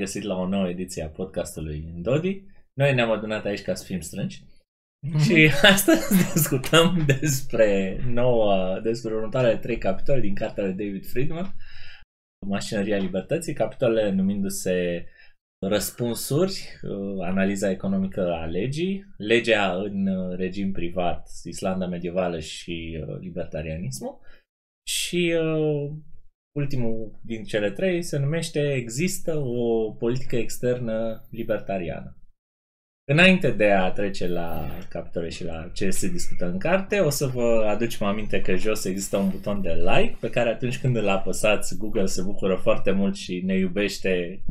Bine v-am regăsit la o nouă ediție a podcastului Dodi. Noi ne-am adunat aici ca să fim strângi. Și astăzi discutăm despre noua, despre următoarele trei capitole din cartea lui David Friedman, Mașinăria Libertății, capitolele numindu-se Răspunsuri, analiza economică a legii, legea în regim privat, Islanda medievală și libertarianismul și ultimul din cele trei se numește Există o politică externă libertariană. Înainte de a trece la capitole și la ce se discută în carte, o să vă aducem aminte că jos există un buton de like pe care atunci când îl apăsați, Google se bucură foarte mult și ne iubește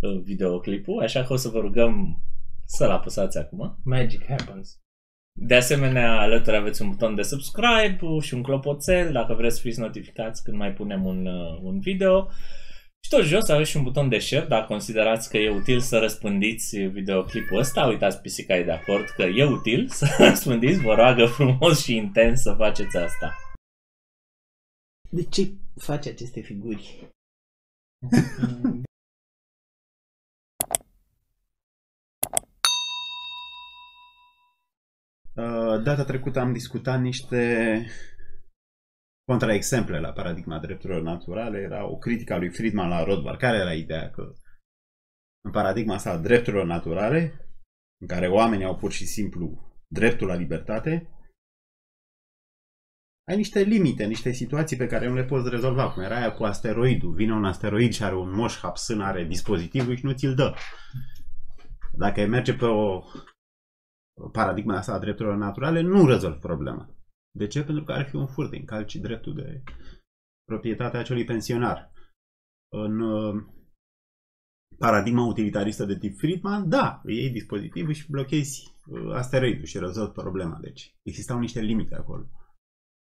uh, videoclipul, așa că o să vă rugăm să-l apăsați acum. Magic happens. De asemenea, alături aveți un buton de subscribe și un clopoțel dacă vreți să fiți notificați când mai punem un, uh, un video. Și tot jos aveți și un buton de share dacă considerați că e util să răspândiți videoclipul ăsta. Uitați, pisica e de acord că e util să răspândiți. Vă roagă frumos și intens să faceți asta. De ce faci aceste figuri? data trecută am discutat niște contraexemple la paradigma drepturilor naturale. Era o critică a lui Friedman la Rothbard. Care era ideea? Că în paradigma asta drepturilor naturale, în care oamenii au pur și simplu dreptul la libertate, ai niște limite, niște situații pe care nu le poți rezolva, cum era aia cu asteroidul. Vine un asteroid și are un moș hapsân, are dispozitivul și nu ți-l dă. Dacă merge pe o paradigma asta a drepturilor naturale, nu rezolv problema. De ce? Pentru că ar fi un furt, încalci dreptul de proprietate a acelui pensionar. În uh, paradigma utilitaristă de tip Friedman, da, îi iei dispozitivul și blochezi uh, asteroidul și rezolvi problema. Deci existau niște limite acolo.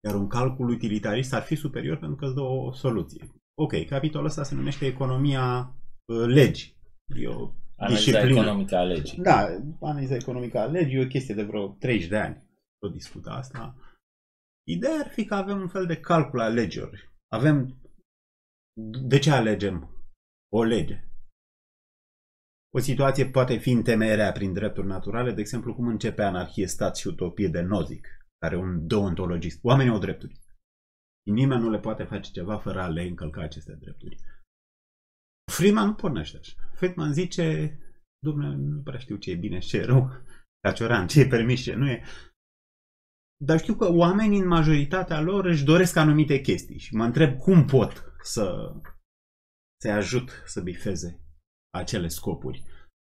Iar un calcul utilitarist ar fi superior pentru că îți dă o soluție. Ok, capitolul ăsta se numește economia uh, legii. E o Analiza disciplină. economică a legii. Da, analiza economică a legii e o chestie de vreo 30 de ani. Tot discută asta. Ideea ar fi că avem un fel de calcul al legilor. Avem... De ce alegem o lege? O situație poate fi întemeierea prin drepturi naturale, de exemplu, cum începe anarhie, stat și utopie de Nozick, care e un deontologist. Oamenii au drepturi. Și nimeni nu le poate face ceva fără a le încălca aceste drepturi. Friedman nu pornește așa. Friedman zice, domnule, nu prea știu ce e bine și ce e rău, ca cioran, ce e permis, ce nu e. Dar știu că oamenii în majoritatea lor își doresc anumite chestii și mă întreb cum pot să să ajut să bifeze acele scopuri.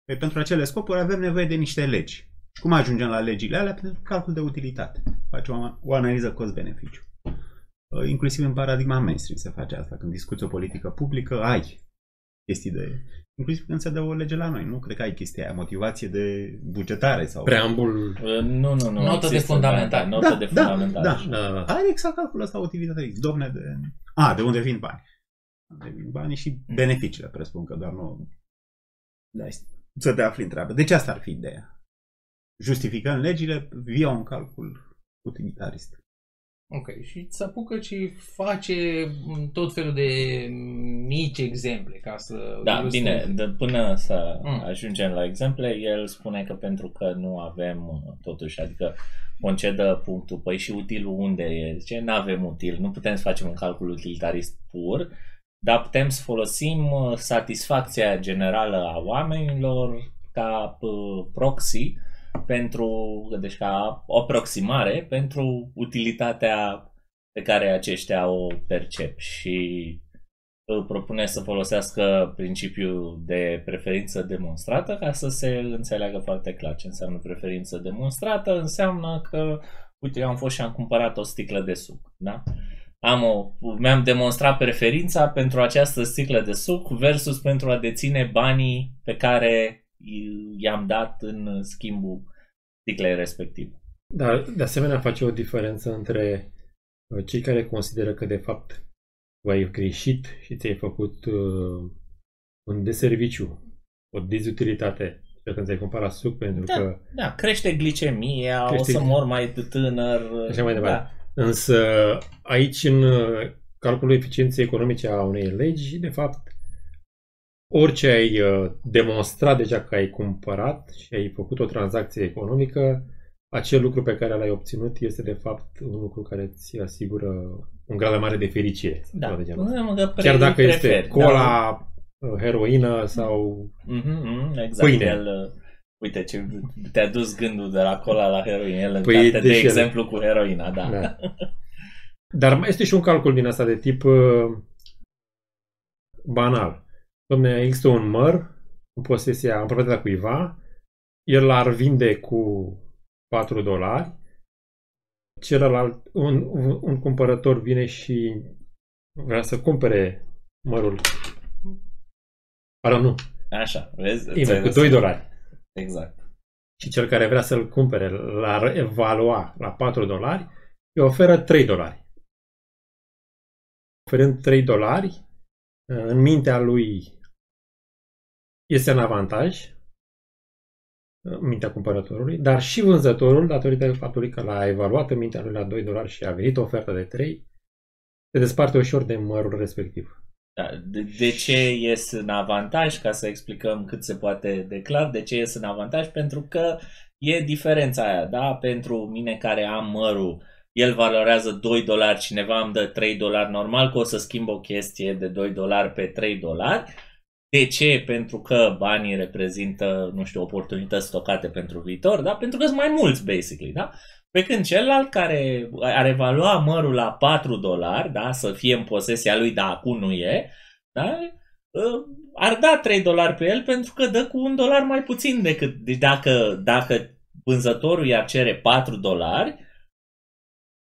Păi pentru acele scopuri avem nevoie de niște legi. Și cum ajungem la legile alea? Pentru calcul de utilitate. Face o, o analiză cost-beneficiu. Inclusiv în paradigma mainstream se face asta. Când discuți o politică publică, ai chestii de... Inclusiv când se dă o lege la noi, nu? Cred că ai chestia aia, motivație de bugetare sau... Preambul. Uh, Nu, nu, nu. Notă de există, fundamental. da, Notă Da, de da, fundamental. da. Da. Are exact calculul ăsta utilitarist. Domne de... A, de unde vin bani. De vin banii și beneficiile, presupun că doar nu... Da, să te afli în treabă. Deci asta ar fi ideea. Justificăm legile via un calcul utilitarist. Ok, și se apucă și face tot felul de mici exemple ca să... Da, ilustreze. bine, de, până să Mm. ajungem la exemple, el spune că pentru că nu avem uh, totuși, adică concedă punctul, păi și utilul unde e? Zice, nu avem util, nu putem să facem un calcul utilitarist pur, dar putem să folosim uh, satisfacția generală a oamenilor ca uh, proxy pentru, deci ca o aproximare pentru utilitatea pe care aceștia o percep și îl propune să folosească principiul de preferință demonstrată ca să se înțeleagă foarte clar ce înseamnă preferință demonstrată. Înseamnă că, uite, eu am fost și am cumpărat o sticlă de suc, da? Am o, mi-am demonstrat preferința pentru această sticlă de suc versus pentru a deține banii pe care i- i-am dat în schimbul sticlei respective. Dar, de asemenea, face o diferență între uh, cei care consideră că, de fapt, tu ai greșit și ți-ai făcut uh, un deserviciu, o dezutilitate. Și când ți-ai cumpărat suc pentru Da. că... Da, crește glicemia, Crește- o să mor mai tânăr. Așa mai departe. Da. Însă, aici, în uh, calculul eficienței economice a unei legi, de fapt, orice ai uh, demonstrat deja că ai cumpărat și ai făcut o tranzacție economică, acel lucru pe care l-ai obținut este de fapt un lucru care îți asigură un grad mai mare de fericire. Da. ceva de genul ăsta. Înseamnă că pre- Chiar dacă este preferi, cola, uh, heroină sau... Mhm, mhm, exact. Pâine. El, uh, uite, ce te-a dus gândul de la cola la heroină. El Păi, păi, de deci el- exemplu cu heroina, da. Da. Dar mai este și un calcul din asta de tip uh, banal. Domne, există un măr în posesia, în proprietatea cuiva, el l-ar vinde cu 4 dolari, celălalt, un, un, un cumpărător vine și vrea să cumpere mărul. Pardon, nu, Așa, vezi? invers, Ți-ai cu dat 2 seama. dolari. Exact. Și cel care vrea să-l cumpere l-ar evalua la 4 dolari, îi oferă 3 dolari. Oferând 3 dolari, în mintea lui este în avantaj, în mintea cumpărătorului, dar și vânzătorul, datorită faptului că l-a evaluat în mintea lui la 2 dolari și a venit o ofertă de 3, se desparte ușor de mărul respectiv. Da. De, de ce ies în avantaj, ca să explicăm cât se poate de clar, de ce ies în avantaj? Pentru că e diferența aia, da? Pentru mine care am mărul, el valorează 2 dolari, cineva îmi dă 3 dolari, normal că o să schimb o chestie de 2 dolari pe 3 dolari. De ce? Pentru că banii reprezintă, nu știu, oportunități stocate pentru viitor, da? Pentru că sunt mai mulți, basically, da? Pe când celălalt care ar evalua mărul la 4 dolari, da, să fie în posesia lui, dar acum nu e, da, ă, ar da 3 dolari pe el pentru că dă cu un dolar mai puțin decât, deci dacă, dacă vânzătorul i-ar cere 4 dolari,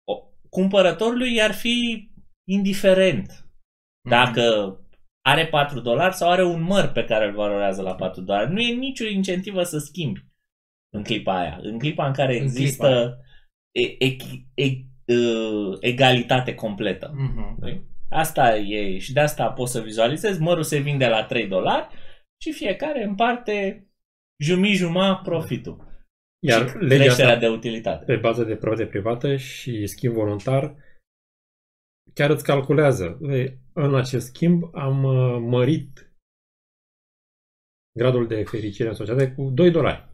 o- cumpărătorului i-ar fi indiferent dacă are 4 dolari sau are un măr pe care îl valorează la 4 dolari. Nu e nicio incentivă să schimbi în clipa aia. În clipa în care În există e, e, e, uh, egalitate completă. Mhm. Asta e și de asta poți să vizualizezi. Mărul se vinde la 3 dolari și fiecare împarte jumii-juma profitul. Iar și legea creșterea asta de utilitate. pe bază de proprietate privată și schimb voluntar, chiar îți calculează. "Ei, În acest schimb am uh, mărit gradul de fericire în societate cu 2 dolari.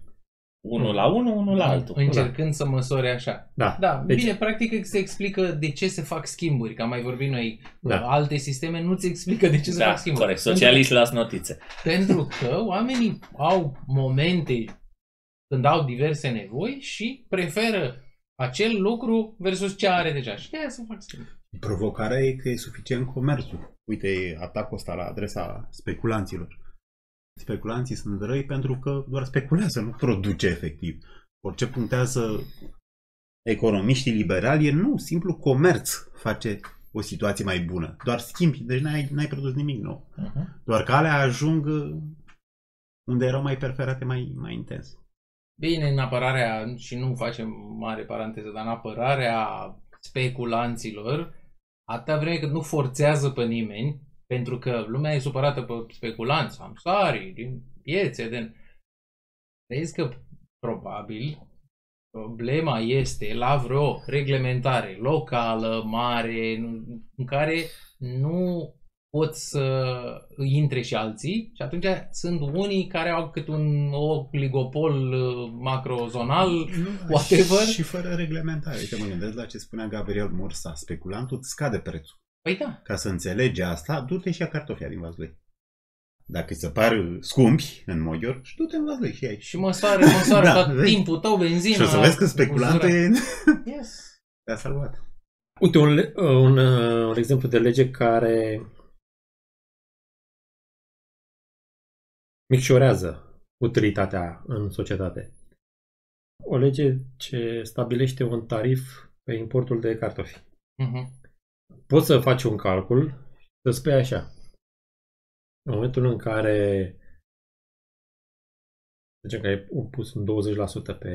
Unul la unul, unul la altul. Încercând să măsori așa. Da. Da, Deci- bine, practic se explică de ce se fac schimburi, că am mai vorbit noi. Da. Alte sisteme nu-ți explică de ce se Da, fac schimburi. corect. Pentru- Socialiști las notițe. Pentru că oamenii au momente când au diverse nevoi și preferă acel lucru versus ce are deja. Și de aia se fac schimburi. Provocarea e că e suficient comerțul. Uite, e atacul ăsta la adresa speculanților. Speculanții sunt răi pentru că doar speculează, nu produce efectiv. Orice punctează economiștii liberali e nu, simplu comerț face o situație mai bună. Doar schimbi, deci n-ai, n-ai produs nimic nou. Uh-huh. Doar că alea ajung uh, unde erau mai perforate mai, mai intens. Bine, în apărarea, și nu facem mare paranteză, dar în apărarea speculanților, atâta vreme cât nu forțează pe nimeni, pentru că lumea e supărată pe speculanți, amsari, din piețe, din... Vezi că probabil problema este la vreo reglementare locală, mare, nu- în care nu pot să intre și alții și atunci sunt unii care au cât un oligopol uh, macrozonal whatever. Și fără reglementare. Uite, mă gândesc la ce spunea Gabriel Mursa. Speculantul îți scade prețul. Păi da, Ca să înțelegi asta, du-te și ia cartofia din Vaslui. Dacă îți se par scumpi în Mogior, și du-te în Vaslui și ai. și măsoară, măsoară Da, tot vezi? timpul tău, benzina. Și o să vezi că speculantul e... Yes. te-a salvat. Uite, un, le- un, uh, un exemplu de lege care micșorează utilitatea în societate. O lege ce stabilește un tarif pe importul de cartofi. Mhm. Poți să faci un calcul să spui așa. În momentul în care zicem că ai pus un 20% pe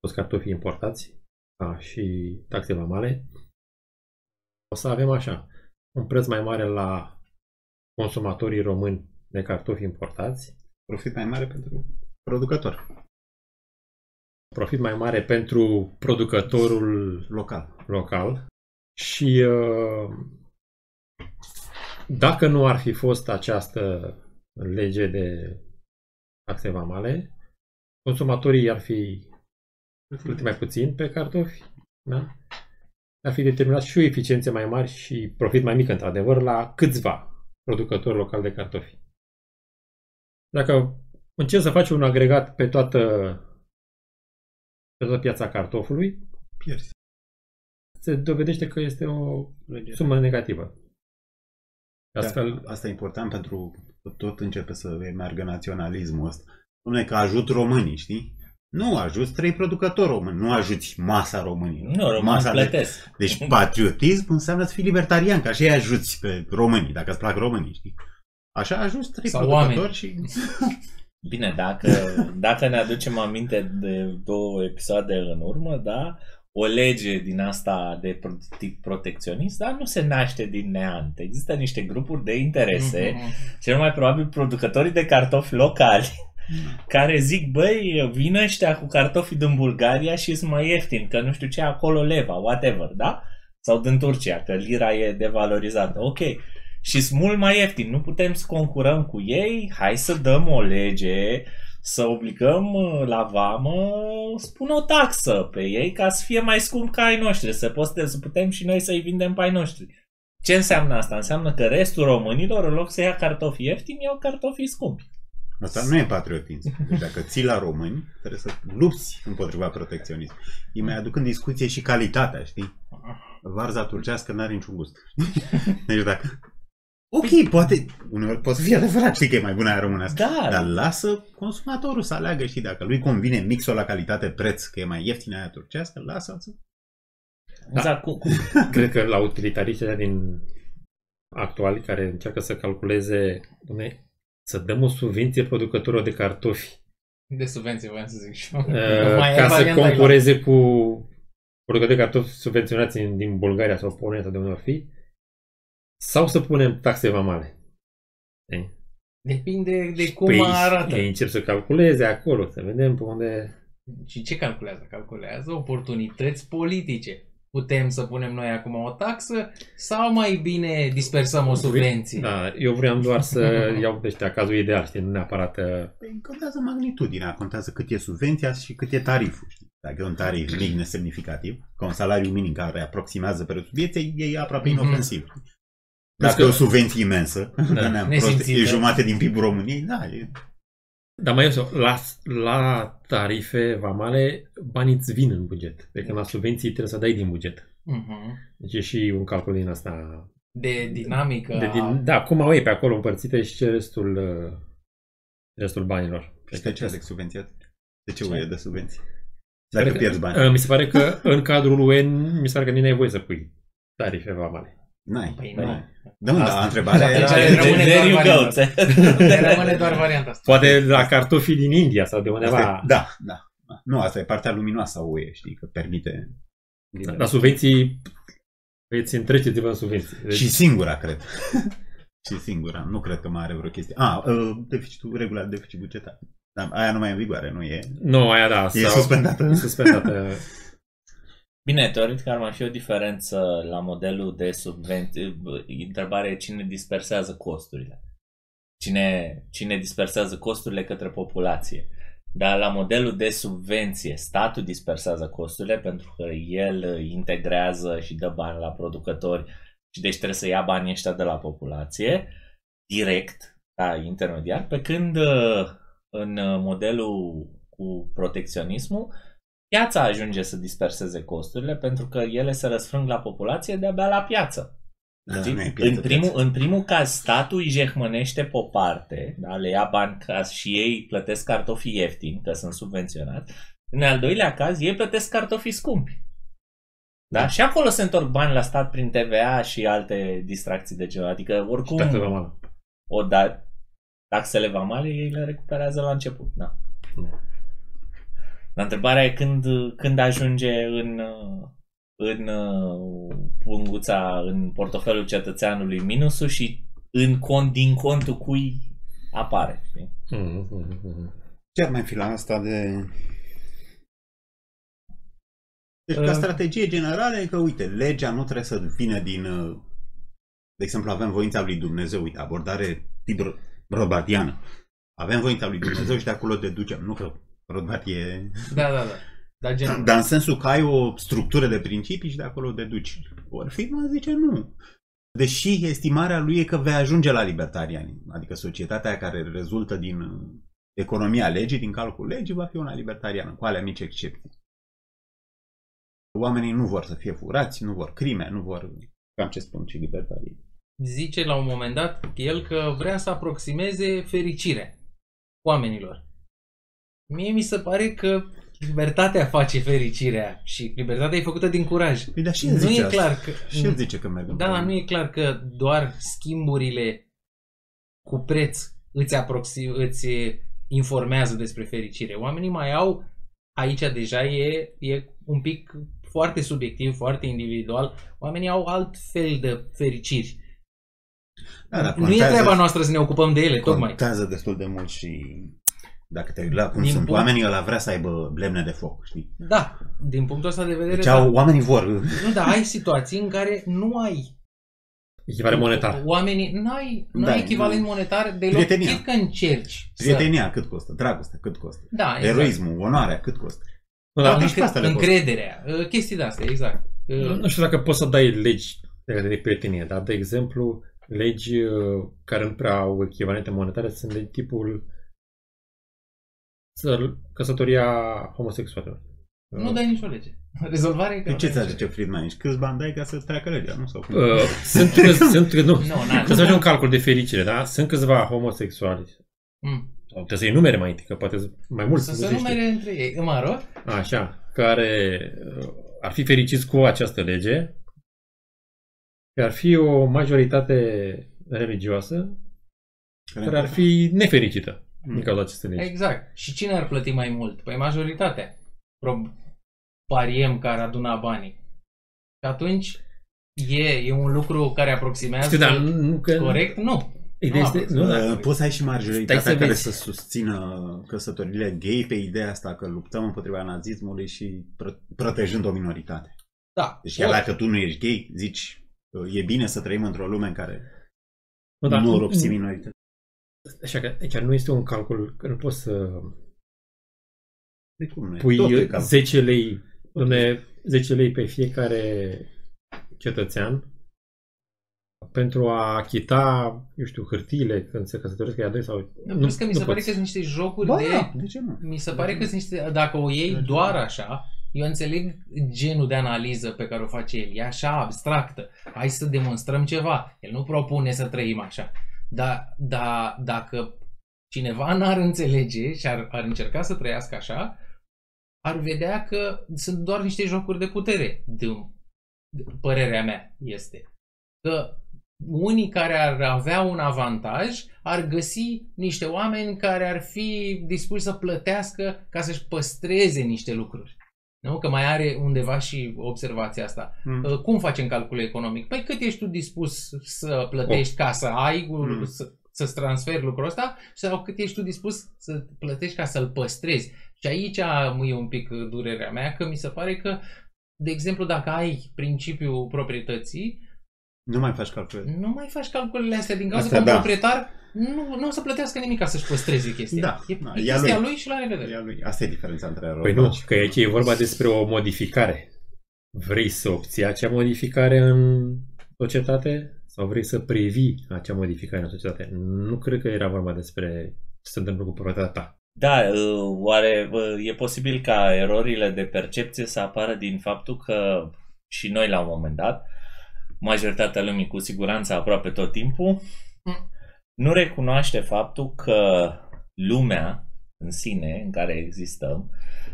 toți cartofii importați a, și taxe vamale, o să avem așa, un preț mai mare la consumatorii români de cartofi importați, Profit mai mare pentru producător profit mai mare pentru producătorul local. local și uh, dacă nu ar fi fost această lege de taxe vamale, consumatorii ar fi plătit mai puțin pe cartofi, da? ar fi determinat și o eficiență mai mare și profit mai mic, într-adevăr, la câțiva producători locali de cartofi. Dacă încerci să faci un agregat pe toată, pe toată piața cartofului, Pierzi. se dovedește că este o Lege. sumă negativă. Astfel, Da, asta e important pentru că tot începe să meargă naționalismul ăsta. Dom'le, că ajut românii, știi? Nu ajuți trei producători români, nu ajuți masa românilor. Nu, românii masa de... plătesc. Deci patriotism înseamnă să fii libertarian, ca și îi ajuți pe românii, dacă îți plac românii, știi? Așa ajuți trei Sau producători oameni. și... Bine, dacă, dacă ne aducem aminte de două episoade în urmă, da, o lege din asta de pro- tip protecționist, dar nu se naște din neant. Există niște grupuri de interese, Mhm. cel mai probabil producătorii de cartofi locali, care zic, băi, vină ăștia cu cartofii din Bulgaria și sunt mai ieftin, că nu știu ce, acolo leva, whatever, da? Sau din Turcia, că lira e devalorizată. Ok. Și sunt mult mai ieftin, nu putem să concurăm cu ei, hai să dăm o lege, să obligăm uh, la vamă, spun o taxă pe ei ca să fie mai scump ca ai noștri, să, poate, să putem și noi să-i vindem pe ai noștri. Ce înseamnă asta? Înseamnă că restul românilor, în loc să ia cartofi ieftini, iau cartofii scumpi. Asta nu e patriotism. Deci dacă ții la români, trebuie să lupți împotriva protecționism. Îi mai aduc în discuție și calitatea, știi? Varza turcească n-are niciun gust. Deci dacă... Ok, poate, uneori poate fi adevărat, știi că e mai bună aia românească. Da, Dar lasă consumatorul să aleagă, știi, dacă lui convine mixul la calitate-preț, că e mai ieftină aia turcească, lasă să... Exact, cu, cu, cred că la utilitariștii ăia din actuali care încearcă să calculeze, dom'le, să dăm o subvenție producătorilor de cartofi De subvenție, voiam să zic și eu. uh, Mai e ca să varianta aia. concureze cu producători de cartofi subvenționați din- din Bulgaria sau Polonia sau de unde ar fi, sau să punem taxe vamale. Știi? Depinde de cum Păi, arată. Ei încep să calculeze acolo, să vedem pe unde... Și ce calculează? Calculează oportunități politice. Putem să punem noi acum o taxă sau mai bine dispersăm o subvenție? Da, eu vreau doar să iau de ăștia cazul ideal, știi, nu neapărat... uh, Păi contează magnitudinea, contează cât e subvenția și cât e tariful. Știi? Dacă e un tarif mic nesemnificativ, ca un salariu minim care aproximează prețul vieții, e aproape Mhm. inofensiv. Dacă e o subvenție imensă, da, neam prost, nesimțită. e jumate din PIB-ul României, da, e Dar mai eu, la, la tarife vamale, banii îți vin în buget. Pe când la subvenții trebuie să dai din buget. Mhm. Deci e și un calcul din asta. De dinamică. De, din, da, cum au ei pe acolo împărțite și ce restul, uh, restul banilor. Și de ce Alex subvențiat? De ce Ce? UE de subvenții? pare Dacă că- pierzi bani. Uh, Mi se pare că în cadrul UN, mi se pare că nici n-ai voie să pui tarife vamale. N-ai. Păi N-ai. nu. Da, mă, Asta- dar întrebarea Deci era... ale rămâne there doar you go. varianta Ne rămâne doar varianta asta. Poate la cartofii din India sau de Asta undeva. e- Da, da. da. Nu, asta e partea luminoasă a UE, știi, că permite... La subvenții îți întreceți-vă în subvenții. Deci, Și singura, cred. și singura. Nu cred că mai are vreo chestie. A, uh, deficitul, regula de deficit bugetar. Da, aia nu mai e în vigoare, nu e... nu, aia da. E suspendată. E suspendată. Bine, teoretic ar mai fi o diferență la modelul de subvenție. Întrebarea e cine dispersează costurile. Cine, cine dispersează costurile către populație. Dar la modelul de subvenție, statul dispersează costurile pentru că el integrează și dă bani la producători și deci trebuie să ia banii ăștia de la populație direct, ca intermediar, pe când uh, în uh, modelul cu protecționismul piața ajunge să disperseze costurile pentru că ele se răsfrâng la populație de-abia la piață. Da, Știi? nu e piață, în, primul, piață. în primul caz, statul îi jehmănește pe o parte, da? le ia bani ca și ei plătesc cartofii ieftini, că sunt subvenționați. În al doilea caz, ei plătesc cartofii scumpi. Da? Și acolo se întorc bani la stat prin TVA și alte distracții de genul. Adică, oricum, Taxe vamale. o da, taxele vamale ei le recuperează la început. Da. Dar întrebarea e când, când ajunge în, în punguța, în portofelul cetățeanului minusul și în cont, din contul cui apare. Știi? Mhm, mhm, mhm. Ce ar mai fi la asta de... Deci, ca Uh. strategie generală, e că, uite, legea nu trebuie să vină din... uh, De exemplu, avem voința lui Dumnezeu, uite, abordare hidro... Rodbatiană. Avem voința lui Dumnezeu și de acolo deducem. Nu că Rodbat e... Da, da, da. Dar gen, Dar în sensul că ai o structură de principii și de acolo deduci. Ori Friedman zice nu. Deși estimarea lui e că vei ajunge la libertariani. Adică societatea care rezultă din uh, economia legii, din calculul legii, va fi una libertariană, cu alea mici excepții. Oamenii nu vor să fie furați, nu vor crime, nu vor... Cam ce spun și libertarii. zice la un moment dat el că vrea să aproximeze fericirea oamenilor. Mie mi se pare că libertatea face fericirea și libertatea e făcută din curaj. Păi, dar și el Nu zice e asta. clar că... Și el zice că merg Da, dar nu e clar că doar schimburile cu preț îți, aproxim, îți informează despre fericire. Oamenii mai au, aici deja e, e un pic foarte subiectiv, foarte individual, oamenii au alt fel de fericiri. Da, dar nu e treaba noastră să ne ocupăm de ele, tocmai. Contează destul de mult și dacă te uiți la cum Din sunt punct- oamenii, ăla vrea să aibă lemne de foc, știi? Da, din punctul ăsta de vedere, Deci da. au, oamenii vor. Nu, dar ai situații în care nu ai Echivalent monetar. Oamenii, nu ai, nu Da, ai echivalent nu. monetar deloc, Prietenia. chit că încerci. să- Prietenia cât costă, dragostea cât costă, Da, exact. eroismul, onoarea cât costă. Nu, dar Toate nu, și pe asta le costă. încrederea, uh, chestii de astea, exact. Uh, nu știu dacă poți să dai legi legate de prietenie, dar, de exemplu, legi uh, care nu prea au echivalente monetare sunt de tipul să căsătoria homosexuală. Nu dai nicio lege. Rezolvare că Păi nu ce dai ți nicio zice Friedman aici? Câți bani dai ca să treacă legea, nu? Sau cum? Uh, sunt, sunt, nu, lege. Nu, n-ai. Să facem un calcul de fericire, da? Sunt câțiva homosexuali. Mm. Sau trebuie să-i numere mai întâi, că poate sunt mai mulți. Să nu se știu. numere între ei. Mă rog, Așa, care uh, ar fi fericiți cu această lege, că ar fi o majoritate religioasă care ar fi nefericită din cauza acestei legi. exact. Și cine ar plăti mai mult? Păi majoritatea. Pro- pariem care aduna banii. Și atunci e, e un lucru care aproximează Știu, dar nu, nu că... corect? Nu. Ideea Nu, este, nu, da, Uh, Poți să ai și Stai majoritatea să care vezi. să susțină căsătorile gay pe ideea asta că luptăm împotriva nazismului și pro- protejând o minoritate. Da. Deci chiar dacă tu nu ești gay, zici uh, e bine să trăim într-o lume în care nu, da, nu rupsi minorități. Așa că aici nu este un calcul, că nu poți să De cum nu e? pui Tot e cam- 10 lei, domne, 10 lei pe fiecare cetățean pentru a achita, eu știu, hârtiile când se căsătoresc ea doi sau... Nu, plus că mi se pare că poți. sunt niște jocuri Ba, de... da, de ce nu? Mi se pare că sunt niște... Dacă o iei De ce? doar așa, eu înțeleg genul de analiză pe care o face el. E așa abstractă. Hai să demonstrăm ceva. El nu propune să trăim așa. Dar da, dacă cineva n-ar înțelege și ar, ar încerca să trăiască așa, ar vedea că sunt doar niște jocuri de putere. De, de, părerea mea este. Că unii care ar avea un avantaj ar găsi niște oameni care ar fi dispuși să plătească ca să-și păstreze niște lucruri. Nu? Că mai are undeva și observația asta. Mm. Uh, Cum facem calculul economic? Păi cât ești tu dispus să plătești ca să ai, Mm. să, să-ți transferi lucrul ăsta sau cât ești tu dispus să plătești ca să-l păstrezi? Și aici e un pic durerea mea, că mi se pare că, de exemplu, dacă ai principiul proprietății, Nu mai faci calcule. nu mai faci calculele astea din cauza Astea, că un da. proprietar nu, nu o să plătească nimic ca să-și păstreze chestia. Da, e, da, e e a chestia lui. lui. și la revedere. Ea lui. Asta e diferența între Păi roboți nu, și- că aici e vorba despre o modificare. Vrei să obții acea modificare în societate sau vrei să previi acea modificare în societate? Nu cred că era vorba despre ce se întâmplă cu proprietatea ta. Da, uh, oare uh, e posibil ca erorile de percepție să apară din faptul că și noi la un moment dat, majoritatea lumii cu siguranță aproape tot timpul, Mm. Nu recunoaște faptul că lumea în sine, în care existăm,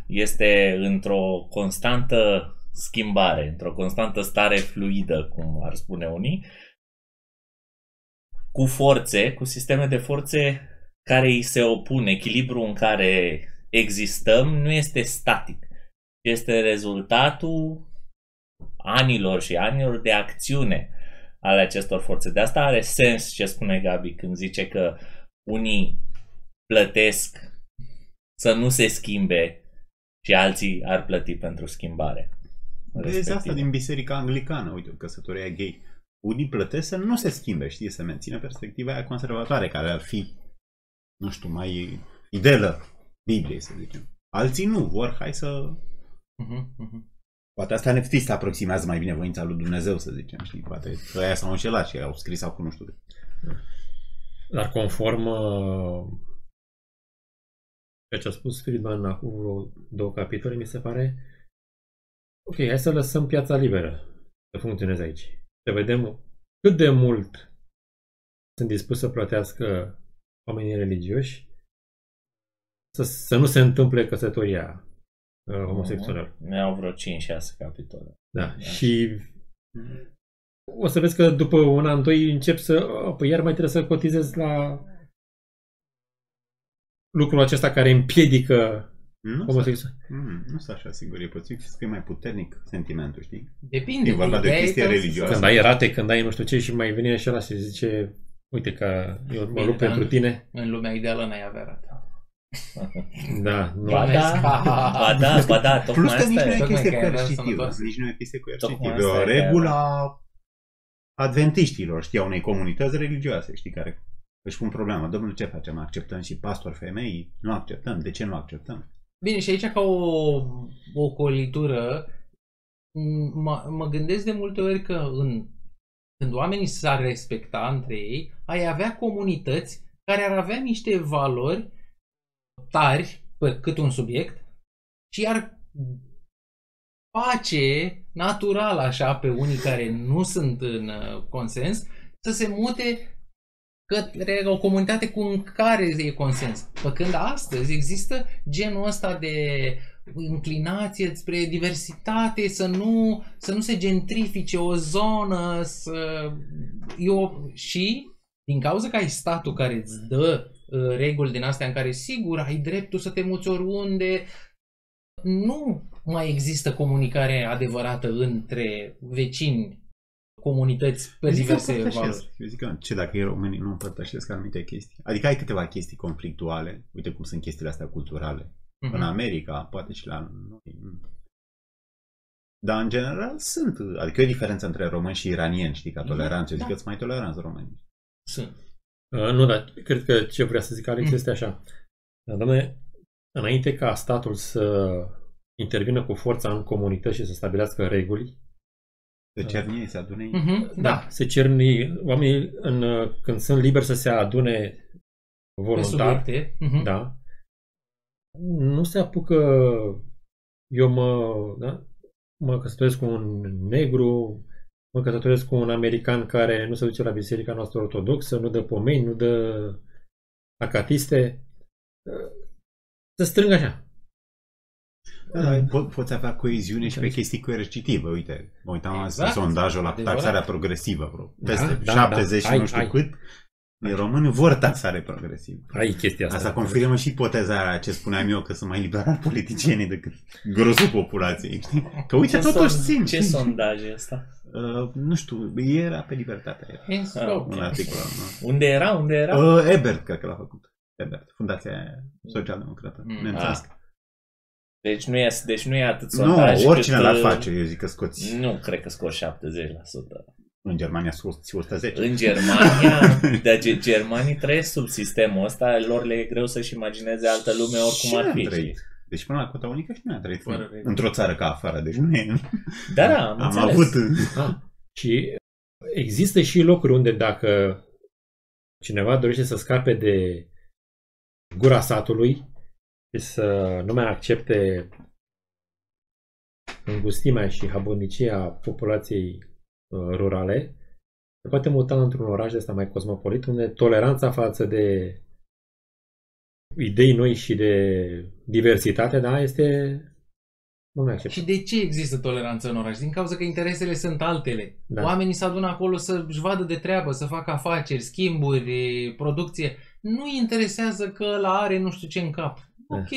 este într-o constantă schimbare, într-o constantă stare fluidă, cum ar spune unii, cu forțe, cu sisteme de forțe care îi se opun, echilibru în care existăm nu este static. Este rezultatul anilor și anilor de acțiune ale acestor forțe. De asta are sens ce spune Gabi când zice că unii plătesc să nu se schimbe și alții ar plăti pentru schimbare. Vezi asta respectivă. din biserica anglicană, uite, căsătoria gay. Unii plătesc să nu se schimbe, știi, să mențină perspectiva aia conservatoare, care ar fi nu știu, mai fidelă Bibliei, să zicem. Alții nu, vor, hai să... Mhm, mhm. Poate asta NFT se aproximează mai bine voința lui Dumnezeu, să zicem, știi? Poate că aia s-au înșelat și au scris acum, nu știu. Dar conform uh, ceea ce a spus Friedman acum vreo două capitole, mi se pare ok, hai să lăsăm piața liberă să funcționeze aici. Să vedem cât de mult sunt dispus să plătească oamenii religioși să, să nu se întâmple căsătoria uh, homosexuală. Ne au vreo 5-6 capitole. Da. Da. Și o să vezi că după un an, doi încep să... Oh, păi iar mai trebuie să cotizez la lucrul acesta care împiedică Nu, homosexual. mm, nu sunt așa sigur, e posibil să fie mai puternic sentimentul, știi? Depinde. E vorba de o Ideea chestie că- religioasă. Când ai rate, când ai nu știu ce și mai vine și ăla și zice uite că eu mă Bine, lupt dar pentru în- tine. În lumea ideală n-ai avea rată. Da, nu. Ba da, ba da, ba da, Plus tocmai că nici asta nu e e. Tocmai chestie că ai avea coercitivă. sănătoasă. Nici nu e chestie Tocmai coercitivă. E asta o e că ai regulă a adventiștilor, știi, a unei comunități religioase, știi, care își pun problema. Domnule, ce facem? Acceptăm și pastori femei? Nu acceptăm. De ce nu acceptăm? Bine, și aici ca o, o colitură, m- mă, mă gândesc de multe ori că în, când oamenii s-ar respecta între ei, ai avea comunități care ar avea niște valori tari pe cât un subiect și ar face natural așa pe unii care nu sunt în uh, consens să se mute către o comunitate cu în care e consens. Păcând astăzi există genul ăsta de inclinație spre diversitate, să nu, să nu se gentrifice o zonă, să... Eu, și din cauza că ai statul care îți dă uh, reguli din astea în care sigur ai dreptul să te muți oriunde, nu mai există comunicare adevărată între vecini, comunități pe Eu zic că diverse împărtășesc. valori. Eu zic că ce dacă e românii nu împărtășesc anumite chestii. Adică ai câteva chestii conflictuale. Uite cum sunt chestiile astea culturale. Mhm. În America, poate și la noi. Dar în general sunt. Adică e o diferență între români și iranieni, știi, ca toleranță. Eu zic Da. că sunt mai toleranți români. Sunt. Uh, nu, dar cred că ce vrea să zic Alex Mm. este așa. Uh, Doamne, înainte ca statul să intervină cu forța în comunități și să stabilească reguli, Se cer mie, se adune ei. Mhm, da, se cer ni- oamenii în, uh, când sunt liberi să se adune Pe voluntar, subiecte. Mhm. da, nu se apucă eu mă, da, mă căsătoresc cu un negru, mă căsătoresc cu un american care nu se duce la biserica noastră ortodoxă, nu dă pomeni, nu dă acatiste. Să strâng așa. Da, da, po- poți avea coeziune și pe Înțeles. chestii coercitive. Uite, mă uitam azi Exact. sondajul la Adevărat. taxarea progresivă, bro. Da, Peste da, 70 da. și nu Ai, știu ai. cât. E români vor taxare progresivă. Ai chestia asta. Asta confirmă și ipoteza aia ce spuneam eu, că sunt mai liberali politicienii decât grosul populației, știi? Că uite, Ce totuși son- țin. Ce știi? sondaj e ăsta? Uh, nu știu, era pe libertatea. Era. E în scop. Un articol. nu? Unde era? Unde era? Uh, Ebert, cred că l-a făcut. Ebert, Fundația Social-Democrată. Mm. nemțească. Deci nu e, deci nu e atât Nu, sondaj oricine cât, l-ar uh, face, eu zic că scoți. Nu cred că scoți 70%. În Germania scoți 110. În Germania, dar ge- germanii trăiesc sub sistemul ăsta, lor le e greu să-și imagineze altă lume oricum Și ar noi fi. am trăit. Deci până la cota unică și noi am trăit Fără în- reguli. într-o țară ca afară, deci nu e... Da, da, am, Am înțeles. avut... Ah, și există și locuri unde dacă cineva dorește să scape de gura satului și să nu mai accepte îngustimea și habonicia populației uh, rurale, se poate muta într-un oraș de ăsta mai cosmopolit, unde toleranța față de idei noi și de diversitate, da, este nu mai acceptă. Și de ce există toleranță în oraș? Din cauza că interesele sunt altele. Da. Oamenii se adună acolo să-și vadă de treabă, să facă afaceri, schimburi, producție. Nu îi interesează că la are nu știu ce în cap. Da. Ok,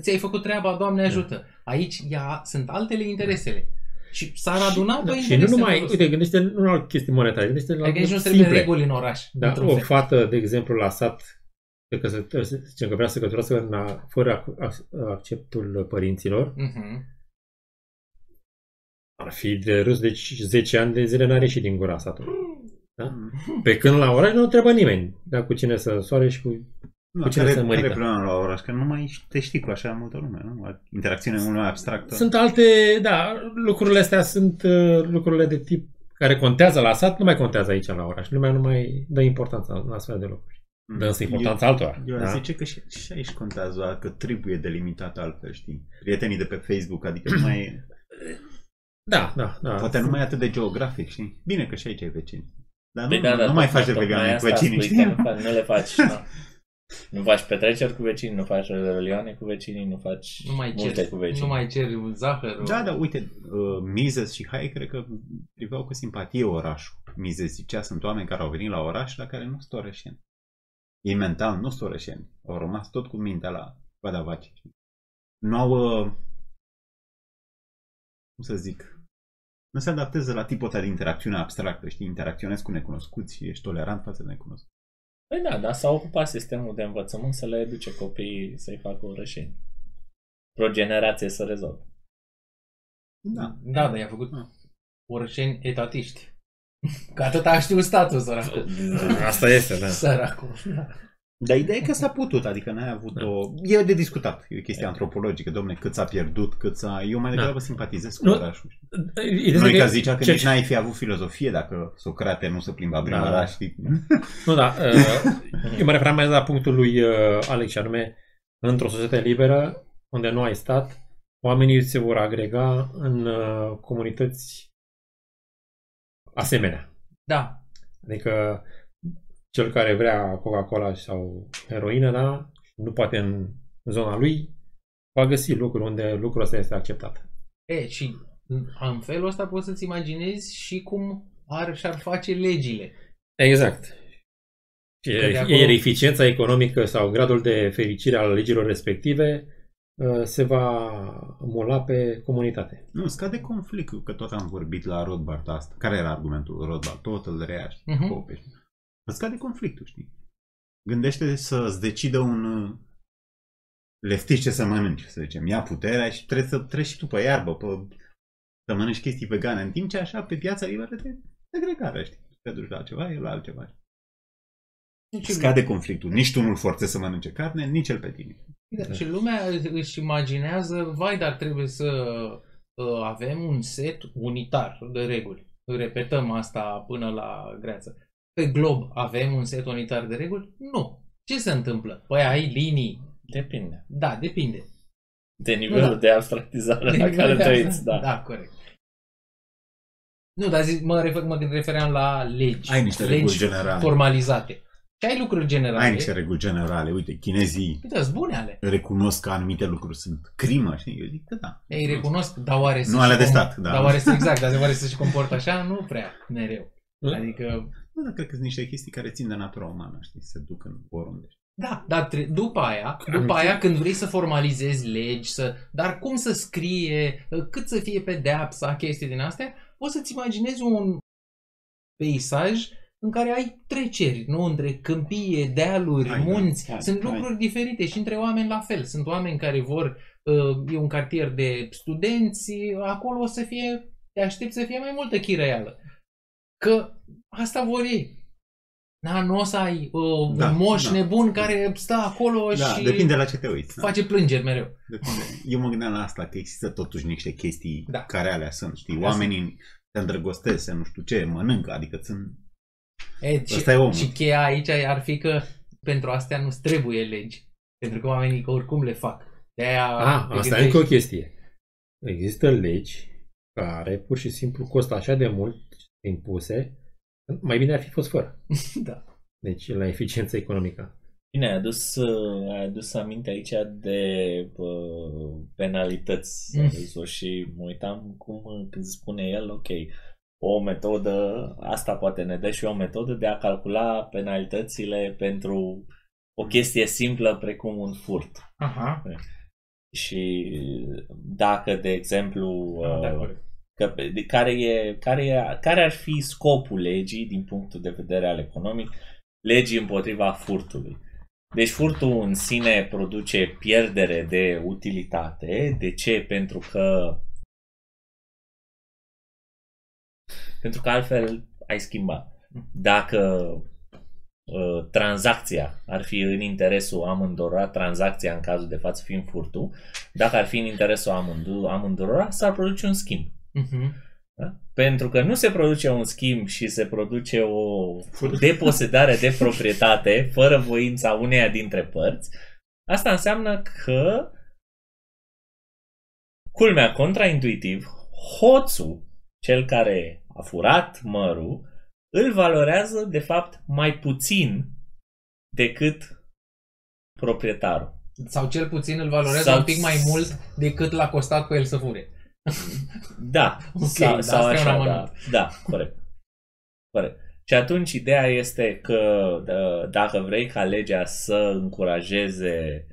ți-ai făcut treaba, Doamne ajută. Aici ea, sunt altele interesele. Și s-ar aduna pe Da, și nu interese numai, rost. uite, gândește nu la chestii monetare, gândește la Adică nici nu lucruri trebuie simple. reguli în oraș. Da, într-un o fel. fată, de exemplu, la sat, de căsător, să zicem că vrea să căsătorească în a- fără ac- ac- acceptul părinților, Mhm. ar fi de râs, deci 10 ani de zile n-are și din gura satului. Da? Mm. Pe când la oraș nu trebuie nimeni. Da, cu cine să soare și cu... Nu, Cu cine care, se care mărită? e problema la oraș? Că nu mai te știi cu așa multă lume, nu? Interacțiunea e mult mai abstractă. Sunt alte, da, lucrurile astea sunt uh, lucrurile de tip care contează la sat, nu mai contează aici la oraș. Lumea nu mai dă importanța la astfel de lucruri. Mm. Dă însă importanța altora. Eu, eu da? da? zice că și, și aici contează că trebuie delimitat altfel, știi? Prietenii de pe Facebook, adică nu mai e, Da, da, da. poate nu mai e atât de geografic, știi? Bine că și aici ai vecini. Dar nu, Păi da, da, nu mai tocmai- faci de tocmai vegan cu asta vecinii, spui știi? că Nu, faci, nu le faci, nu. Nu faci petreceri cu vecinii, nu faci revelioane cu vecinii, nu faci Nu mai multe cer, cu vecinii. nu mai cer un zahăr. Da, da, uite, uh, Mises și Hai cred că priveau cu simpatie orașul. Mises zicea, sunt oameni care au venit la oraș, dar care nu sunt orășeni. Ei mental nu sunt orășeni. Au rămas tot cu mintea la coada vaci. Nu au, uh, cum să zic, nu se adaptează la tipul ăsta de interacțiune abstractă, știi? Interacționezi cu necunoscuți și ești tolerant față de necunoscuți. Păi da, dar s-a ocupat sistemul de învățământ să le educe copiii să-i facă orășeni. Pro generație să rezolve. Da. Da, dar i-a făcut Ah. orășeni etatiști. Că atât a știut statul, săracul. Asta este, da. Săracul. Da. Dar ideea e că s-a putut, adică n-ai avut Da. o... E de discutat, e o chestie antropologică, domne, cât s-a pierdut, cât s-a... Eu mai Da. degrabă simpatizez cu Nu, orașul. Ideea Noi că- că zicea că ce- nici n-ai fi avut filozofie dacă Socrate nu se plimba prin Da. oraș, știi? Nu, da. uh, Eu mă referam mai la punctul lui uh, Alex și anume, într-o societate liberă, unde nu ai stat, oamenii se vor agrega în uh, comunități asemenea. da. Adică cel care vrea Coca-Cola sau heroină, da, nu poate în zona lui, va găsi locuri unde lucrul ăsta este acceptat. E, și în- în felul ăsta poți să-ți imaginezi și cum ar, și-ar face legile. Exact. Și Că de acolo- Iar eficiența economică sau gradul de fericire al legilor respective uh, se va mula pe comunitate. Nu, scade conflictul, că tot am vorbit la Rothbard asta. Care era argumentul Rothbard? Tot îl rea, știi? Mhm. Pope, știi? Îți scade conflictul, știi? Gândește să-ți decidă un uh, leftiș ce să mănânci, să zicem. Ia puterea și trebuie să treci și tu pe iarbă, pe, să mănânci chestii vegane, în timp ce așa pe piața liberă te segregare, știi? Te duci la altceva, el la altceva. Deci, Scade conflictul. Nici tu nu-l forțezi să mănânce carne, nici el pe tine. Da, și lumea își imaginează, vai, dar trebuie să uh, avem un set unitar de reguli. Repetăm asta până la greață. Pe glob avem un set unitar de reguli? Nu. Ce se întâmplă? Păi ai linii. Depinde. Da, depinde. De nivelul Da. de abstractizare la care te uiți, da. Da, corect. Nu, dar zic, mă, refer, mă refeream la legi. Ai niște legi reguli generale. formalizate. Și ai lucruri generale. Ai niște reguli generale. Uite, chinezii Uite, sunt bune ale. recunosc că anumite lucruri sunt crimă, știi? Eu zic că da. Ei recunosc, dar oare Nu se ale și de com- stat, da. Dar oare se, exact, dar oare se și comportă așa? Nu prea, mereu. Adică, Nu, dar cred că sunt niște chestii care țin de natura umană, știi? Se duc în oriunde. da, dar tre- după aia, după Anumite- aia când vrei să formalizezi legi, să, dar cum să scrie, cât să fie pedeapsa, chestii din astea, poți să-ți imaginezi un peisaj în care ai treceri, nu? Între câmpie, dealuri, Hai, da. munți. Hai, Sunt hai. lucruri diferite și între oameni la fel. Sunt oameni care vor, uh, e un cartier de studenți, acolo o să fie, te aștept să fie mai multă chirăială. Că asta vor ei. Da, nu o să ai uh, Da, un moș da. nebun care stă acolo Da, și depinde la ce te uiți. Da. face plângeri mereu. Depinde. Eu mă gândeam la asta, că există totuși niște chestii Da. care alea sunt, știi? Astea Oamenii se îndrăgostesc, se nu știu ce, mănâncă, adică sunt... E, Ăsta e omul. și cheia aici ar fi că pentru astea nu trebuie legi. Pentru că oamenii că oricum le fac. De-aia A, te asta e gândești- încă o chestie. Există legi care pur și simplu costă așa de mult impuse, mai bine ar fi fost fără. Da. Deci la eficiență economică. Bine, ai adus, uh, ai adus aminte aici de uh, penalități Mm. mm. și mă uitam cum uh, când spune el, ok, o metodă, asta poate ne dă și o metodă de a calcula penalitățile pentru o chestie simplă precum un furt. Aha. Și dacă, de exemplu, Da, uh, corect. că, de, care, e, care, e, care ar fi scopul legii din punctul de vedere al economic, legii împotriva furtului. Deci furtul în sine produce pierdere de utilitate. De ce? Pentru că pentru că altfel ai schimba. dacă uh, tranzacția ar fi în interesul amândurora, tranzacția în cazul de față fiind furtul, dacă ar fi în interesul amândurora, amândurora s-ar produce un schimb. Mhm. Da? Pentru că nu se produce un schimb și se produce o deposedare de proprietate fără voința uneia dintre părți, asta înseamnă că culmea contraintuitiv, hoțul, cel care a furat mărul, îl valorează de fapt mai puțin decât proprietarul. Sau cel puțin îl valorează Sau- un pic mai mult decât l-a costat pe el să fure. Da, Ok, sau, dar sau asta e un așa, da, amănunt. da, corect. corect. Și atunci ideea este că d- dacă vrei ca legea să încurajeze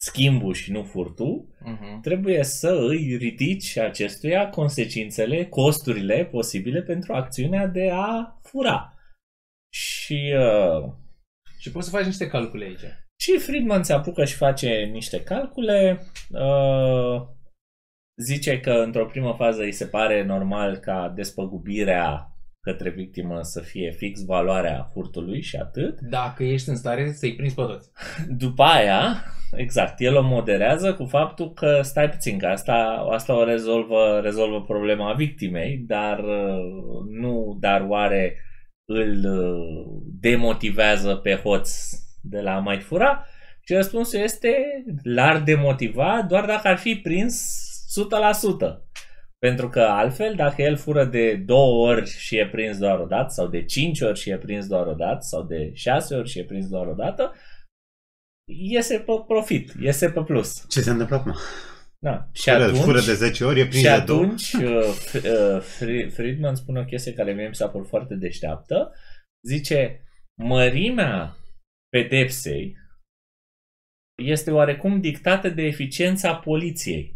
schimbul și nu furtul, Mhm. trebuie să îi ridici acestuia consecințele, costurile posibile pentru acțiunea de a fura. Și, uh, Și poți să faci niște calcule aici. și Friedman se apucă și face niște calcule. Uh, zice că într-o primă fază îi se pare normal ca despăgubirea către victimă să fie fix valoarea furtului și atât. Dacă ești în stare să-i prinzi pe toți. După aia, exact, el o moderează cu faptul că stai puțin, că asta, asta o rezolvă, rezolvă problema victimei, dar uh, nu, dar oare îl uh, demotivează pe hoț de la a mai fura? Și răspunsul este, l-ar demotiva doar dacă ar fi prins 100%. Pentru că altfel, dacă el fură de două ori și e prins doar o dată, sau de cinci ori și e prins doar o dată, sau de șase ori și e prins doar o dată, iese pe profit, iese pe plus. Ce se întâmplă acum? Da. Și Fură, atunci, fură de 10 ori, e prins și de două. atunci uh, F- uh, Fri- Friedman spune o chestie care mie mi s-a părut foarte deșteaptă. Zice, mărimea pedepsei este oarecum dictată de eficiența poliției.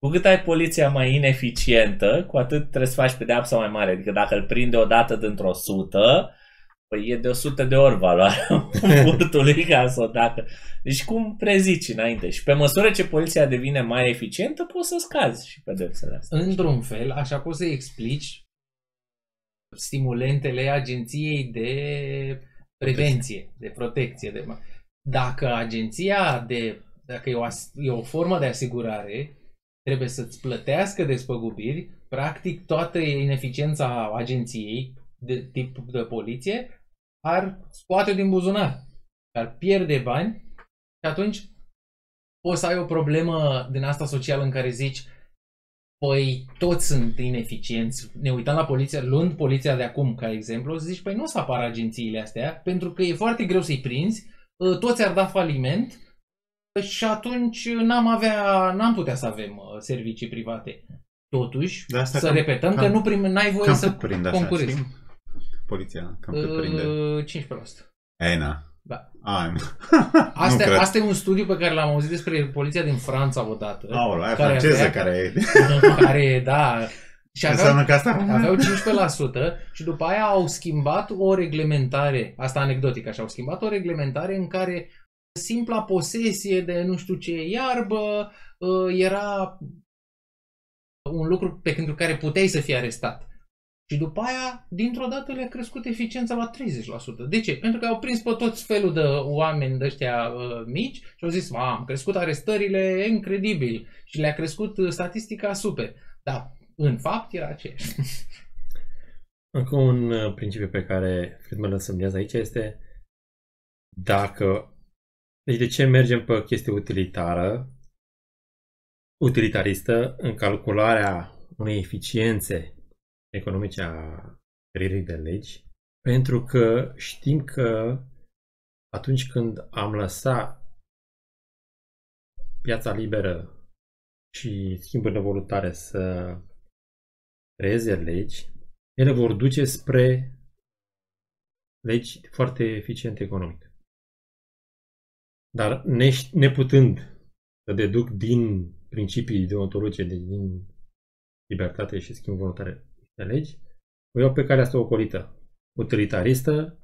Cu cât ai poliția mai ineficientă, cu atât trebuie să faci pedeapsa mai mare. Adică dacă îl prinde o dată dintr-o sută, păi e de 100 de ori valoarea furtului ca să o dacă. Deci cum prezici înainte? Și pe măsură ce poliția devine mai eficientă, poți să scazi și pedepsele astea. Într-un fel, așa poți să explici stimulentele agenției de prevenție, de protecție. De... Dacă agenția de, dacă e o, as- e o formă de asigurare, trebuie să-ți plătească despăgubiri, practic toată ineficiența agenției de tip de poliție ar scoate din buzunar, ar pierde bani și atunci poți să ai o problemă din asta socială în care zici Păi toți sunt ineficienți. Ne uităm la poliția, luând poliția de acum ca exemplu, zici, păi nu o să apară agențiile astea, pentru că e foarte greu să-i prinzi, ă, toți ar da faliment și atunci n-am avea, n-am putea să avem ă, servicii private. Totuși, De asta să cam- repetăm cam- că nu prim, n-ai voie Cam să cât prinde așa, concurezi. știi? Poliția, cam cât prinde. Ă, 15%. Ei, na. Da. Ai, Asta, cred. asta e un studiu pe care l-am auzit despre poliția din Franța odată. Aoleu, aia care franceză avea- care... care, da, și aveau, Înseamnă că asta... aveau 15% și după aia au schimbat o reglementare, asta anecdotic așa, au schimbat o reglementare în care simpla posesie de nu știu ce iarbă uh, era un lucru pe pentru care puteai să fii arestat. Și după aia, dintr-o dată le-a crescut eficiența la 30%. De ce? Pentru că au prins pe toți felul de oameni de ăștia uh, mici și au zis, "Ma, am crescut arestările incredibil și le-a crescut uh, statistica super. Dar, în fapt, era aceeași. Încă un uh, principiu pe care Friedman îl semnează aici este dacă... Deci de ce mergem pe chestie utilitară, utilitaristă, în calcularea unei eficiențe economice a creierii de legi? Pentru că știm că atunci când am lăsat piața liberă și schimburile voluntare să creeze legi, ele vor duce spre legi foarte eficiente economic. Dar ne, neputând să deduc din principii deontologice, de- din libertate și schimb voluntare de legi, o iau pe care asta ocolită, utilitaristă,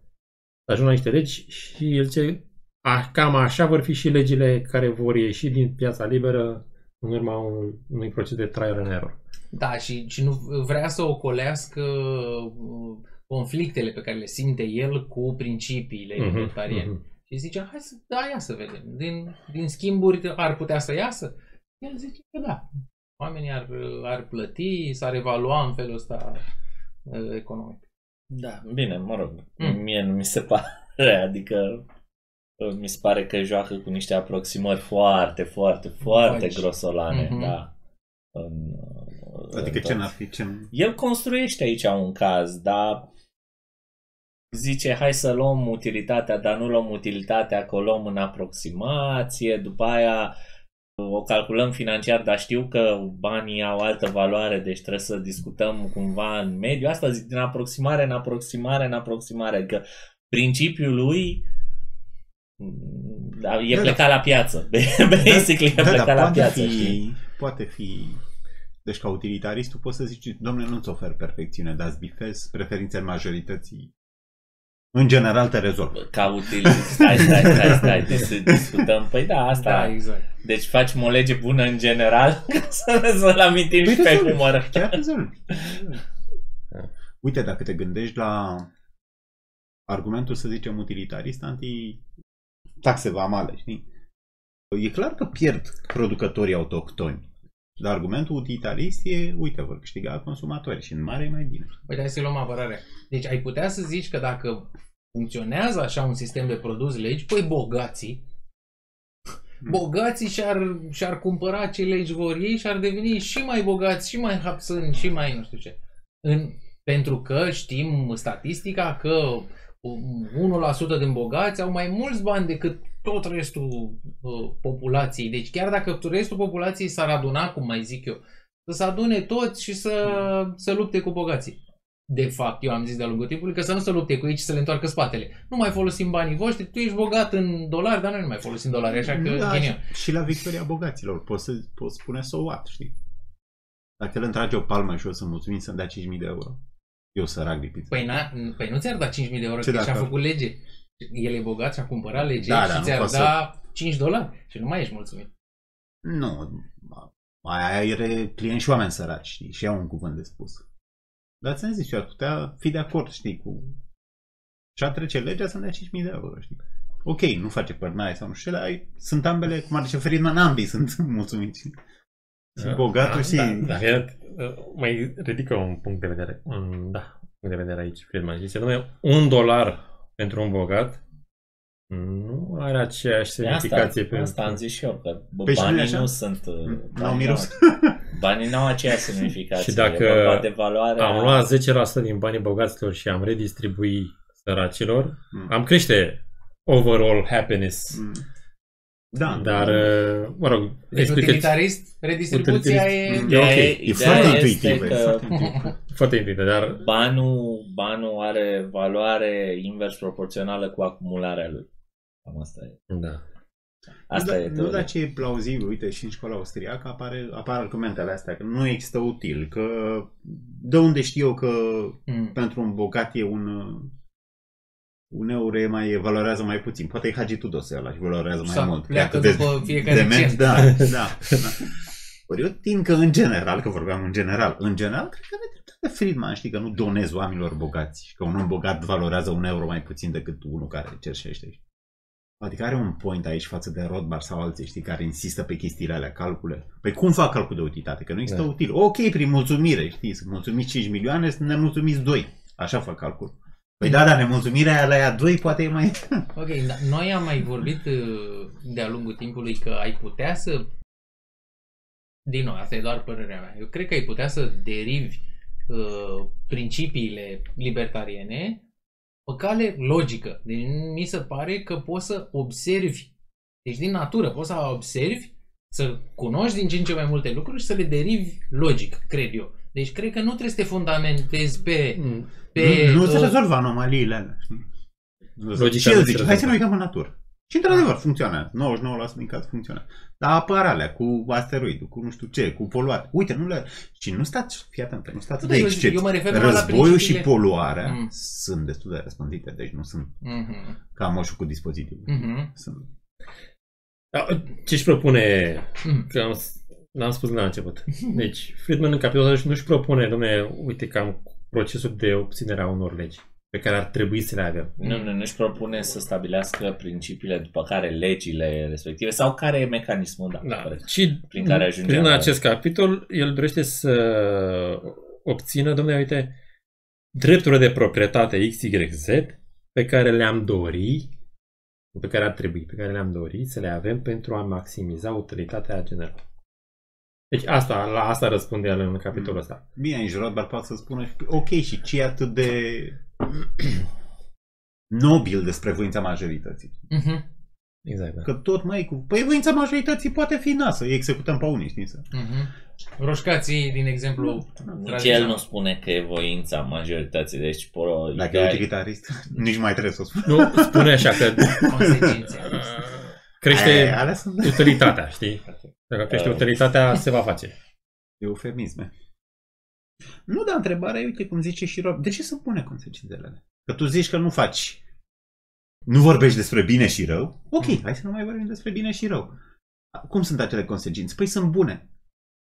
ajung la niște legi și el ce a, cam așa vor fi și legile care vor ieși din piața liberă în urma unui, unui proces de trial and error. Da, și, și nu vrea să ocolească uh, conflictele pe care le simte el cu principiile Mhm, libertariene. mhm. Și zice, hai să, da, ia să vedem. Din, din schimburi ar putea să iasă? El zice că da. Oamenii ar, ar plăti, s-ar evalua în felul ăsta uh, economic. Da, bine, mă rog, Mm. mie nu mi se pare, adică uh, mi se pare că joacă cu niște aproximări foarte, foarte, foarte Vagi. grosolane, Mhm. da. În, uh, Adică în ce tot. n-ar fi, ce... El construiește aici un caz, dar zice hai să luăm utilitatea, dar nu luăm utilitatea, că o luăm în aproximație, după aia o calculăm financiar, dar știu că banii au altă valoare, deci trebuie să discutăm cumva în mediu. Asta zic, din aproximare în aproximare în aproximare. Adică principiul lui da, e Da, plecat la piață. Basically e da, plecat da, la poate piață. fi, știi? poate fi... Deci ca utilitarist tu poți să zici, domnule, nu-ți ofer perfecțiune, dar îți bifezi preferințele majorității. În general te rezolv. Ca utilist. Stai, stai, stai, stai. Deci să discutăm. Păi da, asta. Da, exact. Deci facem o lege bună în general ca să, să-l amintim Păi și pe rezolvi. humor. Chiar rezolvi. Da. Uite, dacă te gândești la argumentul, să zicem, utilitarist, anti taxe vamale, știi? E clar că pierd producătorii autohtoni. Dar argumentul utilitarist e, uite, vor câștiga consumatorii și în mare e mai bine. Păi hai să luăm apărarea. Deci ai putea să zici că dacă funcționează așa un sistem de produs legi, păi bogații bogații și-ar, și-ar cumpăra ce legi vor ei și ar deveni și mai bogați, și mai hapsâni, și mai nu știu ce. În, pentru că știm statistica că 1% din bogați au mai mulți bani decât tot restul uh, populației. Deci chiar dacă restul populației s-ar aduna, cum mai zic eu, să se adune toți și să, să lupte cu bogații. De fapt, eu am zis de-a lungul timpului că să nu se lupte cu ei, ci să le întoarcă spatele. Nu mai folosim banii voștri, tu ești bogat în dolari, dar noi nu mai folosim dolari, așa că Da, ghinion. și- și la victoria bogaților poți, să, poți spune so what, știi? Dacă el întrage o palmă și o să mulțumim să-mi dea 5.000 de euro. Eu sărac de pizza. Păi, n-a, păi nu ți-ar da 5.000 de euro, Ce că și-a dacă- făcut lege. El e bogat și a cumpărat lege Da, și da, nu ți-ar poți da 5 dolari și nu mai ești mulțumit. Nu, mai are clienți și oameni săraci, știi? Și au un cuvânt de spus. Dar ți-am zis, eu ar putea fi de acord, știi, cu... Și a trece legea să-mi dea 5.000 de euro, știi? Ok, nu face părnaie sau nu știu, ce, dar ai- sunt ambele, cum ar zice Friedman, ambii sunt mulțumiți. Și bogatul și... Da, da, iar, uh, mai ridică un punct de vedere. Un, da, punct de vedere aici. Friedman zice, domnule, un dolar pentru un bogat nu are aceeași De asta, semnificație pentru... asta am zis și eu, că bă, Păi și nu e banii așa? nu sunt... uh, N-au banii miros. Banii n-au aceeași semnificație. Și dacă e vorba de valoare Am luat 10% din banii bogaților și am redistribui săracilor, Mm. am crește overall happiness. Mm. Da, Dar, uh, mă rog, Deci explică utilitarist, redistribuția Utilitarist. e... E ok. Ideea- E ideea foarte este intuitiv. e că- foarte intuitiv. foarte intuitiv, dar Banul, banul are valoare invers proporțională cu acumularea lui. Cam asta e. da. Asta nu, e da, nu teoria. da ce e plauzibil, uite, și în școala austriacă apare, apar argumentele astea, că nu există util, că de unde știu eu că Mm. pentru un bogat e un un euro e mai, valorează mai puțin. Poate e Hagi Tudose ăla și valorează mai Sau mult. pleacă De- după fiecare dement, cent. Da, da, da. Ori eu tin că în general, că vorbeam în general, în general, cred că are dreptate Friedman, știi, că nu donezi oamenilor bogați și că un om bogat valorează un euro mai puțin decât unul care cerșește. Adică are un point aici față de Rothbard sau alții, știi, care insistă pe chestiile alea, calcule. Păi cum fac calcul de utilitate? Că nu există Da. util. Ok, prin mulțumire, știi, sunt mulțumiți 5 milioane, sunt nemulțumiți 2. Așa fac calcul. Păi da, dar nemulțumirea aia la ea 2 poate e mai... Ok, da, noi am mai vorbit uh, de-a lungul timpului că ai putea să... Din nou, asta e doar părerea mea. Eu cred că ai putea să derivi uh, principiile libertariene pe cale logică. Deci mi se pare că poți să observi, deci din natură poți să observi, să cunoști din ce în ce mai multe lucruri și să le derivi logic, cred eu. Deci cred că nu trebuie să te fundamentezi pe... pe nu, nu se uh, rezolvă anomaliile alea. știi? Logica și nu el se zice, hai să ne rezolvă. uităm în natură. Și într-adevăr funcționează. 99% din caz funcționează. Dar apar alea cu asteroidul, cu nu știu ce, cu poluare. Uite, nu le... Și nu stați, fii atent, nu stați Da, de eu- excepție. eu mă refer numai la Războiul și principiile- poluarea Mm. sunt destul de răspândite, deci nu sunt Mhm, ca moșul cu dispozitiv. mhm, Sunt... Da, Ce-și propune, mhm. că am, l-am spus la început. Deci, Friedman în capitolul ăsta nu-și propune, domne, uite că am procesul de obținere a unor legi pe care ar trebui să le avem. Nu, nu, nu-și propune să stabilească principiile după care legile respective sau care e mecanismul, da, Da. corect. Și Prin care ajungem prin la- acest capitol, el dorește să obțină, domnule, uite, drepturile de proprietate XYZ pe care le-am dori, pe care ar trebui, pe care le-am dori să le avem pentru a maximiza utilitatea generală. Deci asta, la asta răspunde el în capitolul ăsta. Bine, în jurat, dar poate să spună, ok, și ce e atât de nobil despre voința majorității? Mhm, Exact, da. Că tot mai e cu... Păi voința majorității poate fi na, să îi executăm pe unii, știi? Să... mhm. Roșcații, din exemplu, Nici tradițional. el nu spune că e voința majorității, deci pro, Dacă ideea e e- utilitarist, nici mai trebuie să o spun. Nu, spune așa că consecințe. crește Aia, alea sunt utilitatea, știi? Dacă crește Uh. utilitatea, se va face. eufemisme. Nu, dar întrebarea e, uite cum zice și Rob, de ce să pune consecințele alea? Că tu zici că nu faci, nu vorbești despre bine și rău, ok, hai să nu mai vorbim despre bine și rău. Cum sunt acele consecințe? Păi sunt bune.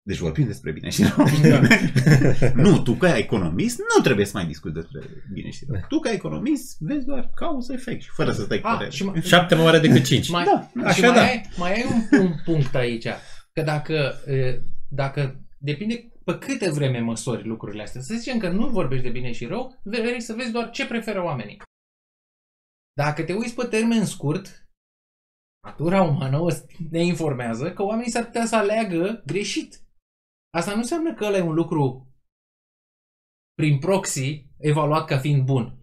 Deci vorbim despre bine și rău. nu, tu ca economist nu trebuie să mai discuți despre bine și rău. Tu ca economist vezi doar cauză-efect și fără să stai cu Ah, părere. și mai, Șapte mai mare decât cinci. mai, Da, și așa mai, da. ai, mai ai un, un punct aici. Că dacă, e, dacă depinde pe câte vreme măsori lucrurile astea. Să zicem că nu vorbești de bine și rău, vrei să vezi doar ce preferă oamenii. Dacă te uiți pe termen scurt, natura umană o- ne informează că oamenii s-ar putea să aleagă greșit. Asta nu înseamnă că ăla e un lucru prin proxy evaluat ca fiind bun.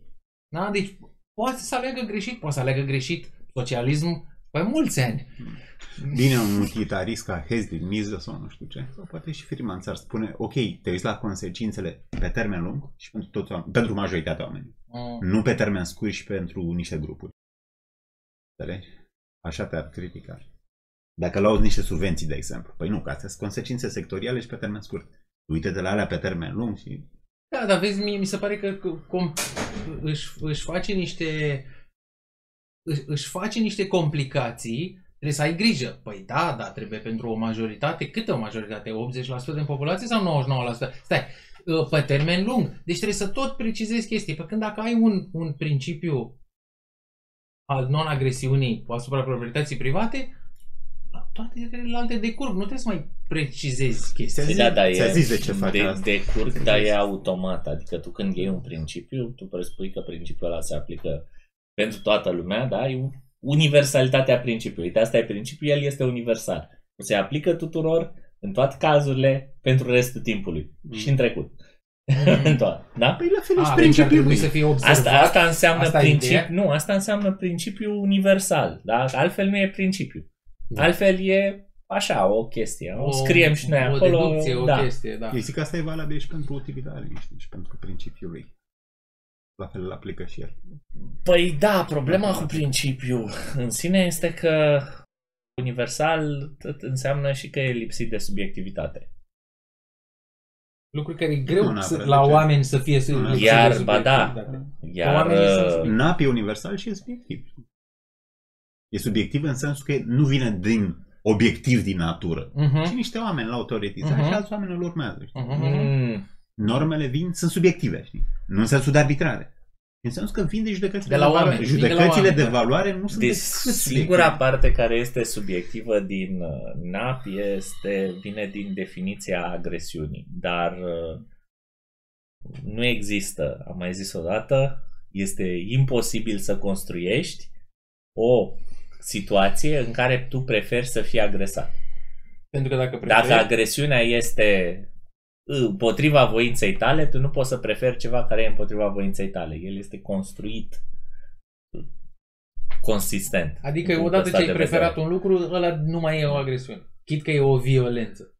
Da? Deci poate să aleagă greșit, poate să aleagă greșit socialism pe mulți ani. Bine, un utilitarist ca Hess din Mizdă sau nu știu ce, sau poate și Friedman ți-ar spune, ok, te uiți la consecințele pe termen lung și pentru, toți, oameni- pentru majoritatea oamenilor. Mm. Nu pe termen scurt și pentru niște grupuri. Înțelegi? Așa te-ar critica. Dacă lauzi niște subvenții, de exemplu. Păi nu, că astea sunt consecințe sectoriale și pe termen scurt. Uite de la alea pe termen lung și... Da, dar vezi, mie mi se pare că că- com, își, își face niște își, își face niște complicații, trebuie să ai grijă. Păi da, da, trebuie pentru o majoritate, câtă o majoritate? 80% din populație sau 99%? Stai, ă, pe termen lung. Deci trebuie să tot precizezi chestii. Pe când dacă ai un, un principiu al non-agresiunii asupra proprietății private, toate celelalte decurg. Nu trebuie să mai precizezi chestii. Păi da, da, Ți-a e zis de ce faci de, asta. de curg, dar e automat. Adică tu când iei un principiu, tu presupui că principiul ăla se aplică pentru toată lumea, da? E universalitatea principiului. Uite, asta e principiul, el este universal. Se aplică tuturor, în toate cazurile, pentru restul timpului. Mm. Și în trecut. Mhm. în toate, da? Păi la fel A, și deci ar principiul trebui lui. să fie observat. Asta, asta înseamnă Asta e principiu. ideea? Nu, asta înseamnă principiu universal. Da? Altfel nu e principiu. Da. Altfel e așa, o chestie. O, scriem și noi o acolo. deducție, o da. chestie, da. Eu zic că asta e valabil și pentru utilitare, știi, și pentru principiul lui. La fel îl aplică și el. Păi da, problema cu principiu în sine este că universal tot înseamnă și că e lipsit de subiectivitate. Lucru care e greu Nu să, neapărat, la de ce? oameni să fie să Nu să Iar, fie ba da, subiectiv, Iar Oamenii sunt uh, subiectivi. NAP e universal și e subiectiv. E subiectiv în sensul că nu vine din obiectiv din natură. Mhm. Și niște oameni l-au teoretizat Mhm. și alți oameni îl urmează. Știi? Mhm. mm, Normele vin, sunt subiective, știi? Nu în sensul de arbitrare. În sensul că vin de judecățile De la valoare. oameni, vin de la Judecățile oameni, de da. valoare nu sunt deci decât singura subiective. parte care este subiectivă din uh, NAP este, vine din definiția agresiunii. Dar uh, nu există, am mai zis odată, este imposibil să construiești o situație în care tu preferi să fii agresat. Pentru că dacă preferi, Dacă agresiunea este împotriva voinței tale, tu nu poți să preferi ceva care e împotriva voinței tale. El este construit consistent. adică din punctul odată ce ăsta ai de preferat vedere. un lucru, ăla nu mai e o agresiune. Chit că e o violență.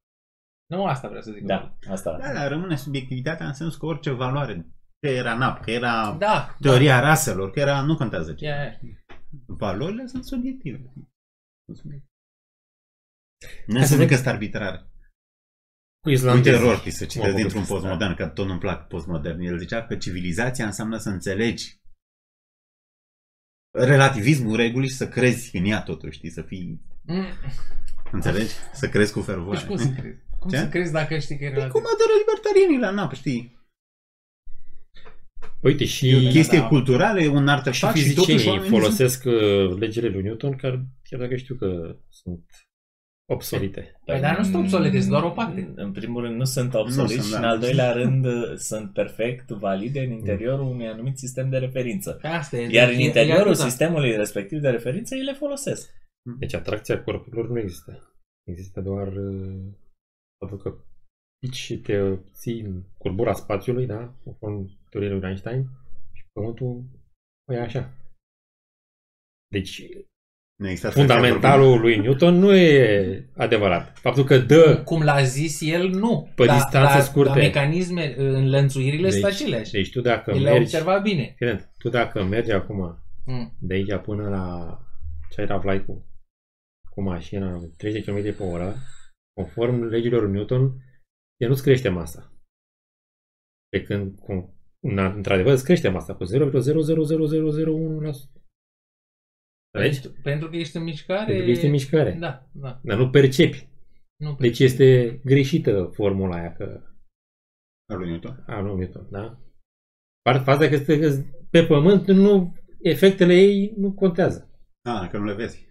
Nu asta vreau să zic. Da, asta. Da, dar rămâne subiectivitatea în sensul că orice valoare, că era NAP, că era Da. teoria raselor, că era, nu contează ce. Ia, ia. Valorile sunt subiective. Sunt subiective. Nu să înseamnă vezi- că sunt arbitrare. Cu Uite, islandezii. Rorty, să Mă citesc bucur dintr-un să spun. postmodern, că tot nu-mi plac postmodern. El zicea că civilizația înseamnă să înțelegi relativismul regulii și să crezi în ea totuși, știi, să fii, Mm. înțelegi? Să crezi cu Deci fervoare. cum să crezi? Cum Ce? să crezi dacă știi că e Păi relativ? cum adoră libertarienii la NAP, știi? Uite, și, E o chestie da. culturală, e un și artefact și totuși fizicienii oamenii folosesc uh, legile lui Newton, care chiar dacă știu că sunt obsolite. Păi, dar nu sunt obsolete, sunt doar opacte. În primul rând nu sunt obsoleți sunt, și da. în al doilea rând uh, sunt perfect valide în interiorul unui anumit sistem de referință. Pe asta e. Iar în e- e interiorul atâta. sistemului respectiv de referință ei le folosesc. Deci atracția corpurilor nu există. Există doar uh, faptul că pici și te ții în curbura spațiului, da? Conform teoriei lui Einstein și Pământul o ia așa. Deci Nu există fundamentalul lui Newton nu e adevărat. Faptul că dă Cum l-a zis el, nu. Pe Dar- distanțe dar- scurte. Dar mecanisme, înlănțuirile sunt Deci- aceleași. Deci tu dacă El le-a mergi, observat bine. Evident, tu dacă mergi acum Mm. de aici până la ce era fly-ul cu mașina 30 km pe oră, conform legilor Newton, el nu-ți crește masa. Pe când, cu, na- într-adevăr, îți crește masa cu 0,00001%. Înțelegi? Pentru, pentru că ești în mișcare. Pentru că ești în mișcare. Da, da. Dar nu percepi. Nu Deci este greșită formula aia că Al lui Newton. A, nu, Newton, da? Par- Faza că este că pe pământ nu, efectele ei nu contează. Ah, dacă nu le vezi.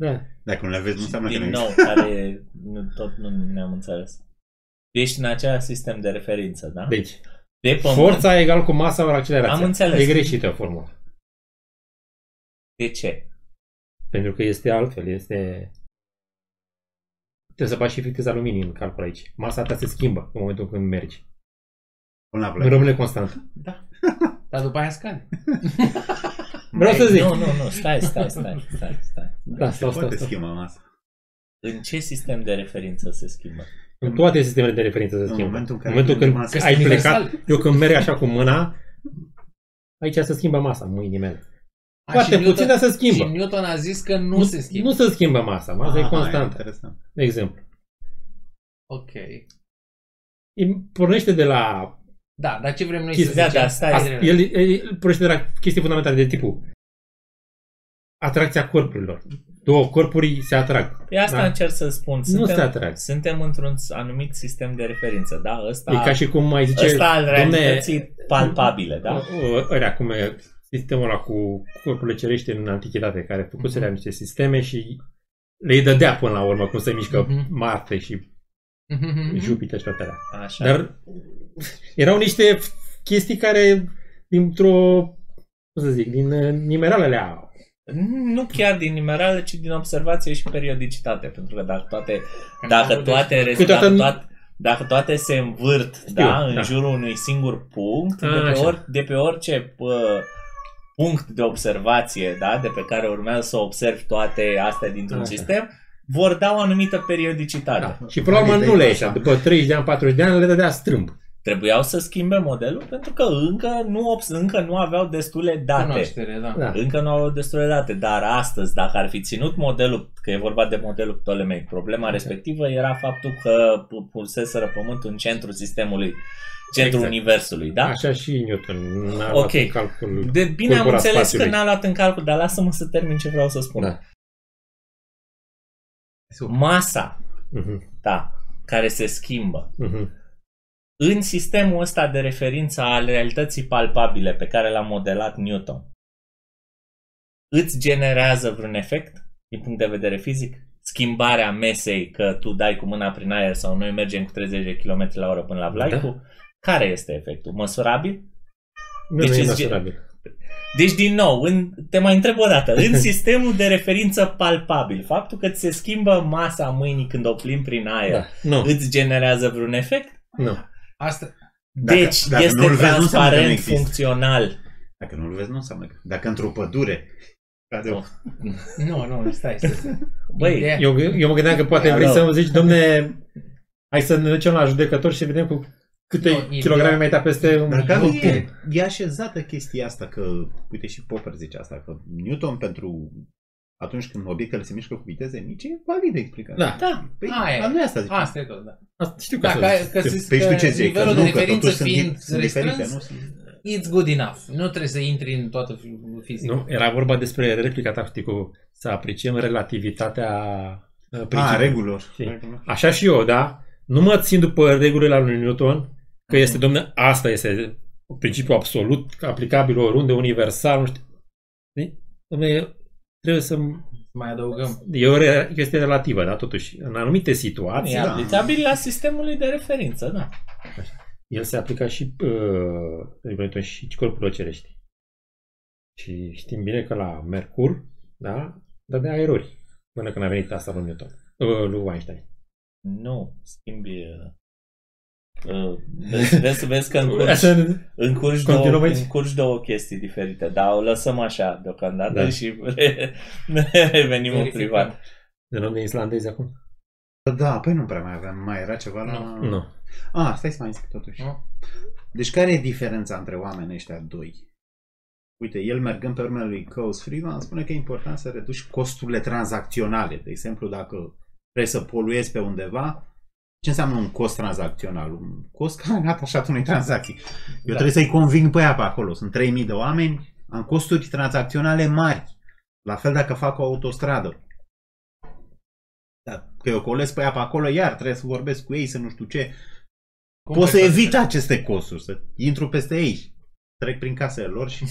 Da. Dacă nu le vezi, nu înseamnă că nu Din nou, există. care nu, tot nu ne-am înțeles. Ești în același sistem de referință, da? Deci, de pământ. forța egal cu masa ori accelerația. Am înțeles. E greșită formula. De ce? Pentru că este altfel, este... Trebuie să faci și viteza luminii în calcul aici. Masa ta se schimbă în momentul când mergi. Până la Nu plec. rămâne constant. Da. Dar după aia scade. Vreau să Ei, zic. Nu, nu, nu, stai, stai, stai, stai, stai. Da, Se stau, stau, poate stau. schimba masa. În ce sistem de referință se schimbă? În toate sistemele de referință se În schimbă. momentul în care în momentul când masa este ai universal. plecat, eu când merg așa cu mâna, aici se schimbă masa, mâinii mele. A, Foarte și puțin, dar se schimbă. Și Newton a zis că nu, se schimbă. Nu se schimbă masa, masa e Aha, constantă. interesant. De exemplu. Ok. E- Pornește de la Da, dar ce vrem noi Chestia- să da, zicem? da, stai. Asta, el, el pornește de la chestii fundamentale de tipul atracția corpurilor. Două corpuri se atrag. Pe asta Da. încerc să spun. Nu Suntem, se atrag. suntem într-un anumit sistem de referință, da? Ăsta, E ca și cum mai zice, ăsta al domne, realității palpabile, da? ă- ăia cum e sistemul ăla cu corpurile cerești în antichitate, care făcuseră Mhm. niște sisteme și le dădea până la urmă cum se mișcă Mhm. Marte și Mhm. Jupiter și toate alea. Așa. Dar erau niște chestii care dintr-o, cum să zic, din uh, nimeralele alea. Nu chiar din numerale, ci din observație și periodicitate. Pentru că dacă toate, dacă Câteodată- toate, dacă Câteodată- toate, dacă toate se învârt da, în da. jurul unui singur punct, A, de, pe așa. or, de pe orice pă, punct de observație da, de pe care urmează să observi toate astea dintr-un Așa. sistem, vor da o anumită periodicitate. Da. Și până la urmă Validă nu le e ieșea. așa. După 30 de ani, 40 de ani, le dădea strâmb. Trebuiau să schimbe modelul pentru că încă nu, obs- încă nu aveau destule date. Cunoaștere, da. Da. Încă nu au destule date, dar astăzi, dacă ar fi ținut modelul, că e vorba de modelul Ptolemeic, problema respectivă era faptul că pu- puseseră Pământul în centrul sistemului, centrul Exact. Universului, da? Așa și Newton. N-a Ok. luat în calcul. De bine am Curbura înțeles spațiului. că n-a luat în calcul, dar lasă-mă să termin ce vreau să spun. Da. Masa, Mhm, da, care se schimbă, mhm. În sistemul ăsta de referință al realității palpabile pe care l-a modelat Newton, îți generează vreun efect din punct de vedere fizic? Schimbarea mesei că tu dai cu mâna prin aer sau noi mergem cu 30 de km la oră până la Vlaicu? Da. Care este efectul? Măsurabil? Nu, Deci nu e îți- măsurabil. Deci, din nou, în, te mai întreb o dată, în sistemul de referință palpabil, faptul că ți se schimbă masa mâinii când o plimbi prin aer, Da. Nu, îți generează vreun efect? nu. Asta, Dacă- deci dacă este nu-l vezi, nu înseamnă că nu transparent, există. funcțional. Dacă nu-l vezi, nu înseamnă că... Dacă într-o pădure cade o... Oh. nu, nu, stai, stai. stai. Băi, Ideea- Eu, eu mă gândeam că poate Alo. vrei să-mi zici, domne, hai să ne ducem la judecător și vedem cu câte Nu, ideea- kilograme mai dat peste un Dar care un e, punct. e așezată chestia asta că, uite și Popper zice asta, că Newton pentru atunci când obiectele se mișcă cu viteze mici, e valid explicat. Da. da, Păi, Aia e. dar nu e asta zice. Asta e tot, da. Asta știu că Da, să că, zic. că, zis Păi și tu că ce zici? Că nivelul nu, de că referință totuși sunt, fiind di- sunt diferite, restrâns, nu? Sunt... it's good enough. Nu trebuie să intri în toată fizica. Nu, era vorba despre replica ta, știi, cu să apreciem relativitatea uh, A, principiului. regulilor. Știi? Regulilor. Așa și eu, da? Nu mă țin după regulile lui Newton, că este, domne, asta este un principiu absolut, aplicabil oriunde, universal, nu știu. Știi? Dom'le, Trebuie să... Mai adăugăm. E o re- chestie relativă, dar totuși, în anumite situații, E Da. aplicabil la sistemul de referință, da. el se aplică și, uh, și corpurilor cerești. Și știm bine că la Mercur, da, dădea erori până când a venit asta lui Newton, uh, lui Einstein. Nu, schimbi... uh, uh, Vezi, vezi, vezi că încurci, Așa, încurci, două, Continuăm aici? încurci două chestii diferite, dar o lăsăm așa deocamdată Da. și re- revenim în Verificăm. privat. de nume islandezi acum? Da, păi nu prea mai avem. Mai era ceva la... Nu. Ah, stai să mai zic totuși. Nu? Deci care e diferența între oamenii ăștia doi? Uite, el mergând pe urmele lui Coase Friedman spune că e important să reduci costurile tranzacționale. De exemplu, dacă vrei să poluezi pe undeva, ce înseamnă un cost tranzacțional? Un cost care atașat unei tranzacții. Eu Da. trebuie să-i conving pe ea pe acolo. Sunt 3000 de oameni, am costuri tranzacționale mari. La fel dacă fac o autostradă. Da, că eu colesc pe ea pe acolo, iar trebuie să vorbesc cu ei, să nu știu ce. Cum Pot să faci evit asta? aceste costuri, să intru peste ei, trec prin casele lor și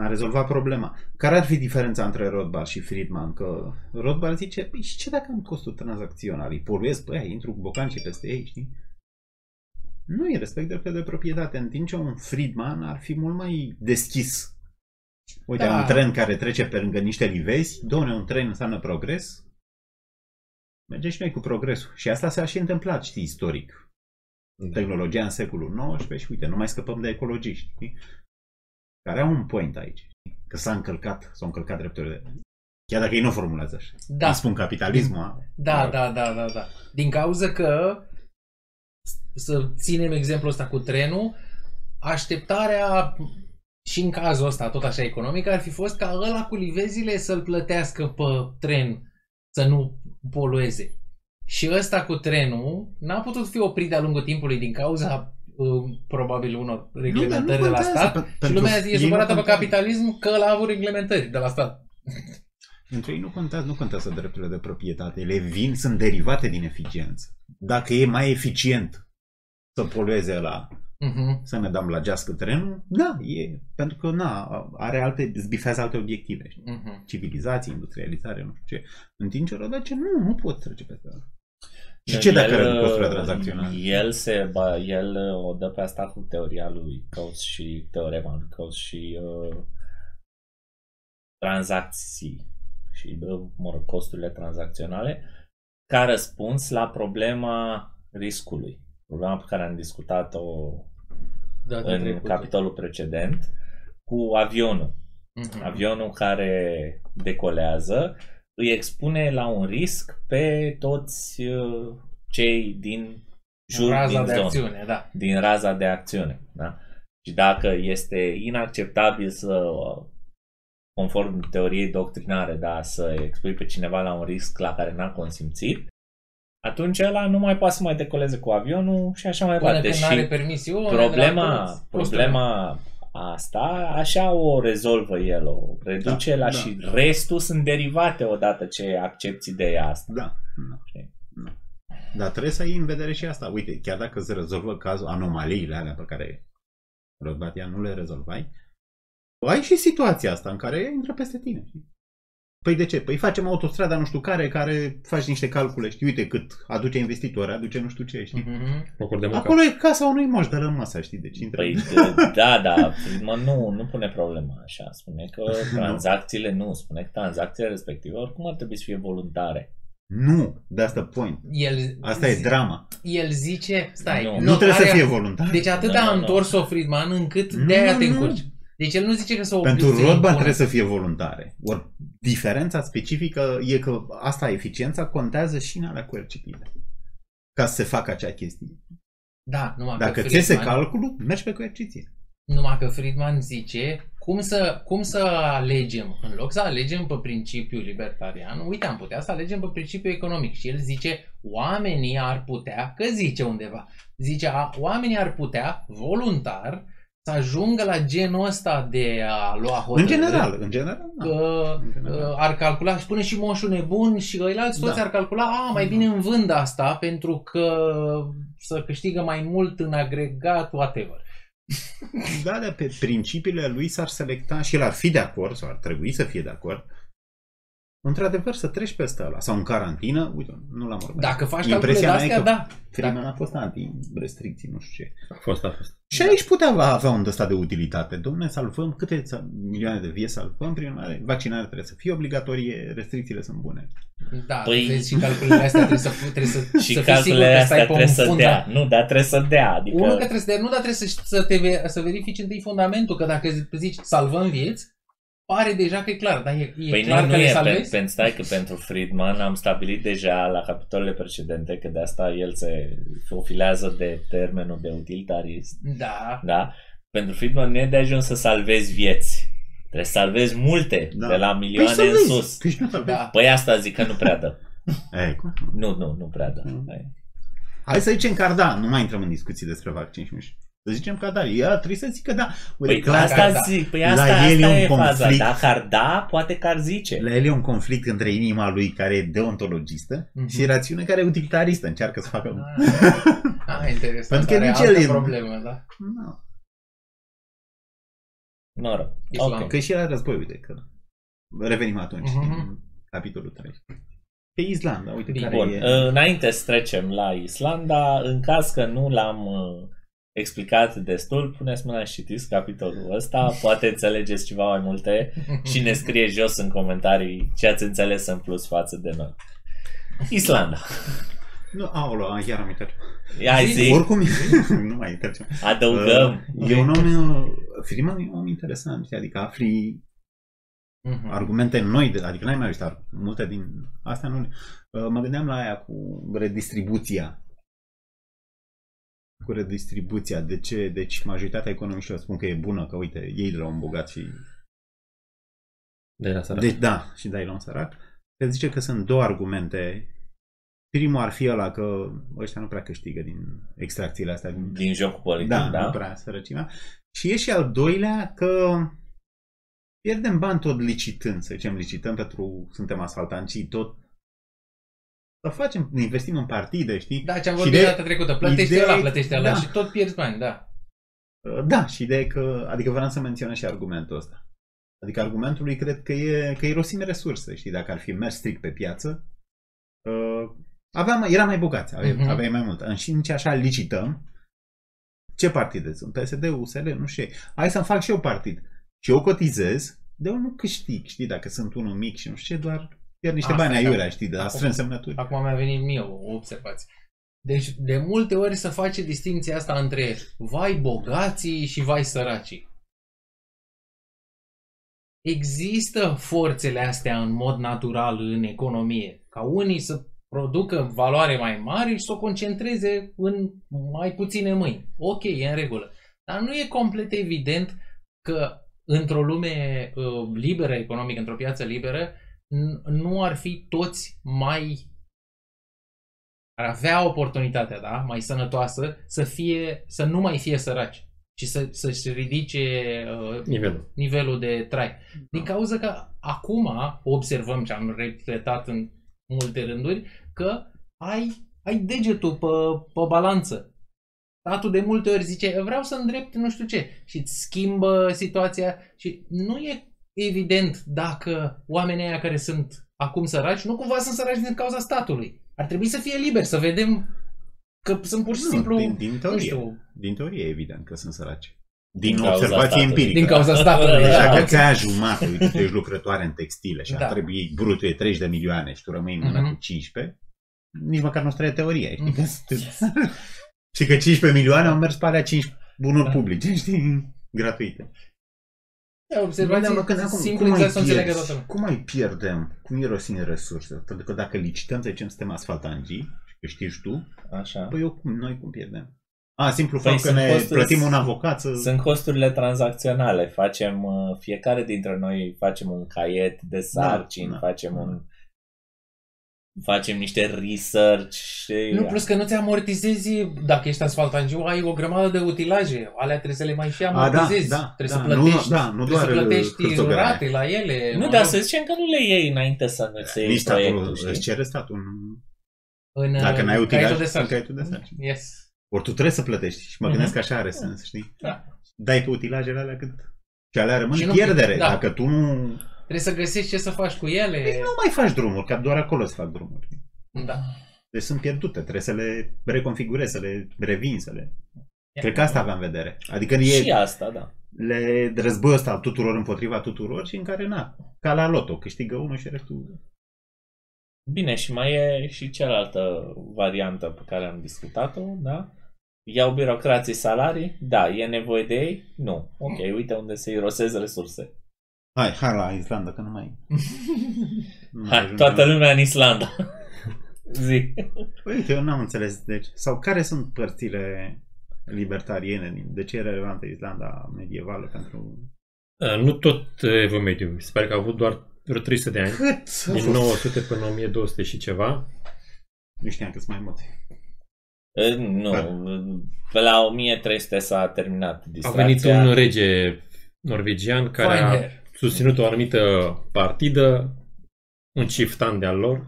a rezolvat problema. Care ar fi diferența între Rothbard și Friedman? Că Rothbard zice, păi și ce dacă am costul tranzacțional? Îi poluez pe aia, intru cu bocanci peste ei, știi? Nu e respect dreptul de proprietate, în timp ce un Friedman ar fi mult mai deschis. Uite, Da. un tren care trece pe lângă niște livezi, doamne, un tren înseamnă progres, merge și noi cu progresul. Și asta s-a și întâmplat, știi, istoric tehnologia în secolul XIX și uite, nu mai scăpăm de ecologiști, știi? Care au un point aici. știi? Că s-a încălcat, s-au încălcat drepturile. Chiar dacă ei nu formulează așa. Da. Îi spun capitalismul. a- Da, da, da, da, da. Din cauza că, să ținem exemplul ăsta cu trenul, așteptarea și în cazul ăsta, tot așa economic, ar fi fost ca ăla cu livezile să-l plătească pe tren să nu polueze. Și ăsta cu trenul n-a putut fi oprit de-a lungul timpului din cauza uh, probabil unor reglementări de la contează, stat pe- și pentru lumea e ei nu supărată pe contează. capitalism că ăla a avut reglementări de la stat. Pentru ei nu contează, nu contează drepturile de proprietate. Ele vin, sunt derivate din eficiență. Dacă e mai eficient să polueze la Mhm. să ne dăm la gească trenul, da, e, pentru că na, are alte, zbifează alte obiective. Știi? Mhm. Civilizație, industrializare, nu știu ce. În timp ce rodace, nu, nu pot trece peste asta. Și El- ce dacă el, are costurile tranzacționale? El, se, ba, el uh, o dă pe asta cu teoria lui Coase și teorema lui Coase și uh, tranzacții și, uh, mă rog, costurile tranzacționale ca răspuns la problema riscului. Problema pe care am discutat-o Data în trecută. capitolul precedent cu avionul. Mhm. Avionul care decolează îi expune la un risc pe toți uh, cei din jur Raza din de zonă, acțiune, da. din raza de acțiune. Da? Și dacă este inacceptabil să, conform teoriei doctrinare, da, să expui pe cineva la un risc la care n-a consimțit, atunci ăla nu mai poate să mai decoleze cu avionul și așa mai Până departe. când Și are permisiune. problema, la toți, problema asta, așa o rezolvă el, o reduce Da, la da. și restul sunt derivate odată ce accepti ideea asta. Da. da. Știi? da. Dar trebuie să ai în vedere și asta. Uite, chiar dacă se rezolvă cazul, anomaliile alea pe care Rodbatia nu le rezolvai, ai și situația asta în care intră peste tine. Știi? Păi de ce? Păi facem autostrada nu știu care, care faci niște calcule, știi, uite cât aduce investitori, aduce nu știu ce, știi? Mhm. Locuri de muncă. Acolo e casa unui moș de rămasă, știi? Deci intră... Păi d- da, da, Friedman nu, nu pune problema așa. Spune că tranzacțiile nu, spune că tranzacțiile respective oricum ar trebui să fie voluntare. Nu, de asta point. El, Asta e drama. El zice, stai, Nu. Nu, nu trebuie să are- fie voluntar. Deci atât Nu, a nu, nu. întors-o Friedman încât Nu, de-aia nu, te nu. încurci. Deci el nu zice că să o Pentru să Rothbard impună. trebuie să fie voluntare. Ori diferența specifică e că asta, eficiența, contează și în alea coercitive. Ca să se facă acea chestie. Da, numai Dacă că ți se Friedman, calculul, mergi pe coerciție. numai că Friedman zice cum să, cum să alegem, în loc să alegem pe principiul libertarian, uite, am putea să alegem pe principiul economic. Și el zice, oamenii ar putea, că zice undeva, zice, a, oamenii ar putea, voluntar, să ajungă la genul ăsta de a lua În hotărâri. general, în general. da. că În general. uh, ar calcula și până și moșul nebun și ăilalți toți Da. ar calcula, a, mai bine îmi vând asta pentru că să câștigă mai mult în agregat, whatever. Da, dar pe principiile lui s-ar selecta și el ar fi de acord, sau ar trebui să fie de acord, într-adevăr să treci peste ăla. Sau în carantină, uite, nu l-am urmărit. Dacă faci calcule Impresia de mea e astea, că da. Freeman a fost anti-restricții, nu știu ce. A fost, a fost. Și aici putea avea un ăsta de utilitate. Domne, salvăm câte ța- milioane de vieți salvăm, prin urmare, vaccinarea trebuie să fie obligatorie, restricțiile sunt bune. Da, Păi- vezi și calculele astea trebuie să, trebuie să, Și să fii sigur calculele că astea stai pe trebuie un să funda. dea. Nu, dar trebuie să dea. Adică... Unul că trebuie să dea, nu, dar trebuie să, să, te, ve- să verifici întâi fundamentul, că dacă zici salvăm vieți, pare deja că e clar, dar e, e Păi clar nu, că nu le e, pentru, salvezi? pentru, stai că pentru Friedman am stabilit deja la capitolele precedente că de asta el se profilează de termenul de utilitarist. Da, Da? Pentru Friedman nu e de ajuns să salvezi vieți. Trebuie să salvezi multe, Da. de la milioane Păi în să sus. Păi și nu salvezi. da. Păi asta zic că nu prea dă. Ei, cum? Nu, nu, nu prea dă. Mm. Hai. Hai să zicem că da, nu mai intrăm în discuții despre vaccin și nu știu. Să zicem că da, ea trebuie să zică da. Uite, Păi clar, asta da. zic, păi La asta, el e asta un e faza. conflict. Dacă ar da, poate că ar zice. La el e un conflict între inima lui care e deontologistă Mhm. și rațiunea care e utilitaristă, încearcă să facă... Ah, ah, interesant. Pentru că Are nici altă el e- problemă, da. No. Noroc. Islam. Ok. Că și la război, uite, că revenim atunci Mhm. în capitolul 3. Pe Islanda, uite Bine. care Bun, e... înainte să trecem la Islanda, în caz că nu l-am uh, explicat destul, puneți mâna și citiți capitolul ăsta, poate înțelegeți ceva mai multe și ne scrie jos în comentarii ce ați înțeles în plus față de noi. Islanda. Nu, aolo, chiar am uitat. Hai Zi, zi, Oricum, nu mai intercem. adăugăm. Uh, e un om, uh, Friedman e un om interesant, știi, adică afli Mhm. argumente noi, de- adică n-ai mai auzit ar- multe din astea. Nu, Uh, mă gândeam la aia cu redistribuția. Cu redistribuția. De ce? Deci majoritatea economiștilor spun că e bună, că uite, ei de la un bogat și... De la sărac. Deci da, și dai la un sărac. Se zice că sunt două argumente. Primul ar fi ăla că ăștia nu prea câștigă din extracțiile astea. Din... Din jocul politic, Da, da? nu prea sărăcimea. Și e și al doilea că pierdem bani tot licitând, să zicem, licităm pentru, suntem asfaltanți și tot să facem, investim în partide, știi? Da, ce am Și vorbit de- data trecută. Plătește ideea ăla, e- plătește ăla da. și tot pierzi bani, da. Da, și ideea e că, adică vreau să menționez și argumentul ăsta. Adică argumentul lui cred că e, că irosim resurse, știi? Dacă ar fi mers strict pe piață, uh, aveam, era mai bogați, aveai, Mhm. uh-huh. aveai mai mult. Și nici așa licităm. Ce partide sunt? PSD, USL, nu știu. Hai să-mi fac și eu partid. Și eu cotizez, de eu nu câștig, știi? Dacă sunt unul mic și nu știu ce, doar pierd niște Asta bani e, da. aiurea, știi? De la Acum- strâns semnături. Acum mi-a venit mie o observație. Deci, de multe ori se face distinția asta între vai bogații și vai săracii. Există forțele astea în mod natural în economie, ca unii să producă valoare mai mare și să o concentreze în mai puține mâini. Ok, e în regulă. Dar nu e complet evident că într-o lume uh, liberă economică, într-o piață liberă, n- nu ar fi toți mai ar avea oportunitatea, da, mai sănătoasă, să fie, să nu mai fie săraci și să, să-și ridice uh, Nivelul. nivelul de trai. Din cauza că acum observăm ce am repetat în multe rânduri, că ai, ai degetul pe, pe balanță. Statul de multe ori zice, vreau să îndrept nu știu ce și îți schimbă situația și nu e evident dacă oamenii aia care sunt acum săraci, nu cumva sunt săraci din cauza statului. Ar trebui să fie liberi, să vedem că sunt pur și Nu, simplu, din, din nu teorie. știu, Din teorie e evident că sunt săraci. Din, Din cauza observație statului. empirică. din cauza statului. Deci Da. dacă ți aia jumate, uite, tu ești lucrătoare în textile și Da. ar trebui brutul e 30 de milioane și tu rămâi în mână Mhm. cu 15, nici măcar nu trebuie teorie, știi? Că sunt- și că 15 milioane au mers pe alea 5 bunuri Da. publice, știi? Gratuite. Observații Vedeam, că acum, simplu cum, exact mai să înțeleagă pierzi, toată lumea. cum mai pierdem, cum irosim resurse? Pentru că dacă licităm, să zicem, suntem asfaltangii și câștigi tu, Așa. păi eu cum, noi cum pierdem? A, simplu Păi fapt că sunt ne costuri- plătim un avocat să... Sunt costurile tranzacționale. Facem, uh, fiecare dintre noi facem un caiet de sarcini, da. facem un facem niște research și Nu, plus că nu ți amortizezi, dacă ești asfaltangiu, ai o grămadă de utilaje. Alea trebuie să le mai și A, da, amortizezi. da, trebuie da, să plătești, nu, da, nu trebuie doar să plătești hârțogărare. rate la ele. Nu, mă dar rog. să zicem că nu le iei înainte să nu se iei Nici proiectul, statul știi? îți cere statul un În, Dacă uh, n-ai utilaj, caietul de în sarcini. caietul de sarcini. Yes. Ori tu trebuie să plătești și mă Mhm. gândesc că așa are sens, știi? Da. dai pe utilajele alea cât... Și alea rămân Și nu- pierdere. da. Dacă tu nu... Trebuie să găsești ce să faci cu ele. Păi nu mai faci drumuri, că doar acolo se fac drumuri. Da. Deci sunt pierdute, trebuie să le reconfigurezi, să le revin, să le... Cred că asta aveam în vedere. Adică e Și asta, da. le războiul ăsta al tuturor împotriva tuturor și în care, na, ca la loto, câștigă unul și restul... Bine, și mai e și cealaltă variantă pe care am discutat-o, da? Iau birocrații salarii? Da. E nevoie de ei? Nu. Ok, uite unde se irosesc resurse. Hai, hai la Islanda, că nu mai... nu mai Hai, ajungem. toată lumea în Islanda. Zi. Păi, Uite, eu n-am înțeles, deci, sau care sunt părțile libertariene, din- de ce e relevantă Islanda medievală pentru... Uh, Nu tot evul mediu. Se pare că au avut doar vreo 300 de ani. Cât? Din 900 până 1200 și ceva. Nu știam că sunt mai mulți. E, Nu, pe la 1300 s-a terminat A distracția. venit un rege norvegian care a Fine. Susținut o anumită partidă, un chieftan de-al lor,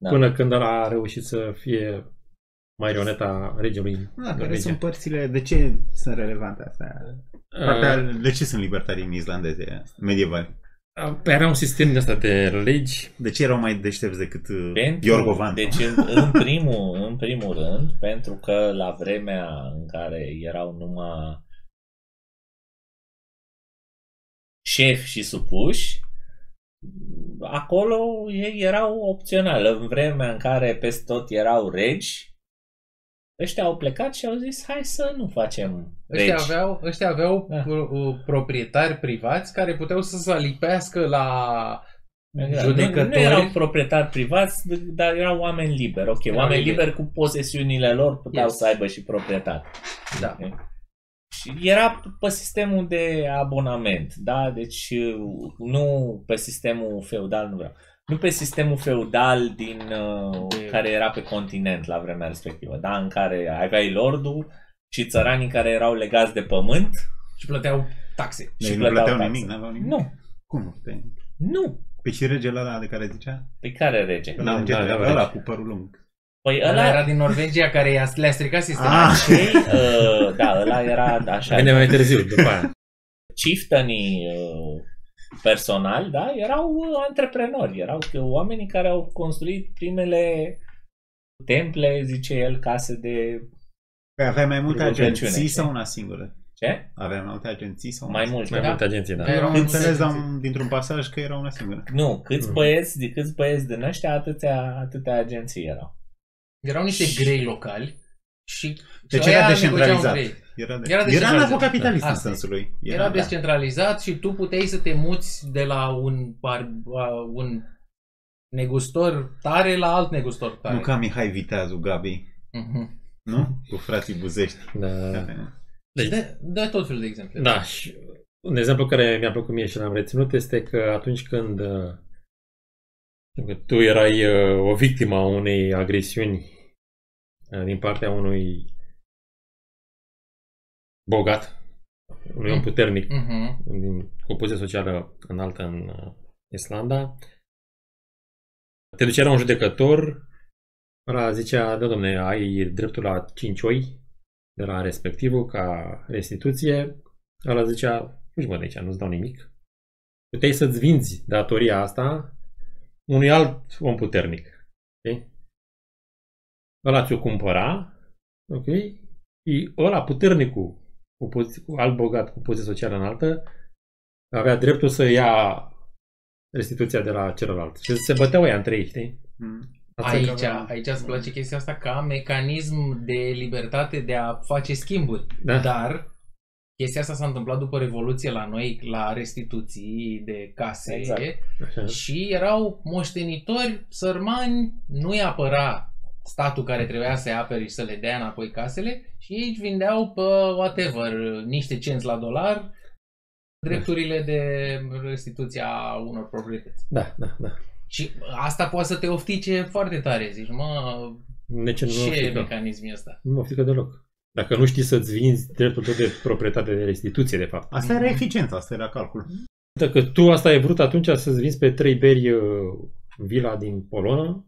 Da. până când ăla a reușit să fie marioneta regelui Da, care norvegian. sunt părțile, de ce sunt relevante astea? Partea, Uh, de ce sunt libertarii islandeze medievali? Păi Era un sistem din asta de legi. De ce erau mai deștepți decât uh, Pentru, Iorgovan? deci în, în, primul, în primul rând, pentru că la vremea în care erau numai șefi și supuși, acolo ei erau opțional. În vremea în care peste tot erau regi, ăștia au plecat și au zis hai să nu facem regi. Ăștia aveau, ăștia aveau Da. uh, uh, proprietari privați care puteau să se lipească la Exact. Nu, nu judecători. erau proprietari privați, dar erau oameni liberi. Ok, Erau oameni liberi. liberi cu posesiunile lor puteau Yes. să aibă și proprietate. Da. Și era pe sistemul de abonament, da? Deci nu pe sistemul feudal, nu vreau. Nu pe sistemul feudal din uh, De- care era pe continent la vremea respectivă, da? În care aveai lordul și țăranii care erau legați de pământ. Și plăteau taxe. Deci și nu plăteau plăteau taxe. nimic, n-aveau nimic? Nu, Cum nu? Pe, nu. pe și regele ăla de care zicea? Pe care rege? Ăla, Da, da, da, ăla, da. cu părul lung. Păi Ăla ăla, era din Norvegia care i-a, le-a stricat sistemul. Ah. cei, uh, da, ăla era așa. Vine mai târziu, după aia. chieftainii uh, personali, da, erau uh, antreprenori, erau uh, oamenii care au construit primele temple, zice el, case de Păi aveai mai multe Rugăciune, agenții știi? sau una singură? ce? Aveai mai multe agenții sau una Mai singură? multe. Mai Da? multe agenții, da. Da, erau Am mai înțeles multe am, dintr-un pasaj că era una singură. Nu, câți Mm. băieți, de câți băieți din ăștia, atâtea, atâtea agenții erau. Erau niște grei locali și Deci și era ăia descentralizat. negociau între ei. Era, de, Era era, descentralizat. anarhocapitalist în Asta e. sensul lui. Era da. descentralizat și tu puteai să te muți de la un, par, un negustor tare la alt negustor tare. Nu ca Mihai Viteazu, Gabi, Mhm. nu? Cu frații Buzești. Da. Care- Și de, de tot felul de exemple. Da, și un exemplu care mi-a plăcut mie și l-am reținut este că atunci când uh, că tu erai uh, o victimă a unei agresiuni uh, din partea unui bogat, unui om Mm. puternic Mhm. din, cu o poziție socială înaltă în uh, Islanda, te ducea la un judecător, ăla zicea, da domne, ai dreptul la 5 oi de la respectivul ca restituție, ăla zicea, fugi mă de aici, nu-ți dau nimic. Puteai să-ți vinzi datoria asta unui alt om puternic. Okay? Ăla ți-o cumpăra, ok? Și ăla puternicul, cu, pozi- cu alt bogat, cu poziție socială înaltă, avea dreptul să ia restituția de la celălalt. Și se băteau ea între ei, știi? Mm. Asta Aici, că- aici îți place chestia asta ca mecanism de libertate de a face schimburi. Da. Dar chestia asta s-a întâmplat după Revoluție la noi, la restituții de case. Exact. Așa. Și erau moștenitori sărmani, nu-i apăra statul care trebuia să-i apere și să le dea înapoi casele și ei își vindeau pe whatever, niște cenți la dolar, drepturile de restituție a unor proprietăți. Da, da, da. Și asta poate să te oftice foarte tare, zici, mă, De ce nu mă ce frică? mecanism e ăsta? Nu mă frică deloc. Dacă nu știi să-ți vinzi dreptul tău de proprietate de restituție, de fapt. Asta era eficiența, asta era calcul. Dacă tu asta ai vrut atunci să-ți vinzi pe trei beri uh, vila din Polonă,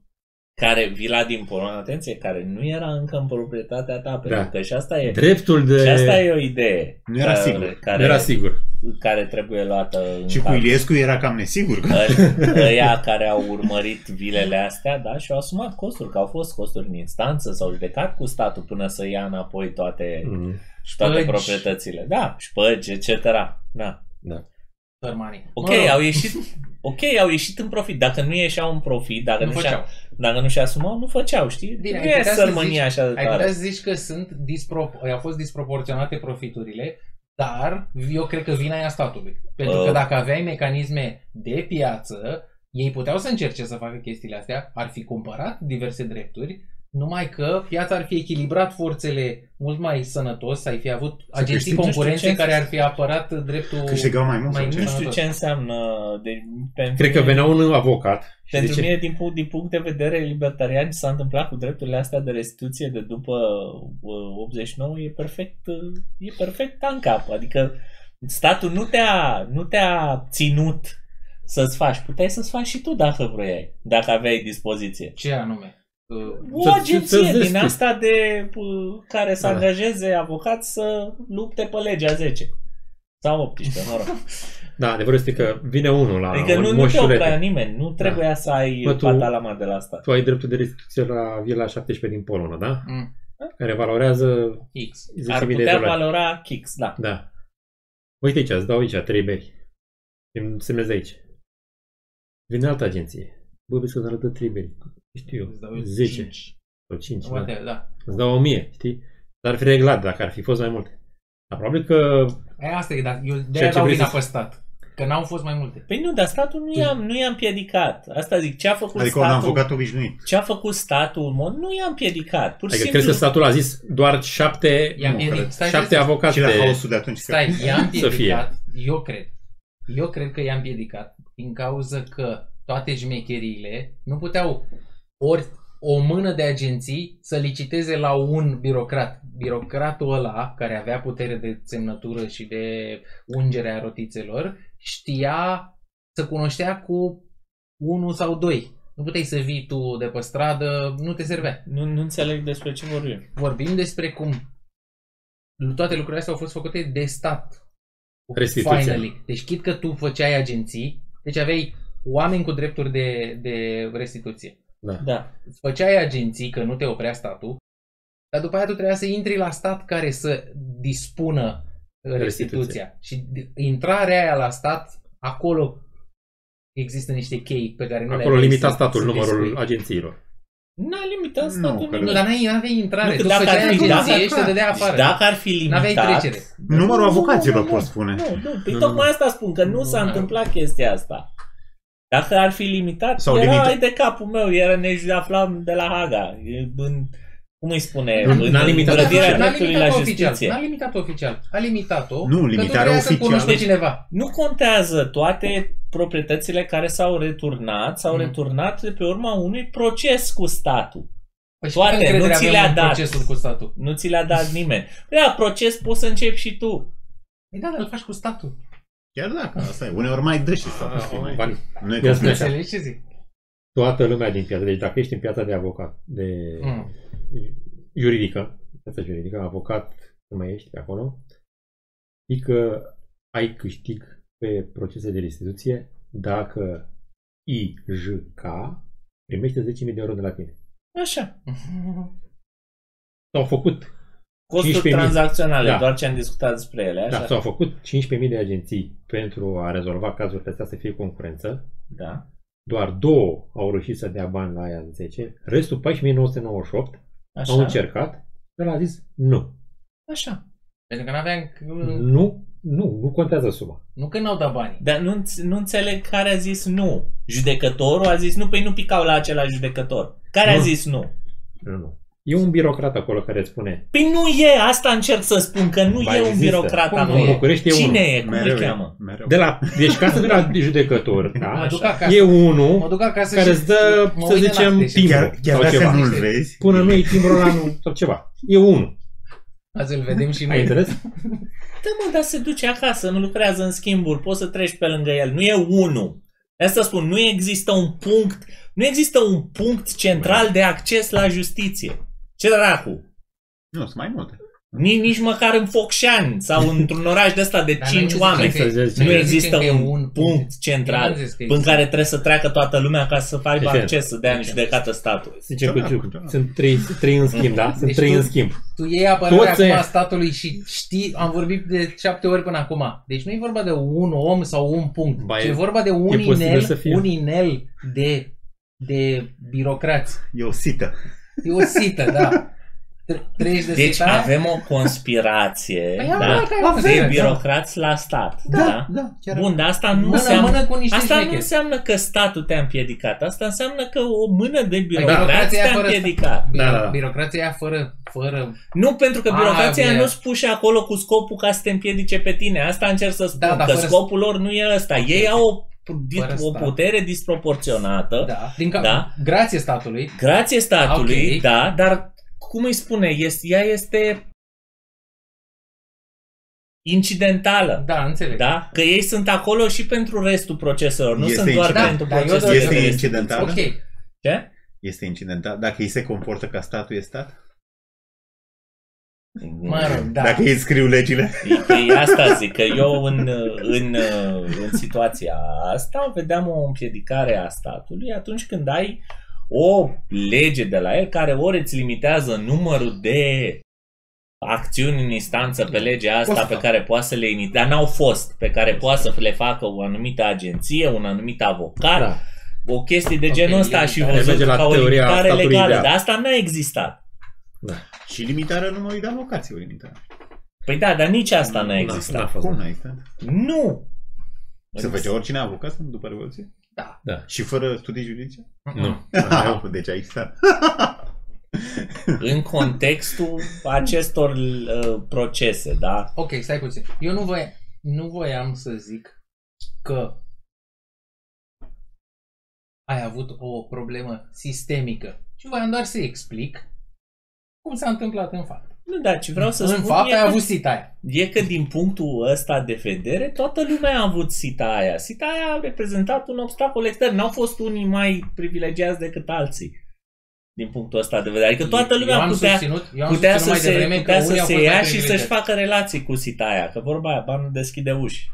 care vila din Polonia, atenție, care nu era încă în proprietatea ta, pentru Da. că și asta e, Dreptul de... și asta e o idee. Nu era care, sigur. Care, Nu era sigur. care trebuie luată în Și cu calcul. Iliescu era cam nesigur. Că... Ă- Ăia care au urmărit vilele astea, da, și au asumat costuri, că au fost costuri în instanță, s-au judecat cu statul până să ia înapoi toate, Mm. toate Șpăgi. proprietățile. Da, șpăgi, etc. Da. Sărmanii. Ok, Mă rog, au ieșit, ok, au ieșit în profit. Dacă nu ieșeau în profit, dacă nu nu, făceau. și dacă nu și asumau, nu făceau, știi? Bine, nu ai e putea să sărmânia zici- așa de Ai putea tare. să zici că sunt dispro- au fost disproporționate profiturile, dar eu cred că vina e a statului. Pentru că Uh. dacă aveai mecanisme de piață, ei puteau să încerce să facă chestiile astea, ar fi cumpărat diverse drepturi, numai că piața ar fi echilibrat forțele mult mai sănătos, ai fi avut agenții câștigi, nu știu concurențe ce- care ar fi apărat dreptul... Câștigau mai mult mai sau ce? Nu știu tot. ce înseamnă. De, pentru Cred că mine- venea un avocat și Pentru zice, mine, din punct, din punct de vedere libertarian, ce s-a întâmplat cu drepturile astea de restituție de după uh, 89 e perfect, uh, e perfect în cap. Adică statul nu te-a, nu te-a ținut să-ți faci. Puteai să-ți faci și tu dacă vroiai, dacă aveai dispoziție. Ce anume? Uh, O Să- agenție să-ți din deschid. asta de uh, care să Da. angajeze avocați să lupte pe legea 10 sau 18, mă rog. da, adevărul este că vine unul la Adică un nu, nu te moșurete. oprea nimeni, nu trebuia să ai Bă, tu- patalama de la asta. Tu ai dreptul de restituție la Vila 17 din Polonă, da? mm, Care valorează X. 10.000 Ar de putea dolari. valora kicks, da. Da. Uite aici, îți dau aici trei beri. Îmi semnez aici. Vine altă agenție. Bă, vezi că îți arătă trei beri. Știu Îți dau eu, eu 10 cinci. sau 5. Da. Poate, da. Îți dau 1000, știi? Dar ar fi reglat dacă ar fi fost mai multe. Dar probabil că E, asta e, dar eu de Ceea aia ce dau vrei vina să- pe stat. Că n-au fost mai multe. Păi nu, dar statul nu i-a, nu i-a împiedicat. Asta zic, ce a făcut Adică un statul? avocat obișnuit. Ce a făcut statul în mod? Nu i-a împiedicat. Pur și adică simplu. crezi că statul a zis doar șapte, I-a Nu, împiedicat. cred. Stai, șapte stai, stai. avocați Și la de... haosul de atunci. Stai, i-a Să fie. împiedicat, eu cred. Eu cred că i-a împiedicat din cauza că toate șmecheriile nu puteau ori o mână de agenții să liciteze la un birocrat. Birocratul ăla, care avea putere de semnătură și de ungere a rotițelor, știa, să cunoștea cu unul sau doi. Nu puteai să vii tu de pe stradă, nu te servea. Nu, nu înțeleg despre ce vorbim. Vorbim despre cum toate lucrurile astea au fost făcute de stat. Restituția. Finally. Deci chit că tu făceai agenții, deci aveai oameni cu drepturi de, de restituție. Da. Da. Îți făceai agenții, că nu te oprea statul, dar după aia tu trebuia să intri la stat care să dispună uh, restituția. Restituția. Și de- intrarea aia la stat, acolo există niște chei pe care nu le Acolo aveai limita să- statul să numărul dispui. agențiilor. N-a limitat Nu, statul că- Nu, nimic. dar n-ai, n-aveai intrare. Nu, că tu dacă făceai ar fi- agenție dacă- și te dădea afară. Dacă ar fi limitat... N-aveai trecere. Numărul Nu, avocaților nu, nu, poți spune. Nu, nu, păi Nu, tocmai nu. asta spun, că nu s-a Nu, întâmplat chestia asta. Dacă ar fi limitat, Sau era limitat. ai de capul meu, era ne aflam de la Haga. E În, cum îi spune? Nu, în n-a limitat îngrădirea oficial. N-a dreptului la limitat oficial. justiție. N-a limitat oficial. A limitat-o. Nu, că tu limitarea trebuia să oficială. cunoști pe cineva. Nu contează toate proprietățile care s-au returnat, s-au Mm. returnat de pe urma unui proces cu statul. Păi și Toate, câtă încredere nu ți avem le-a în dat. procesul cu statul. Nu ți l-a dat nimeni. Păi da, proces poți să începi și tu. Păi da, dar îl faci cu statul. Chiar dacă, asta e. Uneori mai dă și statul. știi, mai- Bani. Nu e Ia spune complet. așa. Înțelegi ce zic? Toată lumea din piață. Deci dacă ești în piața de avocat, de Mm. juridică, piața juridică, avocat, nu mai ești pe acolo, și că ai câștig pe procese de restituție dacă IJK primește 10.000 de euro de la tine. Așa. S-au făcut, Costuri 15.000. tranzacționale, Da. doar ce am discutat despre ele, așa? da, s-au făcut 15.000 de agenții pentru a rezolva cazurile astea să fie concurență. Da. Doar două au reușit să dea bani la aia în 10, restul 14.998 Așa. au încercat, el a zis nu. Așa. Pentru că n-aveam... Nu, nu, nu contează suma. Nu că n-au dat banii. Dar nu, înț- nu înțeleg care a zis nu. Judecătorul a zis nu, păi nu picau la același judecător. Care a Nu. zis nu? Nu, nu. E un birocrat acolo care îți spune Păi nu e, asta încerc să spun, că nu Ba, e un există. birocrat Cum al nu lui. e? în București e Cine unul. e? Cum Mereu îl e, cheamă? Mereu. De la, deci ca să de la judecător, da? Mă duc Așa. acasă. E Mă unul duc acasă care și îți dă, mă să uit de zicem, noapte și- timp. Chiar, chiar sau dacă ceva. nu-l vezi, Până nu iei timbru la nu, sau ceva. E unul. Azi îl vedem și Ai noi. înțeles? Da, mă, dar se duce acasă, nu lucrează în schimburi, poți să treci pe lângă el. Nu e unul. De asta spun, nu există un punct, nu există un punct central de acces la justiție. Ce dracu? Nu, sunt mai multe. Nici, nici măcar în Focșani sau într-un oraș de ăsta de Dar 5 noi nu oameni. zicem că- Nu Nu noi există zicem că e un punct central Eu nu zic că în există. care trebuie să treacă toată lumea ca să aibă Deci, acces să dea în deci, judecată statul. Zicem Da, cu da, Ciuc. da. Sunt trei, trei în schimb, da? Sunt Deci trei tu- în schimb. Tu iei apărarea Toți acum ăia. a statului și știi, am vorbit de șapte ori până acum. Deci nu e vorba de un om sau un punct, Ba, ci e- e vorba de un e posibil inel, să fie. un inel de, de birocrați. E o sită. E o sită, da. Tre- Treci de Deci sitaia? avem o conspirație Păi da, avem, că avem, de da. birocrați la stat. Da? da, chiar Bun, dar asta nu Mână, înseamnă... mână cu niște Asta nu șmecheri. înseamnă că statul te-a împiedicat. Asta înseamnă că o mână de birocrația birocrați te-a fără- împiedicat. Biro- Da, da, da. Birocrația aia fără, fără... Nu pentru că A, birocrația bine. nu sunt puși acolo cu scopul ca să te împiedice pe tine. Asta încerc să spun. Da, dar că fără- scopul lor nu e ăsta. Ei au o, Fără o stat. putere disproporționată. Da, din ca- Da. grație statului. Grație statului, Ok. da, dar cum îi spune, este, ea este incidentală. Da, înțeleg. Da? Că ei sunt acolo și pentru restul proceselor, nu Este sunt doar incident. pentru Da, dar eu procesele doar- Este de incidentală? Ok. Ce? Este incidental. Dacă ei se comportă ca statul, e stat? Mă rog, da. Dacă ei scriu legile? E, e asta zic, că eu în, în, în situația asta vedeam o împiedicare a statului atunci când ai o lege de la el care ori îți limitează numărul de acțiuni în instanță pe legea asta Fost. pe care poate să le inițieze, dar n-au fost, pe care poate să le facă o anumită agenție, un anumit avocat, Da. o chestie de Ok, genul ăsta și limitare. văzut Merge la ca o teoria limitare statului legală, ideal. dar asta n-a existat. Și limitarea numărului de avocați o limitare. Păi da, dar nici asta n-a N-a- existat. n-a fost. Cum n-a existat? Nu! Se făcea oricine avocat după Revoluție? Da. Da. Și fără studii juridice? Nu. Ah, deci a existat. în contextul acestor uh, procese, da? Ok, stai puțin. Eu nu, voi, nu voiam să zic că ai avut o problemă sistemică. Și voiam doar să explic cum s-a întâmplat în fapt. Nu, da, ce vreau să în spun fapt e, ai că, avut sita aia. e că din punctul ăsta de vedere, toată lumea a avut sita aia. Sita aia a reprezentat un obstacol extern. N-au fost unii mai privilegiați decât alții. Din punctul ăsta de vedere. Adică toată eu lumea am putea, susținut, eu am putea susținut să mai se, devreme putea că să unii au se fost ia mai și să-și privilegiați. facă relații cu sita aia. Că vorba aia, banul deschide uși.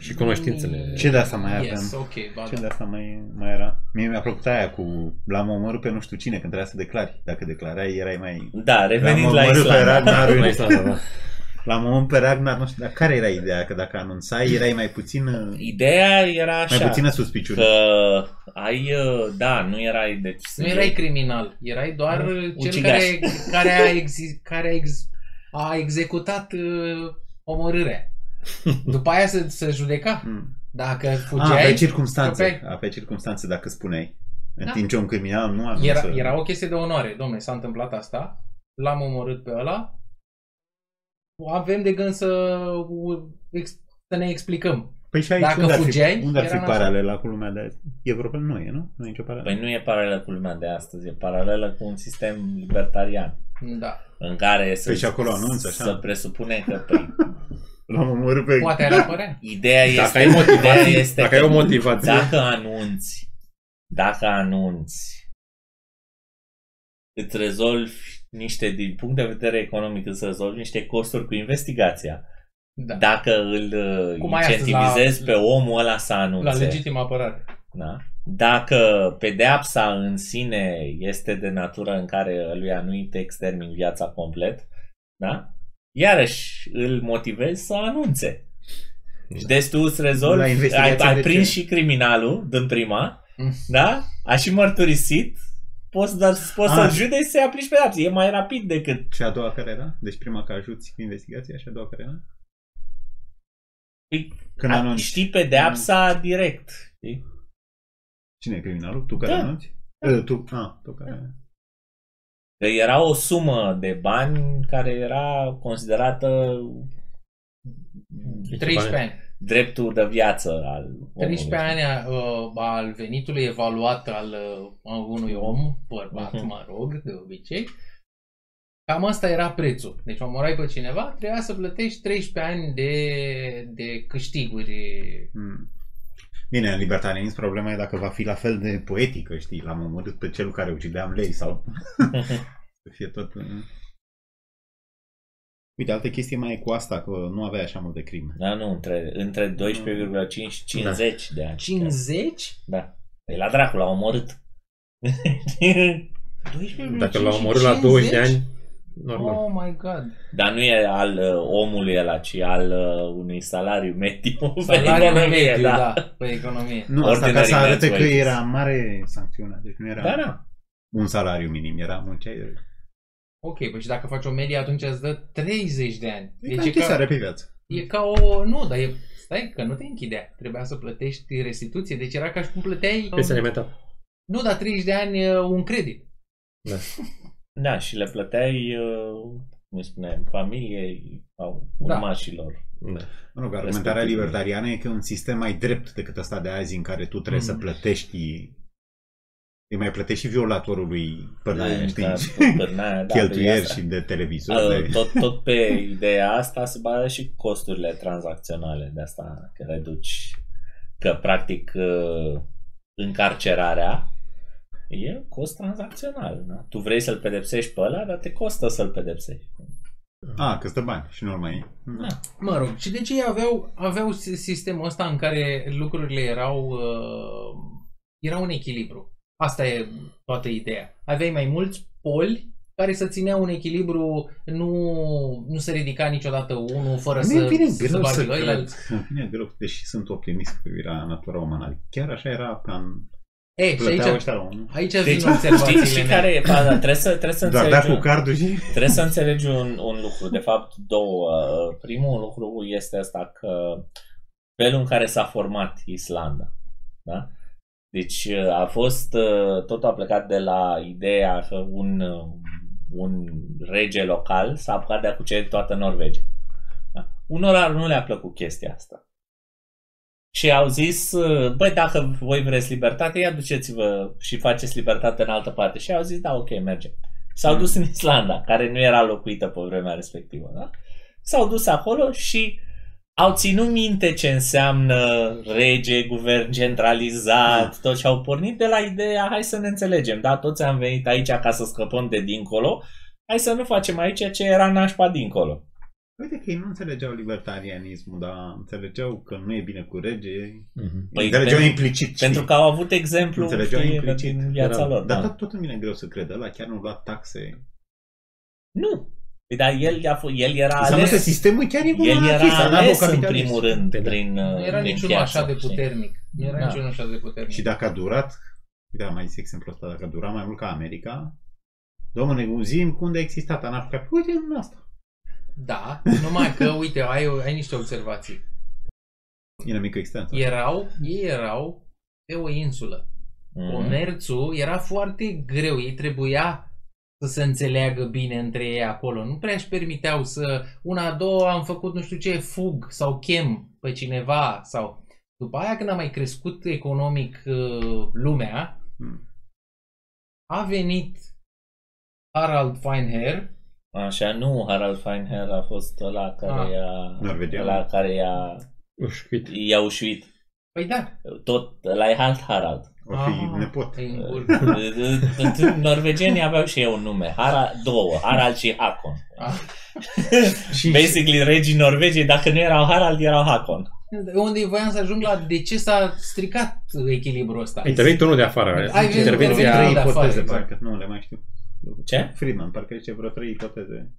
Și cunoștințele. Ce de asta mai aveam? Yes, ok, ba, Ce da. de asta mai, mai era? Mie mi-a plăcut aia cu l-am omorât pe nu știu cine când trebuia să declari. Dacă declarai, erai mai... Da, revenind L-am la omorât pe Islanda. Ragnar. La Islanda, da. L-am omorât pe Ragnar, nu știu, dar care era ideea? Că dacă anunțai, erai mai puțin... Ideea era așa. Mai puțină suspiciune. Că ai, uh, da, nu erai, deci... Nu erai criminal, erai doar cel Ucigaș. care, care, a, exi, care a, ex, a executat uh, omorârea. După aia se, se judeca. Mm. Dacă A, fugeai, pe circumstanțe. Aveai- A, pe circumstanțe, dacă spuneai. În Da. timp ce un criminal nu anunță... era, era o chestie de onoare. Domne, s-a întâmplat asta, l-am omorât pe ăla, avem de gând să, ex- să ne explicăm. Păi și aici Dacă unde ar fi, fugeai, unde ar fi era nasol. paralela cu lumea de azi? E vorba, nu e, nu? Nu e nicio paralelă. Păi nu e paralelă cu lumea de astăzi, e paralelă cu un sistem libertarian Da. în care să, Păi și acolo anunță, așa? să presupune că păi, L-am omorât pe... Poate ar apărea. ideea Dacă este, ai motivație, ideea este dacă că ai o motivație. dacă anunți, dacă anunți, îți rezolvi niște, din punct de vedere economic, îți rezolvi niște costuri cu investigația. Da. Dacă îl uh, Cum ai astăzi incentivizezi la- pe omul ăla să anunțe. La legitimă apărare. Da? Dacă pedeapsa în sine este de natură în care lui nu-i te extermin viața complet, da? Iarăși îl motivezi să anunțe. Și deci tu îți La rezolvi, ai, investigație ai de prins ce? și criminalul din prima, Mm. da? A și mărturisit, poți, dar, poți Ah. să-l judeci să-i aplici pedeapsa. E mai rapid decât... Și a doua care era? Deci prima că ajuți cu investigația și a doua care era? Păi, Când a, anunți. știi pedeapsa direct. Știi? Cine e criminalul? Tu care Da. anunți? Eh, Tu, a, tu care... Că era o sumă de bani care era considerată 13 ani. dreptul de viață al omului. 13 ani uh, al venitului evaluat al uh, a unui om, bărbat, Mhm. mă rog, de obicei. Cam asta era prețul. Deci omorai pe cineva, trebuia să plătești 13 ani de, de câștiguri. Hmm. Bine, în libertarianism problema e dacă va fi la fel de poetică, știi, l-am omorât pe cel care ucideam lei sau să fie tot... uh. Uite, altă chestie mai e cu asta, că nu avea așa multe crime. Da, nu, între, între 12,5 și 50 de ani. 50? Da. E la dracu, l-a omorât. 12, Dacă l-au omorât la 20 de ani, normal. Oh my god. Dar nu e al uh, omului ăla, ci al uh, unui salariu mediu. pe Salariul economie, mediu, da. pe economie. Nu, asta ca Ordinary să arate man's că wages. era mare sancțiunea, deci nu era Da, da. un salariu minim, era munceai. Ok, păi și dacă faci o medie, atunci îți dă 30 de ani. E Deci ca e ca, închisoare pe viață. e ca o... Nu, dar e... Stai, că nu te închidea. Trebuia să plătești restituție. Deci era ca și cum plăteai... Pensia alimentară. Nu, dar 30 de ani uh, un credit. Da. Da, și le plăteai, uh, cum spune, familiei sau Da. urmașilor. Da. Mă rog, argumentarea Respectiv. libertariană e că e un sistem mai drept decât ăsta de azi în care tu trebuie Mhm. să plătești îi mai plătești și violatorului până știi, Da, pârnaia, da, cheltuieri pe asta. și de televizor. Uh, de... tot, tot pe ideea asta se bază și costurile tranzacționale de asta că reduci că practic uh, încarcerarea e cost tranzacțional. Da? Tu vrei să-l pedepsești pe ăla, dar te costă să-l pedepsești. A, că stă bani și nu mai Da. Mă rog, și deci ei aveau, aveau si- sistemul ăsta în care lucrurile erau, uh, erau în echilibru. Asta e toată ideea. Aveai mai mulți poli care să țineau un echilibru, nu, nu se ridica niciodată unul fără Mi-e să, vine să greu bagi să la cred. ăilalți. Îmi vine greu, deși sunt optimist cu privirea la natura umană. Chiar așa era ca în... E, și Plăteau aici, ăștia la unul. aici Deci, vin știi, observațiile știi mele. care e faza? Trebuie să, trebuie să Doar înțelegi da un- cu cardul și... Trebuie să înțelegi un, un lucru, de fapt două. Primul lucru este ăsta că felul în care s-a format Islanda. Da? Deci a fost, totul a plecat de la ideea că un, un rege local s-a apucat de a cuceri toată Norvegia. Da? Unora nu le-a plăcut chestia asta. Și au zis, băi, dacă voi vreți libertate, ia duceți-vă și faceți libertate în altă parte. Și au zis, da, ok, merge. S-au dus în Islanda, care nu era locuită pe vremea respectivă. Da? S-au dus acolo și au ținut minte ce înseamnă rege, guvern centralizat, tot și au pornit de la ideea, hai să ne înțelegem, da, toți am venit aici ca să scăpăm de dincolo, hai să nu facem aici ce era nașpa dincolo. Uite că ei nu înțelegeau libertarianismul, dar înțelegeau că nu e bine cu rege. Mhm. Păi, înțelegeau pentru- implicit. știi? Pentru că au avut exemplu Înțelegeau știi, implicit. din viața Era- lor. Dar da. tot, tot îmi vine greu să cred. Ăla chiar nu lua taxe. Nu. Păi, dar el, a f- el era Înseamnă că ales, sistemul chiar e el monarhist, era ales în anarhocapitalist. primul rând Păi da. prin, Nu uh, era prin niciunul piață, așa de știi? puternic. Nu era Da. niciunul așa de puternic. Și dacă a durat, uite, am mai zis exemplul ăsta, dacă a durat mai mult ca America, domnule, zi cum de a existat anarhocapital. Uite în asta. Da, numai că, uite, ai, ai niște observații. E mică extensă. Erau, ei erau pe o insulă. Mhm. Comerțul era foarte greu. Ei trebuia să se înțeleagă bine între ei acolo. Nu prea își permiteau să... Una, a doua, am făcut nu știu ce, fug sau chem pe cineva sau... După aia, când a mai crescut economic uh, lumea, Hmm. a venit Harald Feinherr, Așa, nu, Harald Feinherr a fost ăla care Ah. i-a, Norvegian. ăla care i-a, Ușcuit. i-a ușuit. Păi da, Tot, la e alt Harald. O fi Ah, nepot. e în burg. Norvegienii aveau și ei un nume, Harald, două, Harald și Hakon. Ah. Și, Basically, regii Norvegiei, dacă nu erau Harald, erau Hakon. Unde voiam să ajung la de ce s-a stricat echilibrul ăsta. A intervenit unul de afară. Ai venit- Intervenția... ai trei de afară, ipoteze, exact. parcă nu le mai știu. Ce? Friedman, parcă zice vreo trei ipoteze.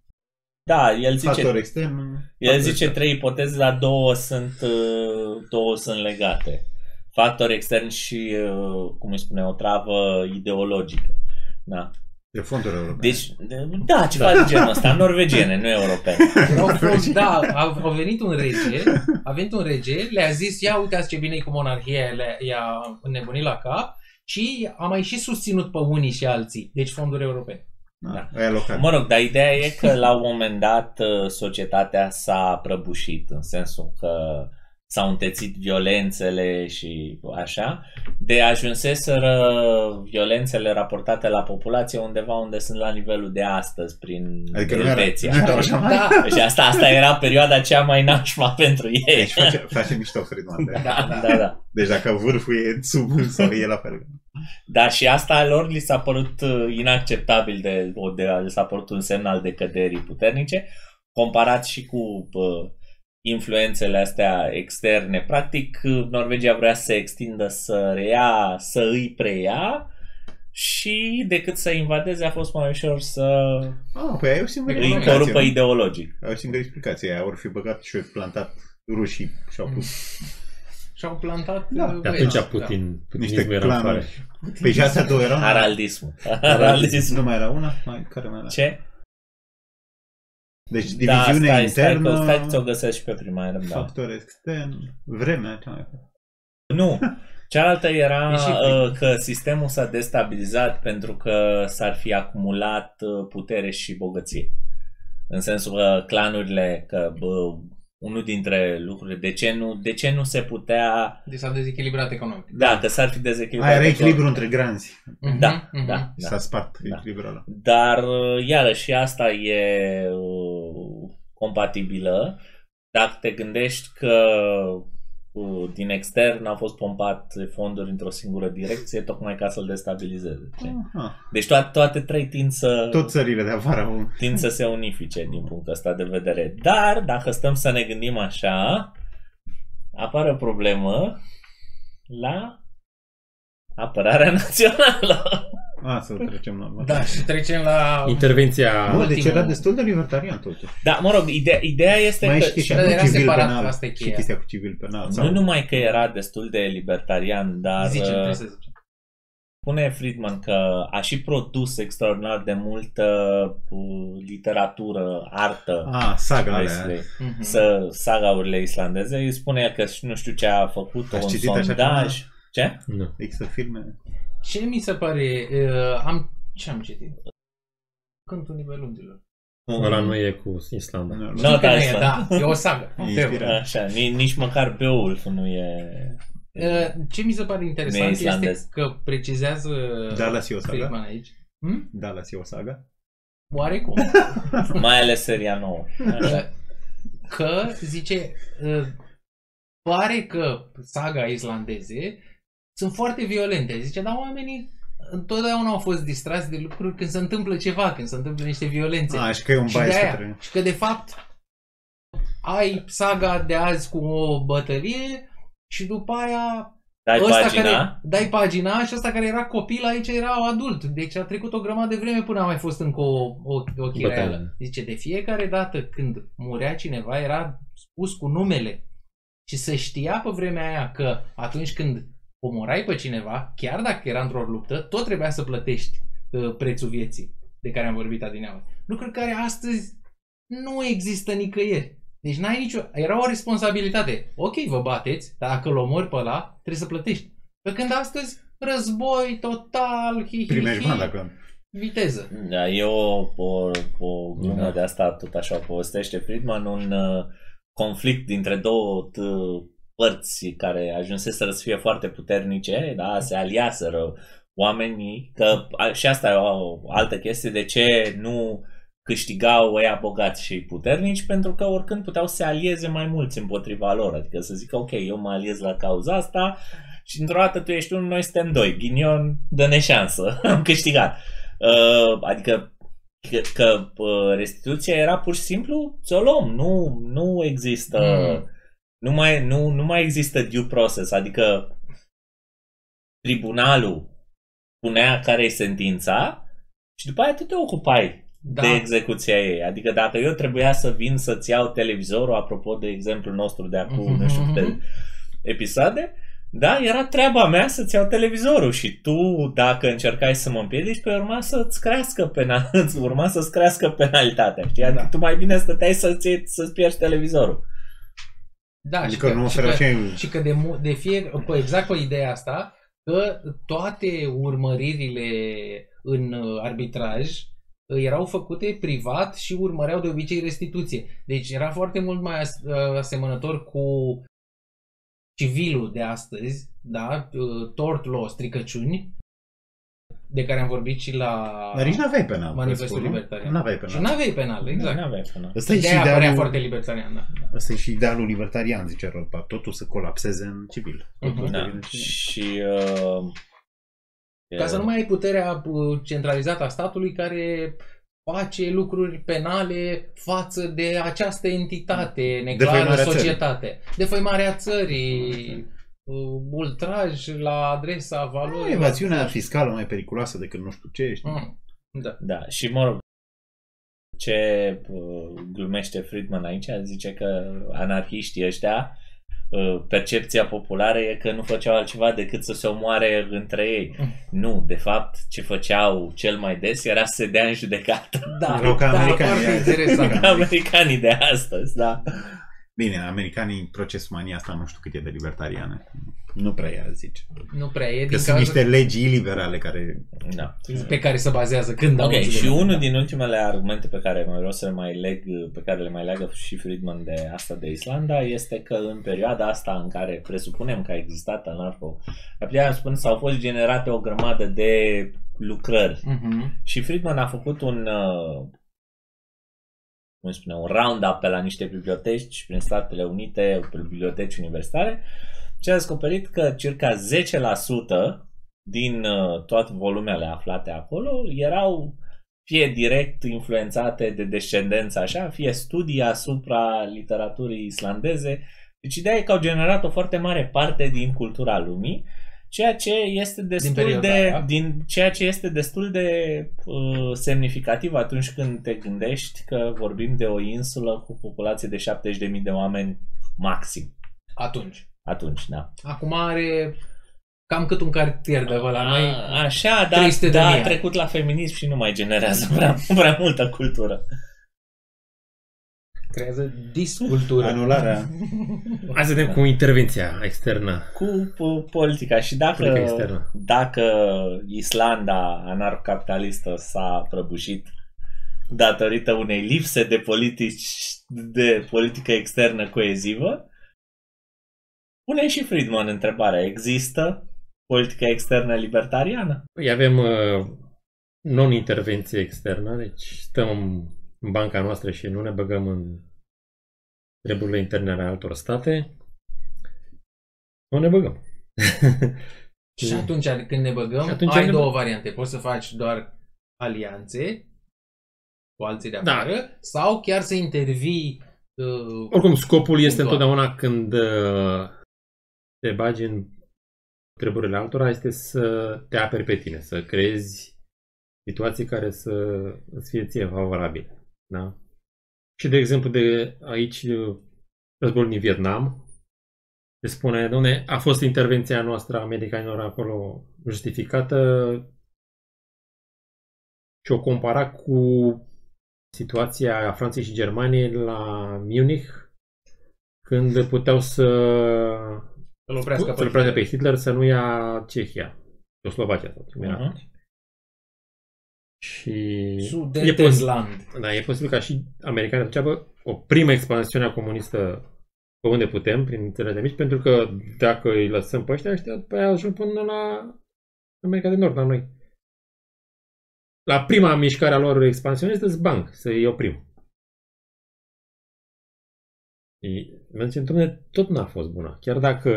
Da, el zice, Factor extern. el factor zice extern. trei ipoteze, dar două sunt, uh, două sunt legate. Factor extern și, uh, cum îi spune, o travă ideologică. Da. De fonduri europene. Deci, de- da, ceva de genul ăsta, norvegiene, nu europene. Au fost, da, au, au venit un rege, a venit un rege, le-a zis, ia uitați ce bine e cu monarhia, le, i-a înnebunit la cap și a mai și susținut pe unii și alții, deci fonduri europene. Da, aia local. Mă rog, dar ideea e că la un moment dat uh, societatea s-a prăbușit în sensul că s-au întețit violențele și așa, de ajunseseră violențele raportate la populație undeva unde sunt la nivelul de astăzi, prin Adică nu era, Elveția. nu era așa mai... Da, Și asta, asta era perioada cea mai nașpa pentru ei. Deci face, face mișto Friedman. de- da, da. Da, da. Deci dacă vârful e sub sau e la fel. Dar și asta lor li s-a părut uh, inacceptabil de, o de li s-a părut un semn al decăderii puternice, comparat și cu uh, influențele astea externe. Practic, uh, Norvegia vrea să se extindă, să reia, să îi preia și decât să invadeze a fost mai ușor să Ah, păi ai o singură îi explicație. corupă nu? ideologic. Ai o singură explicație. Aia ori fi băgat și au plantat rușii și au pus Și-au plantat Da, uh, De băieți, atunci Putin, niște Putinismul era în afară. clanuri. Păi și astea două erau? Haraldismul. Haraldismul. Nu mai era una? Mai, care mai era? Ce? Deci Da, diviziunea stai, stai, internă, că, stai, ți-o găsesc și pe prima era, da. factor extern, vremea cea mai Nu. Cealaltă era E și uh, că sistemul s-a destabilizat pentru că s-ar fi acumulat uh, putere și bogăție. În sensul că clanurile, că bă, unul dintre lucruri, de ce nu, de ce nu se putea, Deci s-a dezechilibrat economic. da, că s-ar fi dezechilibrat. Aia era economic. echilibru între granzi. Mhm, Da, mhm. da, S-a da. spart Da. echilibrul ăla. Dar, uh, iarăși, și asta e uh, compatibilă dacă te gândești că uh, din extern au fost pompate fonduri într-o singură direcție, tocmai ca să-l destabilizeze. știi? Aha. Deci toate, toate trei tind să, Tot țările de afară au... tind să se unifice din punctul ăsta de vedere. Dar, dacă stăm să ne gândim așa, apare o problemă la apărarea națională. A, să trecem la Da, și trecem la... Intervenția... Nu, deci ultimul. era destul de libertarian totuși. Da, mă rog, ideea, ideea este Mai că... e și chestia Dar cu era civil separat, penal. asta e Și cheia. chestia cu civil penal. Nu Sau... numai că era destul de libertarian, dar Zice, uh, trebuie să zicem. spune Friedman că a și produs extraordinar de multă uh, literatură, artă, A, saga alea. Wesley. Mhm. să sagaurile islandeze. Îi spune că și nu știu ce a făcut, Ați un citit așa sondaj. Ce? Nu. Există filme. Ce mi se pare... Uh, am... Ce am citit? Cântul Nibelungilor. Ăla nu e cu Islanda. Nu, Nu, Știu că da, nu e, asta. da, e o sagă. E Whatever. inspirat. Așa, nici, nici măcar Beowulf nu e... Uh, Ce mi se pare interesant Nu e este islandez. că precizează Dallas e o saga? Friedman aici. Hm? Dallas e o saga? Oarecum. Mai ales seria nouă. Așa. că, zice, uh, pare că saga islandeze sunt foarte violente. Zice, dar oamenii întotdeauna au fost distrați de lucruri când se întâmplă ceva, când se întâmplă niște violențe. A, și că e un și, de bias aia, către... și că de fapt ai saga de azi cu o bătălie și după aia Dai ăsta pagina. care, dai pagina și ăsta care era copil aici era adult. Deci a trecut o grămadă de vreme până a mai fost încă o, o, o chireală. Bătaie. Zice, de fiecare dată când murea cineva era spus cu numele. Și se știa pe vremea aia că atunci când omorai pe cineva, chiar dacă era într-o luptă, tot trebuia să plătești uh, prețul vieții de care am vorbit adineauri. Lucruri care astăzi nu există nicăieri. Deci n-ai nicio... Era o responsabilitate. Ok, vă bateți, dar dacă îl omori pe ăla, trebuie să plătești. Pe când astăzi, război total, hi, hi, Primești hi, bani dacă... viteză. Da, e o, o, o glumă Da. de asta, tot așa o povestește Friedman, un uh, conflict dintre două t- părți care ajunseseră să fie foarte puternice, da, se aliaseră oamenii, că a, și asta e o altă chestie, de ce nu câștigau ăia bogați și puternici, pentru că oricând puteau să se alieze mai mulți împotriva lor, adică să zică, ok, eu mă aliez la cauza asta și într-o dată tu ești unul, noi suntem doi, ghinion, dă-ne șansă, am câștigat. Uh, adică că, că uh, restituția era pur și simplu să o luăm, nu, nu există Mm. Nu, mai, nu, nu mai există due process, adică tribunalul punea care e sentința și după aia tu te ocupai Da. de execuția ei. Adică dacă eu trebuia să vin să-ți iau televizorul, apropo de exemplul nostru de acum, nu știu câte episoade, da, era treaba mea să-ți iau televizorul și tu, dacă încercai să mă împiedici, pe urma să-ți crească, penal, îți urma să-ți crească penalitatea, știi? Adică Da. tu mai bine stăteai să-ți, iei- să-ți pierzi televizorul. Da, Adică și nu că, și oferă că, și... și că de, mu- de fie, pe exact pe ideea asta, că toate urmăririle în uh, arbitraj uh, erau făcute privat și urmăreau de obicei restituție. Deci era foarte mult mai as- uh, asemănător cu civilul de astăzi, da, uh, tort law, stricăciuni, de care am vorbit și la Dar nici n-aveai penal. Manifestul presupun, nu? libertarian. N-aveai Și penal. n-aveai penal, exact. Nu aveai până. Ăsta e de și aia părea idealul, foarte libertarian, da. ăsta e și idealul libertarian, zice Ropa. Totul să colapseze în civil. Totul să Mhm. Da. devină civil. Și... Uh, Ca să nu mai ai puterea uh, centralizată a statului care face lucruri penale față de această entitate neclară, Defăimarea societate. Defăimarea țării, uh, ultraj la adresa valorii. Evaziunea fiscală mai periculoasă decât nu știu ce, știi? Mm, da. Da, și mă rog, ce uh, glumește Friedman aici, zice că anarhiștii ăștia, uh, percepția populară e că nu făceau altceva decât să se omoare între ei. Nu, de fapt, ce făceau cel mai des era să se dea în judecată. Da, Erau ca da, americanii foarte aia. interesant. Ca americanii de astăzi, da. Bine, americanii, procesmania asta nu știu cât e de libertariană. Nu prea ea, zice. Nu prea e Că din sunt cauza niște legi iliberale care... da. pe care se bazează când au Ok, în și judecată. unul din ultimele argumente pe care mai vreau să le mai leg, pe care le mai leagă și Friedman de asta de Islanda, este că în perioada asta în care presupunem că a existat anarho, aplicarea spune s-au fost generate o grămadă de lucrări. Mhm. Și Friedman a făcut un uh, cum spune, un round-up pe la niște biblioteci prin Statele Unite, pe biblioteci universitare și a descoperit că circa 10% din uh, toate volumele aflate acolo erau fie direct influențate de descendență așa, fie studii asupra literaturii islandeze. Deci ideea e că au generat o foarte mare parte din cultura lumii, ceea ce este destul perioada de aia. din ceea ce este destul de uh, semnificativ atunci când te gândești că vorbim de o insulă cu populație de 70.000 de oameni maxim. Atunci. Atunci, da. Acum are cam cât un cartier de la noi. A, așa, da, 300 de da, mii a ani. trecut la feminism și nu mai generează prea, prea multă cultură. Creează discultură. Anularea... Hai să vedem cu intervenția externă. Cu uh, politica și dacă, Politica externă. dacă Islanda anarcapitalistă s-a prăbușit datorită unei lipse de politici de politică externă coezivă, pune și Friedman întrebarea. Există politică externă libertariană? Păi avem uh, non-intervenție externă, deci stăm în banca noastră și nu ne băgăm în treburile interne ale altor state. Nu ne băgăm. Și atunci când ne băgăm, Și atunci ai ne două bă- variante. Poți să faci doar alianțe cu alții de Da. afară sau chiar să intervii uh, Oricum, scopul este Punctual. întotdeauna când uh, te bagi în treburile altora, este să te aperi pe tine, să creezi situații care să îți fie ție favorabile. Da? Și, de exemplu, de aici, uh, războiul din Vietnam, se spune, domne, a fost intervenția noastră a americanilor acolo justificată și o compara cu situația Franței și Germaniei la Munich, când puteau să să-l oprească să-l oprească pe Hitler să nu ia Cehia, sau Slovacia. Sau cum era. Mhm. Și e, pos- Sudetezland. da, e posibil ca și americanii să înceapă o primă expansiune a comunistă pe unde putem, prin țările de mici, pentru că dacă îi lăsăm pe ăștia, ăștia pe aia ajung până la America de Nord, la noi. La prima mișcare a lor expansionistă, zbang, să îi oprim. Mă zicem, domnule, tot n-a fost bună. Chiar dacă,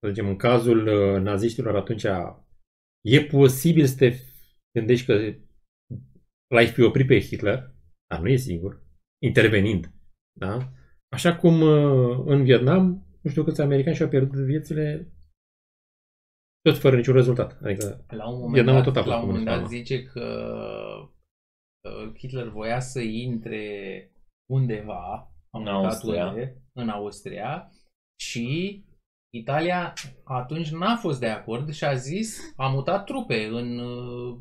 să zicem, în cazul uh, naziștilor atunci e posibil să te gândești că l-ai fi oprit pe Hitler, dar nu e singur, intervenind. Da? Așa cum uh, în Vietnam, nu știu câți americani și-au pierdut viețile tot fără niciun rezultat. Adică La un moment Vietnamul dat, tot a fost la un moment dat comunist, zice că uh, Hitler voia să intre undeva am În uitat Austria. unde, în Austria și Italia atunci n-a fost de acord și a zis, a mutat trupe în uh,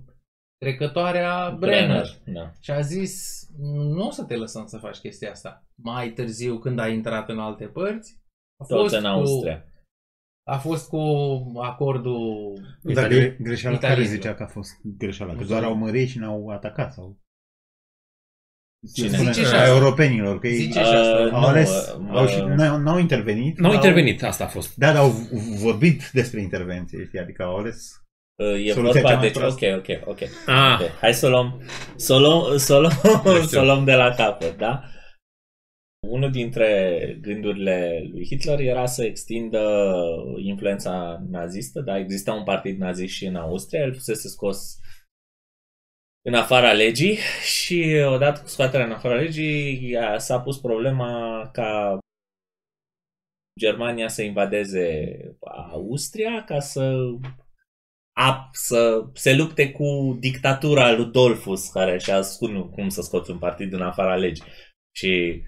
trecătoarea Brenner. Da. Și a zis, nu o să te lăsăm să faci chestia asta. Mai târziu, când a intrat în alte părți, a Tot fost în Austria. Cu, a fost cu acordul... Dar Italia- gre- greșeala care italienilor. zicea că a fost greșeala? Că Nu doar știu. au mărit și n-au atacat sau... Cine? Spune Zice și a asta. europenilor, că ei Zice și asta. Uh, au nu, ales, uh, au, și, uh, n-au, n-au intervenit. Nu au dar intervenit, asta a fost. Da, dar au vorbit despre intervenție, știi, adică au ales Uh, E Soluția cea vorba, mai deci, proastă. ok, ok, ok. Ah, Ok, Hai să o luăm, să o luăm, să o luăm, știu. să o luăm de la capăt, da? Unul dintre gândurile lui Hitler era să extindă influența nazistă, da? Exista un partid nazist și în Austria, el fusese scos în afara legii și odată cu scoaterea în afara legii a- s-a pus problema ca Germania să invadeze Austria ca să a, să se lupte cu dictatura lui Dolfus, care și-a spus cum să scoți un partid în afara legii. Și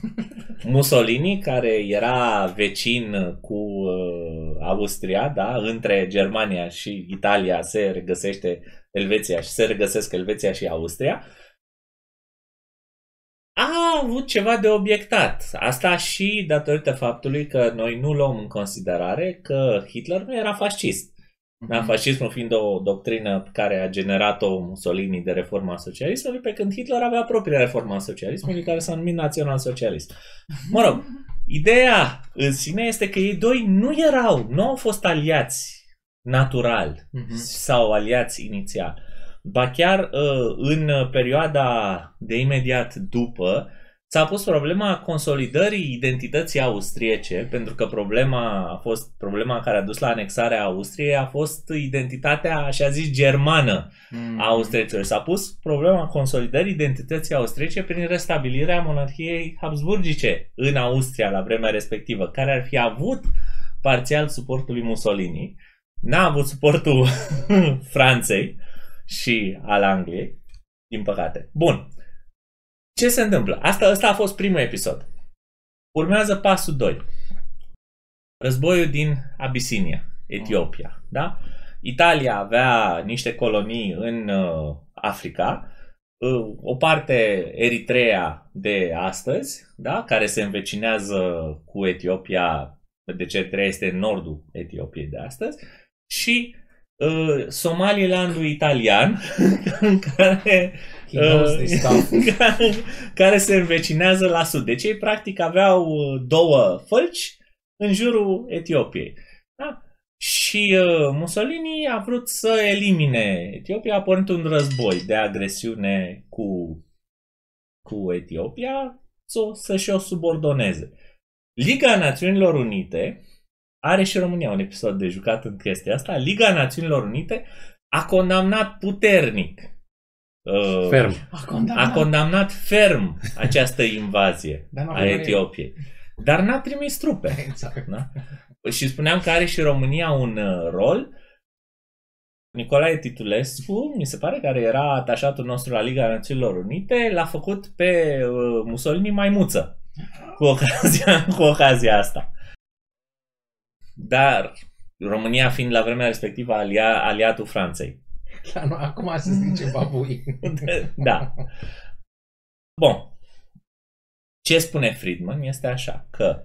Mussolini, care era vecin cu uh, Austria, da, între Germania și Italia se regăsește Elveția și se regăsesc Elveția și Austria, a avut ceva de obiectat. Asta și datorită faptului că noi nu luăm în considerare că Hitler nu era fascist. Da, fascismul fiind o doctrină pe care a generat-o Mussolini de reforma socialismului, pe când Hitler avea propria reforma socialismului, care s-a numit național-socialist. Mă rog, ideea în sine este că ei doi nu erau, nu au fost aliați natural Mhm. sau aliați inițial. Ba chiar uh, în perioada de imediat după s-a pus problema consolidării identității austriece, pentru că problema a fost problema care a dus la anexarea Austriei a fost identitatea, așa zis, germană Mhm. a austriecilor. S-a pus problema consolidării identității austriece prin restabilirea monarhiei habsburgice în Austria la vremea respectivă, care ar fi avut parțial suportul lui Mussolini, n-a avut suportul Franței și al Angliei, din păcate. Bun. Ce se întâmplă? Asta, asta a fost primul episod. Urmează pasul 2. Războiul din Abisinia, Etiopia. Da? Italia avea niște colonii în uh, Africa, uh, o parte Eritrea de astăzi, da? care se învecinează cu Etiopia, deci Eritrea este în nordul Etiopiei de astăzi, și uh, Somalilandul italian, care He knows this stuff. care, care se învecinează la sud. Deci ei practic aveau uh, două fălci în jurul Etiopiei. Da? Și uh, Mussolini a vrut să elimine Etiopia, a pornit un război de agresiune cu, cu Etiopia să, să-și o subordoneze. Liga Națiunilor Unite are și România un episod de jucat în chestia asta. Liga Națiunilor Unite a condamnat puternic uh, ferm. A condamnat. a condamnat ferm această invazie Dar n-a a vrut Etiopiei. Dar n-a trimis trupe. Exact. Da? Și spuneam că are și România un uh, rol. Nicolae Titulescu, mi se pare, care era atașatul nostru la Liga Națiunilor Unite, l-a făcut pe uh, Mussolini maimuță cu ocazia, cu ocazia asta. Dar România fiind la vremea respectivă alia, aliatul Franței. Dar nu, acum se zice babui. da. Bun. Ce spune Friedman este așa, că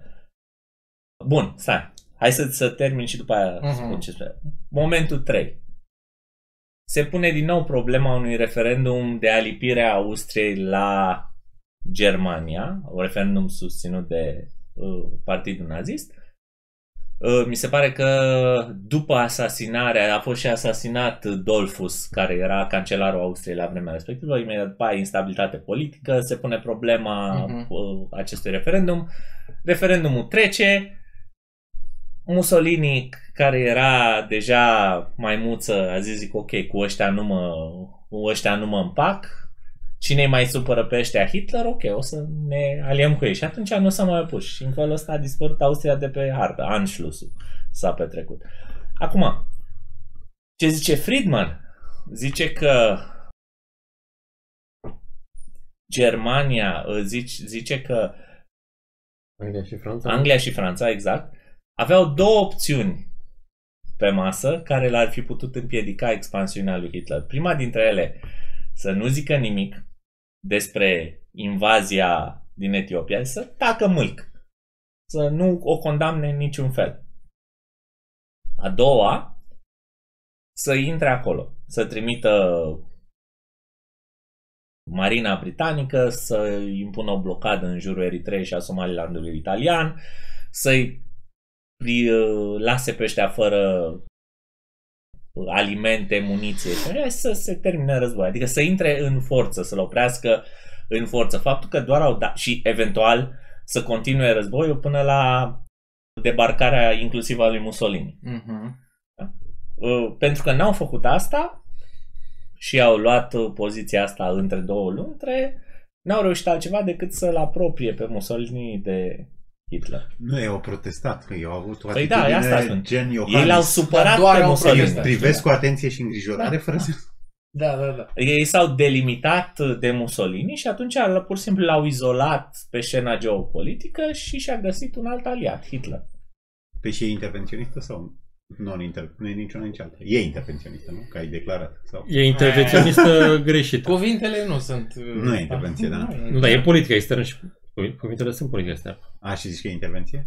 Bun, stai. Hai să, să termin și după aia Mhm. spun ce spune. Momentul 3. Se pune din nou problema unui referendum de alipire a Austriei la Germania, un referendum susținut de uh, Partidul Nazist. Uh, mi se pare că după asasinarea, a fost și asasinat Dolfus, care era cancelarul Austriei la vremea respectivă, imediat după aia instabilitate politică, se pune problema Mhm. uh, acestui referendum. Referendumul trece, Mussolini, care era deja maimuță, a zis, zic, ok, cu ăștia nu mă, cu ăștia nu mă împac, cine mai supără pe ăștia Hitler, ok, o să ne aliem cu ei. Și atunci nu s-a mai opus. Și în felul ăsta a dispărut Austria de pe hartă. Anschlussul s-a petrecut. Acum, ce zice Friedman? Zice că Germania, zice, zice că Anglia și Franța. Anglia și Franța, exact, aveau două opțiuni pe masă care l-ar fi putut împiedica expansiunea lui Hitler. Prima dintre ele, să nu zică nimic despre invazia din Etiopia, să tacă mâlc, să nu o condamne în niciun fel. A doua, să intre acolo, să trimită marina britanică să impună o blocadă în jurul Eritrei și a Somalilandului italian, să-i pri- uh, lase pe ăștia fără alimente, muniție și așa, să se termine război. Adică să intre în forță, să-l oprească în forță. Faptul că doar au dat și eventual să continue războiul până la debarcarea inclusiv a lui Mussolini. Mhm. Uh, Pentru că n-au făcut asta și au luat uh, poziția asta între două luntre, n-au reușit altceva decât să-l apropie pe Mussolini de Hitler. Nu, ei au protestat, că ei au avut o Păi da, atitudine asta spun. gen Ei l-au Iohannis. supărat Dar doar pe au Mussolini. protestat. Privesc cu atenție și îngrijorare Da. fără să... Da, da, da. Ei s-au delimitat de Mussolini și atunci pur și simplu l-au izolat pe scena geopolitică și și-a găsit un alt aliat, Hitler. Pe și e intervenționistă sau non-inter... Nu e niciuna nici alta. E intervenționistă, nu? Că ai declarat. Sau... E intervenționistă greșită. Cuvintele nu sunt... uh, Nu e intervenție, da? Nu, Nu, dar e politică externă și cuvintele sunt politică externă. A, și zici că e intervenție?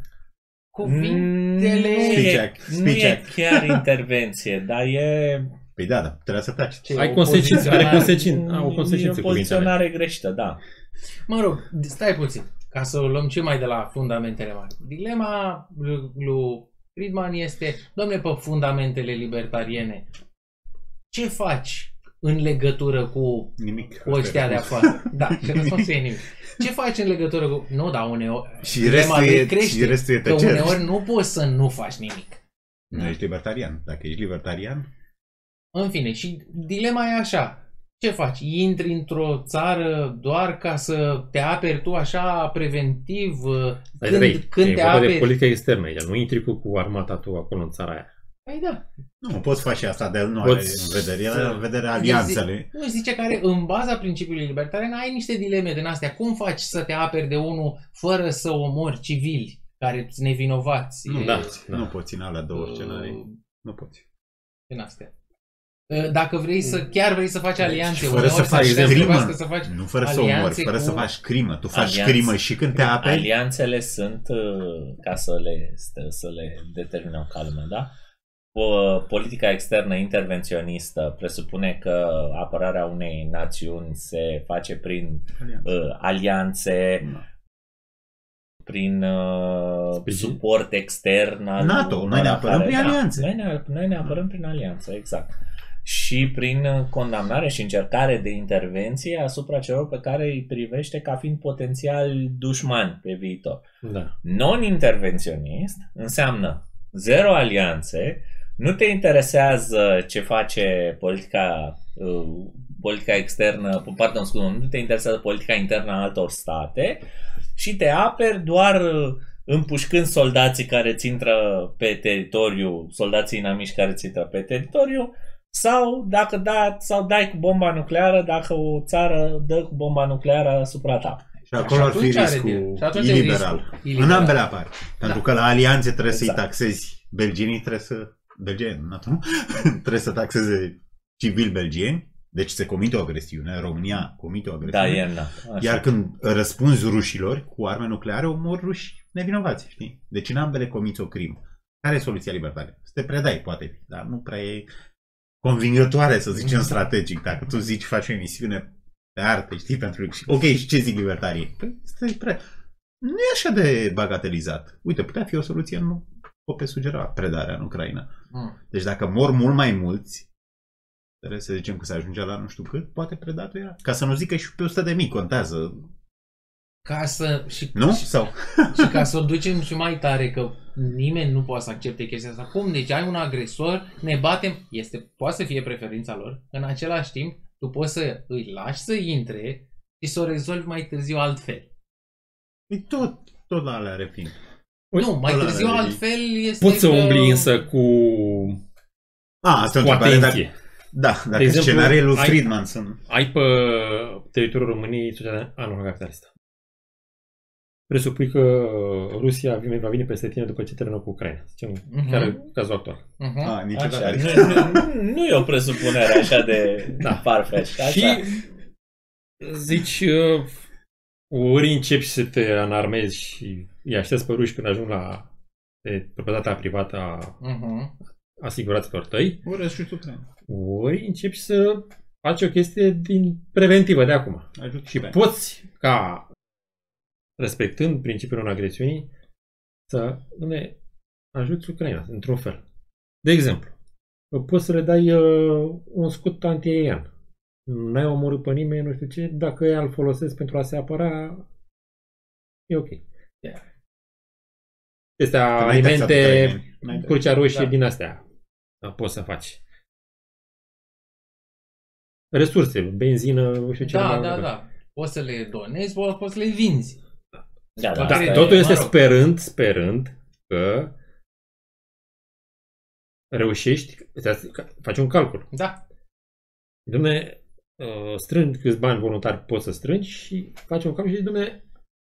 Cuvintele... Nu Speech e, act, nu speech e act. chiar intervenție, dar e... Păi da, dar trebuie să taci. Ce, Ai o consecințe, are poziționare- consecințe, au e consecințe o cuvintele. poziționare greșită, da. Mă rog, stai puțin, ca să o luăm ce mai de la fundamentele mari. Dilema lui lui Friedman este, domne, pe fundamentele libertariene, ce faci în legătură cu, Nimic. cu ăștia de afară? Da, și răspunsul e nimic. Ce faci în legătură cu... Nu, dar uneori... Și dilema restul lui e, crește, și restul e că tăcere. uneori nu poți să nu faci nimic. Nu ești libertarian. Dacă ești libertarian, În fine, și dilema e așa. Ce faci? Intri într-o țară doar ca să te aperi tu așa preventiv? Dar Când, trei, când e te vorba de aperi? politică externă aici. Nu intri cu, cu armata tu acolo în țara aia. Păi da. nu, poți face asta, dar nu are Poți în vedere. El să- are în vedere alianțele. Nu zice care, în baza principiului libertarian, ai niște dileme din astea. Cum faci să te aperi de unul fără să omori civili care sunt nevinovați? Nu, E, da. poți. nu poți în alea două uh, scenarii. Nu poți. Din astea. Uh, Dacă vrei să, chiar vrei să faci alianțe, Și fără să uneori faci s-ar crimă. trebuiască să faci Nu fără să alianțe omori, fără cu- să faci crimă. Tu faci Alianțe. crimă și când te aperi, Alianțele sunt uh, ca să le, să- să le determinăm ca lume, da? O, politica externă intervenționistă presupune că apărarea unei națiuni se face prin uh, alianțe, Da. prin uh, Sprijin. suport extern al NATO, unor noi ne apărăm care- prin da, alianțe. Noi ne, noi ne apărăm prin alianță, exact. Și prin uh, condamnare și încercare de intervenție asupra celor pe care îi privește ca fiind potențial dușmani pe viitor. Da. Non-intervenționist înseamnă zero alianțe, nu te interesează ce face politica, uh, politica externă, pardon, scuze, nu te interesează politica internă a altor state și te aperi doar uh, împușcând soldații care ți intră pe teritoriu, soldații inamici care ți intră pe teritoriu, sau dacă da, sau dai cu bomba nucleară dacă o țară dă cu bomba nucleară asupra ta. și acolo Și ar fi atunci are riscul deal. Și atunci e iliberal. riscul În iliberal. ambele apare. Pentru că la alianțe trebuie să-i Exact. taxezi. Belgienii trebuie să... Belgieni, NATO, nu? trebuie să taxeze civili belgieni. Deci se comite o agresiune. România comite o Da, agresiune. e na. Așa. Iar când răspunzi rușilor cu arme nucleare, omor ruși nevinovați, știi? Deci în ambele comiți o crimă. Care e soluția libertară? Să te predai, poate fi, dar nu prea e convingătoare, să zicem, strategic. Dacă tu zici, faci o emisiune de artă, știi, pentru... Ok, și ce zic libertarii? Păi, stai prea... Nu e așa de bagatelizat. Uite, putea fi o soluție, nu o pe sugera predarea în Ucraina. Mm. Deci dacă mor mult mai mulți, trebuie să zicem că se ajunge la nu știu cât, poate predatul era. Ca să nu zic că și pe 100 de mii contează, Ca să... Și, nu? Și, Sau și ca să o ducem și mai tare, că nimeni nu poate să accepte chestia asta. Cum? Deci ai un agresor, ne batem, este, poate să fie preferința lor, în același timp, tu poți să îi lași să intre și să o rezolvi mai târziu altfel. E tot, tot la alea refin. Uite, nu, mai ăla târziu de- altfel este Poți să că- umbli însă cu, A, asta e o cu întrebare. Dacă, atenție. da, dacă De exemplu, scenariile lui ai- Friedman sunt... Ai pe teritoriul României societatea anul capitalistă. Presupui că Rusia vine- va veni peste tine după ce termină cu Ucraina. Zicem, Mhm. chiar cazul actual. Uh-huh. A, niciodată. Așa, nu, nu, nu e o presupunere așa de Da. da. farfetch. Așa. Și zici, uh, ori începi să te înarmezi și îi aștepți pe ruși când ajung la pe proprietatea privată a Uh-huh. asiguraților tăi, Ori și Ucraina. ori începi să faci o chestie din preventivă de acum. Ajut Și pe- poți, ca respectând principiul non-agresiunii, să ne ajuți Ucraina, într-un fel. De exemplu, poți să le dai uh, un scut antiaerian. N-ai omorât pe nimeni, nu știu ce, dacă ea îl folosesc pentru a se apăra, e ok. Yeah. Este Că n-ai alimente, taxat ucraineni. N-ai crucea roșie Da. din astea. Da, poți să faci. Resurse, benzină, nu știu ce. Da, mai da, avem. da. Poți să le donezi, poți poți să le vinzi. Da, da, Da, asta Da, e- totul este mă rog. sperând, sperând că reușești, faci un calcul. Da. Domne, uh, strâng câți bani voluntari poți să strângi și faci un calcul și domne,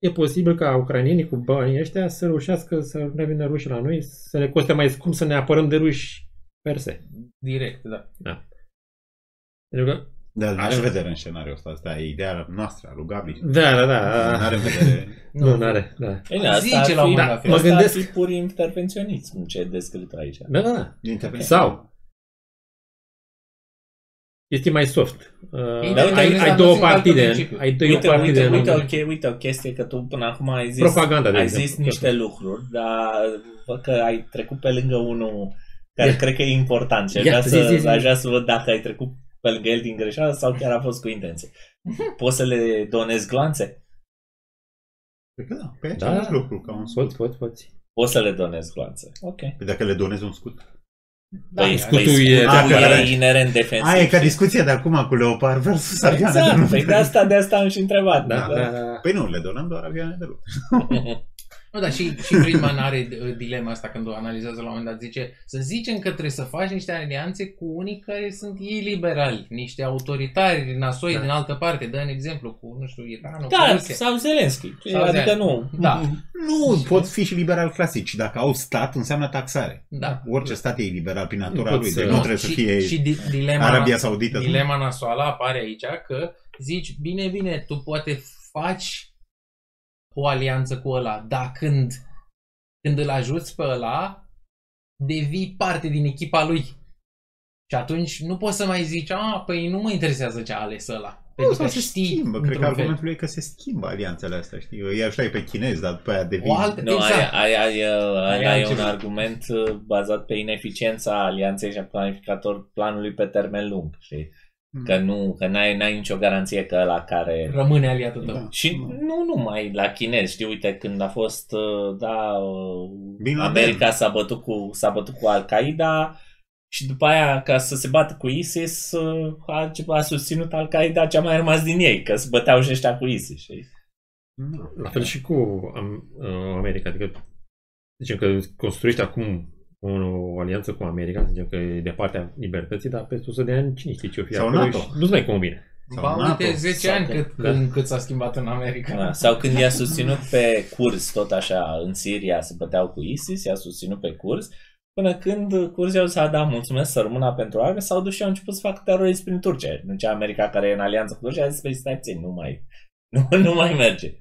e posibil ca ucrainienii cu banii ăștia să reușească să ne vină rușii la noi, să ne coste mai scump să ne apărăm de ruși per se. Direct, da. Pentru că, Dar nu Așa. are în vedere în scenariul ăsta. Asta e ideea noastră, a lui Gabri. da, da, Nu da, are în vedere. nu, nu are, da. Ei, da, asta Zice ar la un fi- moment Da, dat. mă asta gândesc- ar fi pur intervenționism ce e descris aici. Da, da, da. Intervenție. Sau este mai soft. Uh, Ei, da, ai, uite, ai am două văzut altă partide, principiu. ai două Uite, partide. uite, în- uite, uite, uite o chestie că tu până acum ai zis, Propaganda, de ai exemplu. zis niște lucruri, dar văd că ai trecut pe lângă unul care Ia. cred că e important și aș Ia, vrea, zi, să, zi, zi. aș vrea să văd dacă ai trecut pe lângă el din greșeală sau chiar a fost cu intenție. Poți să le donezi gloanțe? Cred că da. Pe Da, același lucru, ca un scut. Poți, poți, poți. Poți să le donezi gloanțe. Ok. Păi dacă le donezi un scut. Da, Păi, scutul păi, e- scutul Ah, e că- inerent defensiv. Aia e ca discuția de acum cu Leopard versus avioane de Exact, luptă. păi de asta, de asta am și întrebat. Da, da, da. Păi nu, le donăm doar avioane de luptă. Nu, dar și, și Friedman are uh, dilema asta când o analizează la un moment dat. Zice, să zicem că trebuie să faci niște alianțe cu unii care sunt ei liberali, niște autoritari nasoi Da. din altă parte. Dă un exemplu cu, nu știu, Iranul, cu Da, Rusia. sau Zelenski. Sau adică Zelenski. nu. Da. Nu, pot fi și liberal clasici. Dacă au stat, înseamnă taxare. Da. Orice stat e liberal prin natura Nu lui. pot Deci să- nu trebuie să și, fie și di- dilema, Arabia Saudită. dilema nasoală apare aici că zici, bine, bine, tu poate faci o alianță cu ăla, dar când, când îl ajuți pe ăla, devii parte din echipa lui. Și atunci nu poți să mai zici, a, păi nu mă interesează ce a ales ăla. Nu, Pentru sau că se știi, schimbă. Cred că într-un fel. argumentul e că se schimbă alianțele astea, știi? Îi ajutai pe chinezi, dar după aia devin... O altă, Nu, exact. ai, ai, ai, ai, Ai ai un altceva. argument uh, bazat pe ineficiența alianței și a planificator planului pe termen lung, știi? Mm. Că nu, că n-ai, n-ai nicio garanție că la care... Rămâne aliatul tău. Da. Și Da. nu numai la chinezi, știi, uite, când a fost, uh, da, uh, Bin Laden. America s-a bătut cu, s-a bătut cu Al-Qaeda și după aia, ca să se bată cu ISIS, uh, a, a susținut Al-Qaeda ce a mai rămas din ei, că se băteau și ăștia cu ISIS, știi? Nu. La fel și cu Am- uh, America. Adică, zicem că construiești acum o, o alianță cu America, zicem că e de partea libertății, dar peste 100 de ani cine știe ce o fi Sau acolo NATO. și nu-ți mai convine. Sau Ba, NATO. uite, 10 Sau ani că- cât, da. când, cât s-a schimbat în America. Da. Sau când i-a susținut pe curs, tot așa, în Siria se băteau cu ISIS, i-a susținut pe curs, până când curzii au zis, "A, da, mulțumesc, să rămână pentru arme, s-au dus și au început să facă terorism prin Turcia. Nu cea America care e în alianță cu Turcia, a zis, păi stai puțin, nu mai, nu, nu mai merge.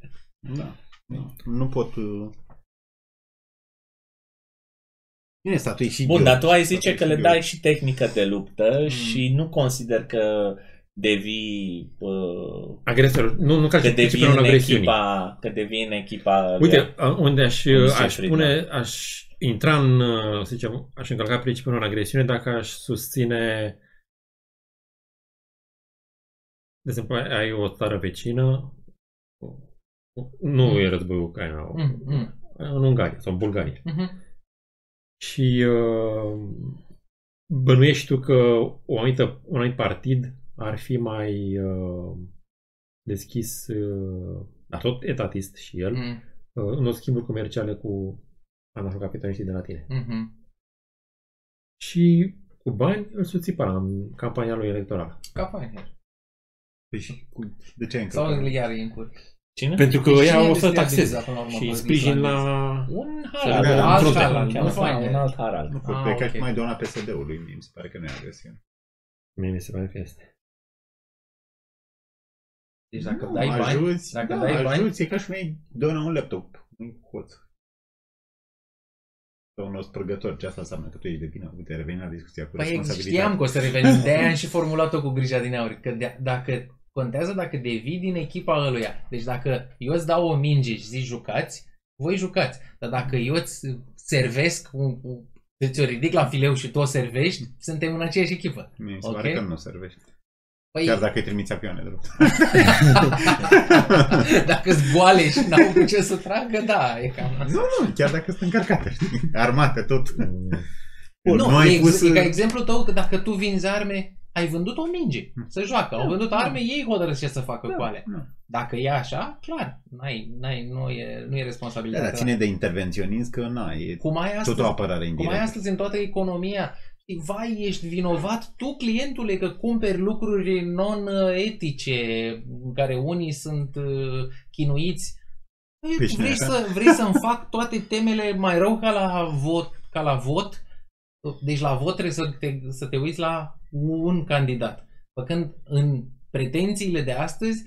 Da. da. Nu pot... uh, Bine, statul e și Bun, idiot. dar tu ai zice Statul e că și le idiot. dai și tehnică de luptă Mm. și nu consider că devii uh, Agresor. Nu, nu ca că și devii principiul în agresiunii. echipa că devii în echipa lui- Uite, a- unde aș, Cum zice aș Friedman. pune, aș intra în, uh, să zicem, aș încălca principiul non-agresiune dacă aș susține de exemplu, ai ai o țară vecină nu e războiul Ucraina, Mm, mm. în Ungaria sau în Bulgaria. Mhm. Și uh, bănuiești tu că o anumită, un anumit partid ar fi mai uh, deschis, uh, dar tot etatist și el, Mm, uh, în schimburi comerciale cu anarhocapitaliștii de la tine. mhm. Și cu bani îl susții pe ăla în campania lui electorală. Ca Pioneer. Păi și cu- De ce ai Sau încălcat? iar e în cur. Cine? Pentru că Deci ea cine o să destabiliza taxeze până la urmă și pe sprijin la... Un Să Harald. le dea un în alt frunte. Harald, Nu cheamă, faine. Un alt Harald. Nu, Ah, cred că ok. aș mai dona PSD-ului, mie mi se pare că nu e agresiune. Mie mi se pare că este. Deci dacă Nu, dai bani, ajuți, dacă da, dai bani- ajuți, e ca și mi dona un laptop, un hoț. un spărgător. Ce asta înseamnă? Că tu ești de vină. Uite, revenim la discuția cu Păi responsabilitate. știam că o să revenim, de am și formulat-o cu grija din aur, că de- dacă contează dacă devii din echipa ăluia. Deci dacă eu îți dau o minge și zici jucați, voi jucați. Dar dacă eu îți servesc, un, un, îți o ridic la fileu și tu o servești, suntem în aceeași echipă. Mie mi se Ok. pare că nu servește. Păi, Chiar dacă îi trimiți avioane de rău. dacă îți boale și n-au cu ce să tragă, da, e cam asta. Nu, nu, chiar dacă sunt încărcate, știi? Armate, tot. Nu, nu ai e, pus... e ca exemplu tău că dacă tu vinzi arme, ai vândut o minge Hmm. să joacă. Au vândut arme, ei hotărăsc ce să facă Da, cu alea. da. Dacă e așa, clar, n-ai, n-ai, nu, e, nu e Da, responsabilitatea. dar ține de intervenționism că na, e Cum ai tot astăzi, o apărare cum ai indirectă. astăzi în toată economia. Știi, Vai, ești vinovat tu, clientule, că cumperi lucruri non-etice, în care unii sunt uh, chinuiți. Păi, Păi și Vrei, noi, să, vrei să-mi fac toate temele mai rău ca la vot? Ca la vot? Deci la vot trebuie să te, să te uiți la un candidat. Făcând în pretențiile de astăzi,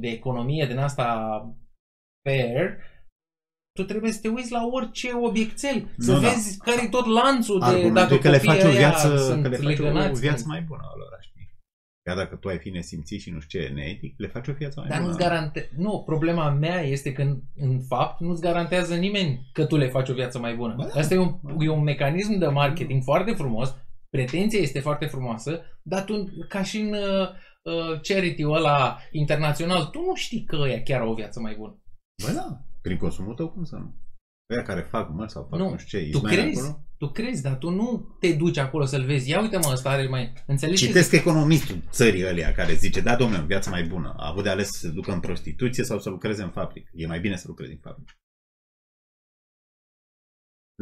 de economie din asta fair, tu trebuie să te uiți la orice obiectel, să Nu, da. vezi care e tot lanțul de Argumentul dacă e că le copiii faci o ăia viață, sunt că le faci o legănați, viață sunt- mai bună alora, știi? Chiar dacă tu ai fi nesimțit și nu știu ce, neetic, le faci o viață mai Dar bună. nu-ți garante... Nu, problema mea este că în, în fapt nu-ți garantează nimeni că tu le faci o viață mai bună. Ba da. Asta e un, e un mecanism de marketing foarte frumos, pretenția este foarte frumoasă, dar tu, ca și în uh, uh, charity-ul ăla internațional, tu nu știi că ăia chiar au o viață mai bună. Bă, da. Prin consumul tău, cum să nu? Ăia care fac mă sau fac Nu, nu, știu ce, Tu Ismail crezi, acolo? tu crezi, dar tu nu te duci acolo să-l vezi. Ia uite mă, ăsta are mai... Înțelegi? ce Citesc economistul țării ălea care zice, da, domnule, o viață mai bună. A avut de ales să se ducă în prostituție sau să lucreze în fabrică. E mai bine să lucrezi în fabrică.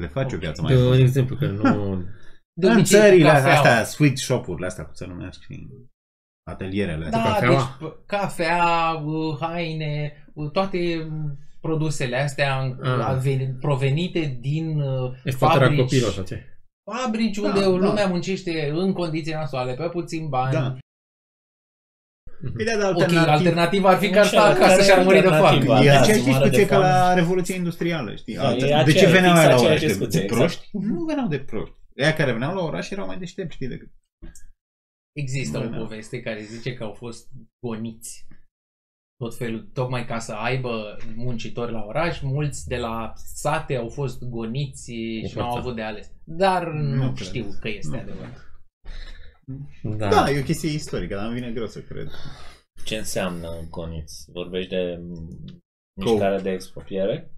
Le faci o viață mai De un bună. exemplu, că nu... De în obicei, țările cafeaua. astea, sweet shop-urile astea, cum se numesc, știi? atelierele astea. Da, cafeaua? deci p- cafea, uh, haine, uh, toate mm, produsele astea în- Ah. a venit- provenite din uh, Exploatarea fabrici, copiilor sau ce? fabrici Da, unde da. lumea muncește în condiții nasoale, pe puțin bani. Da. Păi da, dar Ok, alternativ- alternativa ar fi că ar Nu sta știu, acasă care și ar e muri de foame. alternativa? E Da, aceeași să moară discuție de ca foame. la Revoluția Industrială, știi? Da, Altă- e de aceea- ce veneau fix aia la aceeași oraș? De, discuție, de exact. proști? Nu veneau de proști. Ăia care veneau la oraș erau mai deștepți, știi, decât... Există Nu, o da. poveste care zice că au fost goniți tot felul, tocmai ca să aibă muncitori la oraș, mulți de la sate au fost goniți și nu au forța. avut de ales. Dar nu, Nu cred. știu că este Nu adevărat. Da. Da, e o chestie istorică, dar îmi vine greu să cred. Ce înseamnă goniți? Vorbești de mm, mișcare de expropiere?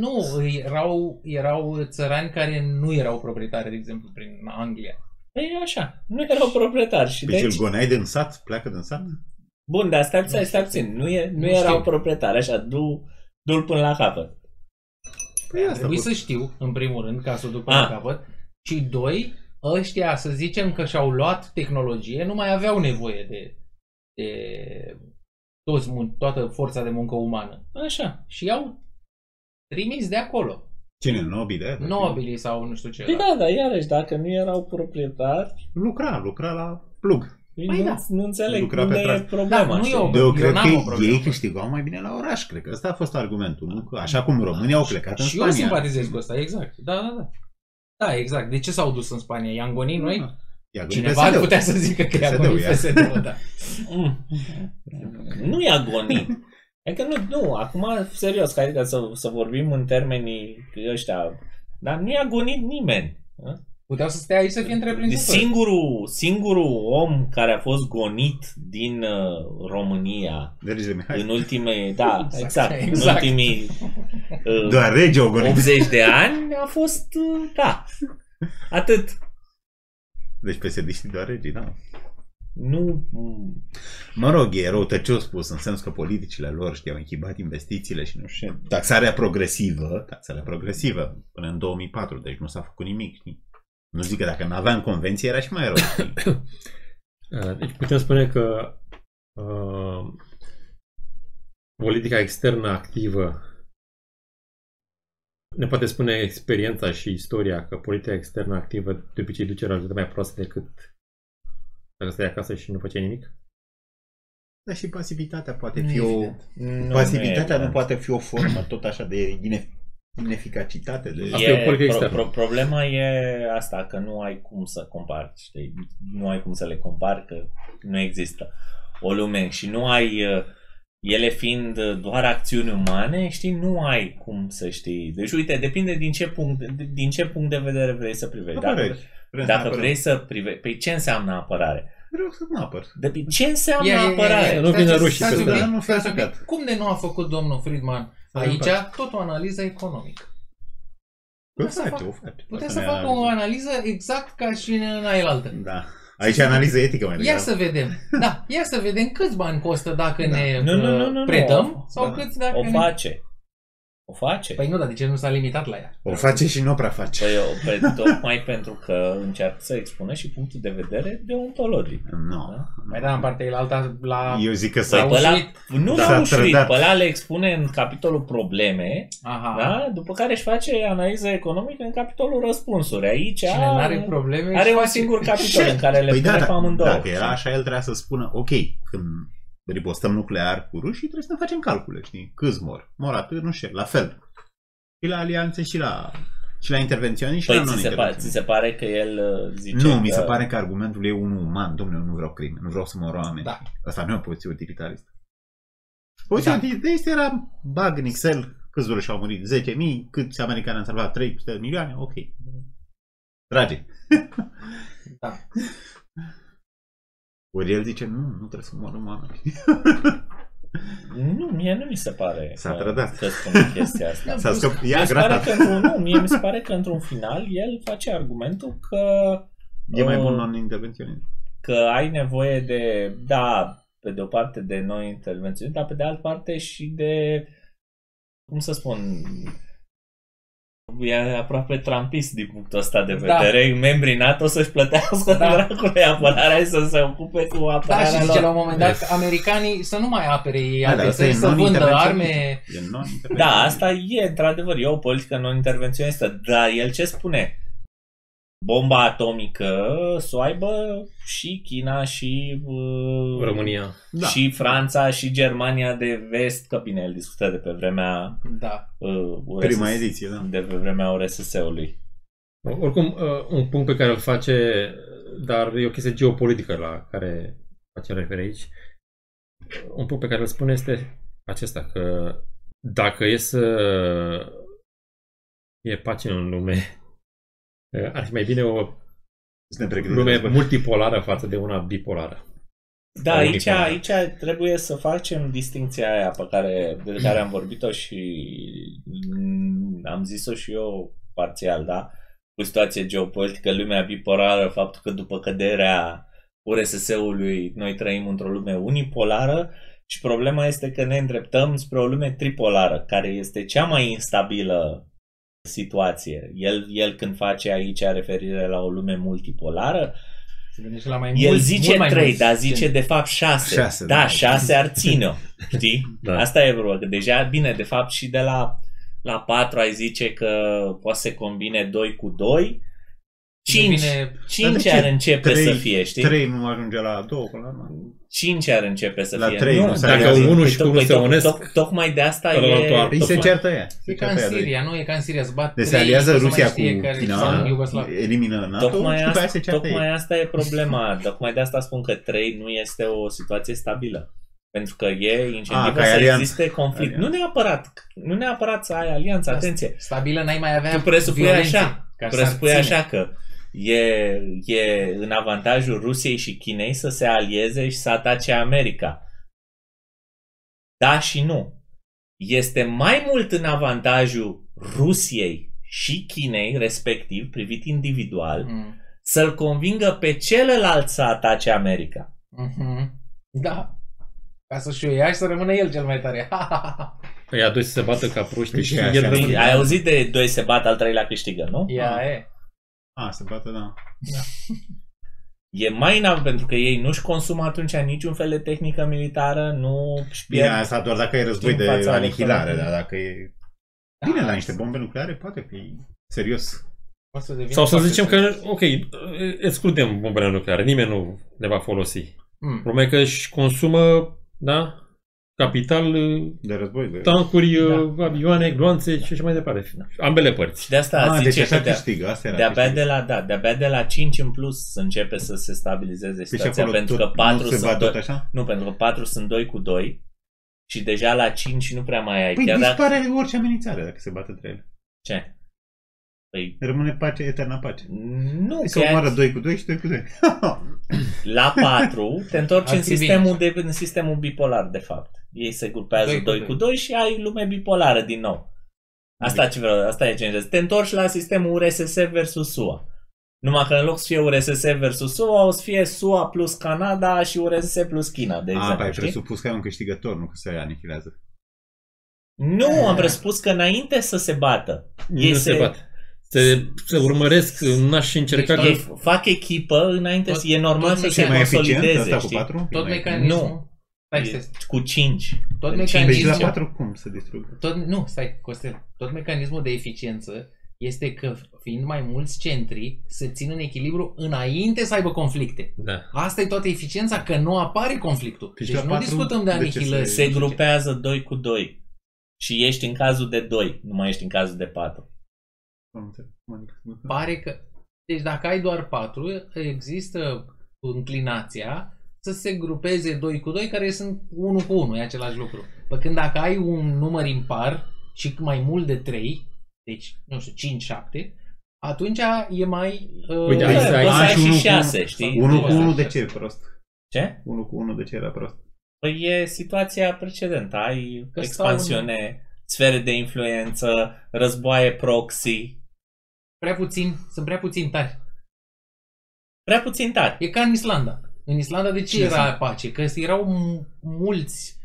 Nu, erau, erau țărani care nu erau proprietari, de exemplu, prin Anglia. Păi așa, nu erau proprietari și Deci, deci... îl goneai din sat, pleacă din sat? Bun, dar stai, stai, Nu stai știu. puțin. Nu, e, nu, Nu erau știu. proprietari, așa, du, du-l până la capăt. Păi asta Trebuie pot- să știu, în primul rând, ca să o duc până Ah. la capăt. Și doi, ăștia, să zicem că și-au luat tehnologie, nu mai aveau nevoie de, de toți, mun- toată forța de muncă umană. Așa. Și i-au trimis de acolo. Cine? Nobii de aia? Nobilii sau nu știu ce. Păi da, dar iarăși, dacă nu erau proprietari, Lucra, lucra la plug. Păi nu, da. nu înțeleg Lucra unde pe e tract. problema. Da, nu e știi? o- De eu Eu cred n-am o că problemă. ei câștigau mai bine la oraș. Cred că ăsta a fost argumentul. Nu? Că așa cum românii au plecat în și eu Spania. simpatizez cu asta, exact. Da, da, da. Da, exact. De ce s-au dus în Spania? I-am gonit noi? Da. I-a gonit Cineva ar PSD-ul. putea să zică că i-a PSD-ul, gonit ia. PSD-ul, da. Mm. Nu i-a gonit. Adică nu, nu, acum, serios, adică să, să vorbim în termenii ăștia, dar nu i-a gonit nimeni. A? Puteau să stea aici să fie Deci întreprinzători. singurul, singurul om care a fost gonit din uh, România Deci de Mihai. în ultimii, da, Exact, exact, în exact. ultimii uh, Doar rege au gonit. 80 de ani a fost, uh, da, atât. Deci psd doar regii, da. Nu, mm, Mă rog, e răutăcios spus, în sens că politicile lor știau închibat investițiile și nu știu ce. Taxarea progresivă, taxarea progresivă, până în 2004, deci nu s-a făcut nimic, știi? Nu zic că dacă nu aveam convenție era și mai rău, știi? Uh, Deci putem spune că uh, politica externă activă ne poate spune experiența și istoria că politica externă activă de obicei duce la rezultate mai proaste decât dacă stai acasă și nu face nimic. Dar și pasivitatea poate Nu fi e o... evident. nu, Pasivitatea e nu poate fi o formă tot așa de ine- ineficacitate de... Asta e o politică pro, externă. pro, problema e asta, că nu ai cum să compari, știi? Nu ai cum să le compari, că nu există o lume și nu ai, uh, ele fiind uh, doar acțiuni umane, știi, nu ai cum să știi. Deci, uite, depinde din ce punct, din ce punct de vedere vrei să privești. Dacă, Apărări. Vrem să dacă apărăm. vrei să privești, pe ce înseamnă apărare? Vreau să mă apăr. De, ce înseamnă Ia, ia, ia, apărare? ia, Nu stați- vină rușii stați peste un pic, ea. Nu fi stați un pic. atacat. Cum de nu a făcut domnul Friedman S-a aici întâmplat. tot o analiză economică? O Putea să face, fac- o face. Putea Asta să ne facă o analizăm. analiză exact ca și în aia altă. Da. Aici e analiză etică mai Ia degrabă. să vedem. Da, ia să vedem câți bani costă dacă Da. ne Nu, nu, uh, nu, nu, nu. predăm sau Da. câți dacă O ne... face. O face. Păi nu, dar de ce nu s-a limitat la ea? O face și nu prea face. Păi, o- pe, tocmai pentru că încearcă să expună și punctul de vedere deontologic. Nu. Da? Mai da, în partea alta la... Eu zic că Păi s-a... pe ăla, ușurit. nu Da. s-a S-a ușurit, trădat. pe ăla le expune în capitolul probleme, Aha. da? după care își face analiză economică în capitolul răspunsuri. Aici Cine nu are probleme... are își un face- singur capitol în care le Păi pune da, pe da, amândouă. dacă era așa, el trebuia să spună, ok, când ripostăm nuclear cu rușii, trebuie să ne facem calcule, știi? Câți mor? Mor atât, nu știu, la fel. Și la alianțe și la, și la intervenționi și Păi la ți se, pare, ți non-intervenționi. se pare că el uh, zice Nu, că... mi se pare că argumentul e unul uman. Domnule, eu nu vreau crime, nu vreau să mor oameni. Da. Asta nu e o poziție utilitaristă. Poziția Da. utilitaristă era bag în Excel câți ruși au murit, 10.000, câți americani am salvat, 300 de milioane, ok. Dragi. Da. Ori el zice, nu, nu trebuie să mor oameni. Nu, mie nu mi se pare S-a că, trădat. că spune chestia asta. S-a scăp... Mie Ia mi se pare gratat. că într-un, nu, mie mi se pare că într-un final el face argumentul că E mai bun uh, non-intervenționist. că ai nevoie de, da, pe de o parte de noi intervențiuni, dar pe de altă parte și de, cum să spun, e aproape trampist din punctul ăsta de Da. vedere. Membrii NATO să-și plătească Da. da. dracului apărarea și să se ocupe cu Da, apărarea și zice la lor. un moment dat că americanii să nu mai apere ei Da, dar alte asta e țări, să vândă non-intervenționist. arme. E non-intervenționist. Da, asta e, într-adevăr, e o politică non-intervenționistă, dar el ce spune? Bomba atomică să o aibă și China și uh, România. Da. și Franța și Germania de vest, că bine, el discută de pe vremea Da. uh, URSS, Prima ediție, da. de pe vremea URSS-ului. Oricum, uh, un punct pe care îl face, dar e o chestie geopolitică la care face referire aici, un punct pe care îl spune este acesta, că dacă e să e pace în lume, uh, ar fi mai bine o Suntem pregătiți de lume război. multipolară față de una bipolară. Da, Sau aici, unipolar. aici trebuie să facem distinția aia pe care, de care am vorbit-o și mm, am zis-o și eu parțial, da? Cu situație geopolitică, lumea bipolară, faptul că după căderea URSS-ului noi trăim într-o lume unipolară și problema este că ne îndreptăm spre o lume tripolară, care este cea mai instabilă situație. El, el când face aici referire la o lume multipolară, Se gândește la mai el mult, zice mult mai 3, mulți dar zice gen. de fapt 6. Șase, da, da. 6 ar ține Știi? Da. Asta e vorba. Că deja, bine, de fapt și de la, la 4 ai zice că poate să combine 2 cu 2. 5, Devine- 5 Dar de ce ar începe trei- să fie, știi? 3 nu ajunge la 2 până la urmă. 5 ar începe să La fie. trei nu nu, se dacă aliază. unul păi și toc- cu unul păi se toc- unesc, toc- Tocmai de asta celălalt e... ar- Ei se tocmai- ceartă ea. Se E ca în ceartă ea doi. Siria, nu? E ca în Siria, zbat Deci se trei, aliază nu se mai Rusia știe cu care- China, sau Iugoslav. elimină NATO Tocmai și după aia asta, se ceartă tocmai ei. asta e problema. Tocmai de asta spun că 3 nu este o situație stabilă. Pentru că e incentivă Ah, că ai să alianță. existe conflict. Alianță. Nu neapărat, nu neapărat să ai alianță, atenție. Stabilă n-ai mai avea Tu presupui violențe, așa, ca să presupui ține. așa că e, e în avantajul Rusiei și Chinei să se alieze și să atace America. Da și nu. Este mai mult în avantajul Rusiei și Chinei, respectiv, privit individual, Mm. să-l convingă pe celălalt să atace America. Mhm. Da. Ca să-și o ia și să rămână el cel mai tare. Păi a doi să se bată ca proști Păi și și el așa. rămâne. Ai auzit de doi se bat, al treilea câștigă, nu? Ia e. A, se bate, da. E mai înalt pentru că ei nu-și consumă atunci niciun fel de tehnică militară, nu își Bine, pierd asta doar dacă e război Din de fața anihilare, lor. dar dacă e... Bine, la niște bombe nucleare poate fi serios. O să devină Sau să foarte zicem serios. că, ok, excludem bombele nucleare, nimeni nu le va folosi. Mm. Problema e că își consumă, da, capital, uh, De război. De... tancuri, Da. uh, avioane, gloanțe și așa mai departe. Ambele părți. Și de asta Ah, deci zice așa că de, câștigă. Asta era de-abia câștigă. de la, da, de-abia de la 5 în plus începe să se stabilizeze Deci situația, acolo pentru tot, că 4 nu se sunt va doi, tot așa? nu, pentru că 4 sunt 2 cu 2 și deja la 5 nu prea mai ai. Păi Chiar dacă... dispare orice amenințare dacă se bate între ele. Ce? Păi, Rămâne pace, eterna pace. nu, Se că omoară 2 cu 2 și 2 cu 2. la 4 te întorci Ar în fi bine sistemul, de, în sistemul bipolar, de fapt. Ei se grupează Doi cu 2 doi. cu 2 și ai lume bipolară din nou. Asta, ce vreau, asta e ce înțeles. Te întorci la sistemul URSS versus SUA. Numai că în loc să fie URSS versus SUA, o să fie SUA plus Canada și URSS plus China, de Ah, exemplu. ai știi? presupus că ai un câștigător, nu că se anihilează. Nu, am presupus că înainte să se bată, ei nu se, se bat. Se, se urmăresc, n-aș încerca Deci, că... ei fac echipă înainte, Tot- să e normal tot să Și se e mai eficient consolideze, asta cu știi? 4? Tot mai... mecanismul... Stai, E stai, stai. Cu 5. Tot În Deci mecanismul... la 4 cum se distrugă? Tot, nu, stai, Costel. Tot mecanismul de eficiență este că, fiind mai mulți centri, se țin în echilibru înainte să aibă conflicte. Da. Asta e toată eficiența, că nu apare conflictul. Deci Deci, la nu patru, discutăm de de ce anihilări. Se grupează 2 cu 2. Și ești în cazul de 2, nu mai ești în cazul de 4. Nu înțeleg. Cum adică? Pare că... Deci dacă ai doar 4, există înclinația să se grupeze 2 cu 2 care sunt 1 cu 1, e același lucru. Pe când dacă ai un număr impar și mai mult de 3, deci, nu știu, 5-7, atunci e mai... Uh, Uite, Da, aici poți ai- să ai ai și și unul cu 6, unul. știi? 1 cu Da, 1 da, de da. ce e prost? Ce? 1 cu 1 de ce era prost? Păi e situația precedentă. Ai Că expansiune, sfere de influență, războaie proxy. Prea puțin, sunt prea puțin tari. Prea puțin tari. E ca în Islanda. În Islanda de ce Cine era sunt? pace? Că erau m- mulți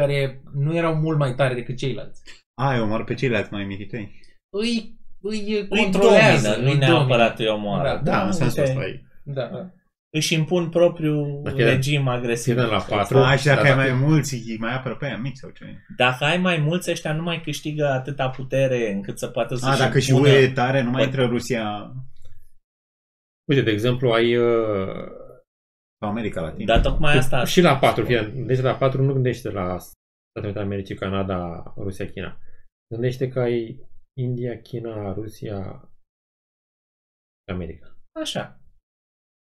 care nu erau mult mai tari decât ceilalți. A, eu omor pe ceilalți mai mititei. Îi, îi Îi controlează. domină, nu îi neapărat îi omoară. Da, Da, în sensul uite, ăsta e. domină. Da. Își impun propriul Dacă- regim agresiv. Ținem la 4. A, și dacă da, ai mai mulți, îi mai apără pe aia mici sau ce? Dacă ai mai mulți, ăștia nu mai câștigă atâta putere încât să poată să A, dacă și UE e tare, nu mai Păi- intră Rusia Uite, de exemplu, ai... Uh, sau America Latină. Dar tocmai asta... Și la 4, fie, gândește la 4, nu gândește la Statele Unite ale Americii, Canada, Rusia, China. Gândește că ai India, China, Rusia, America. Așa.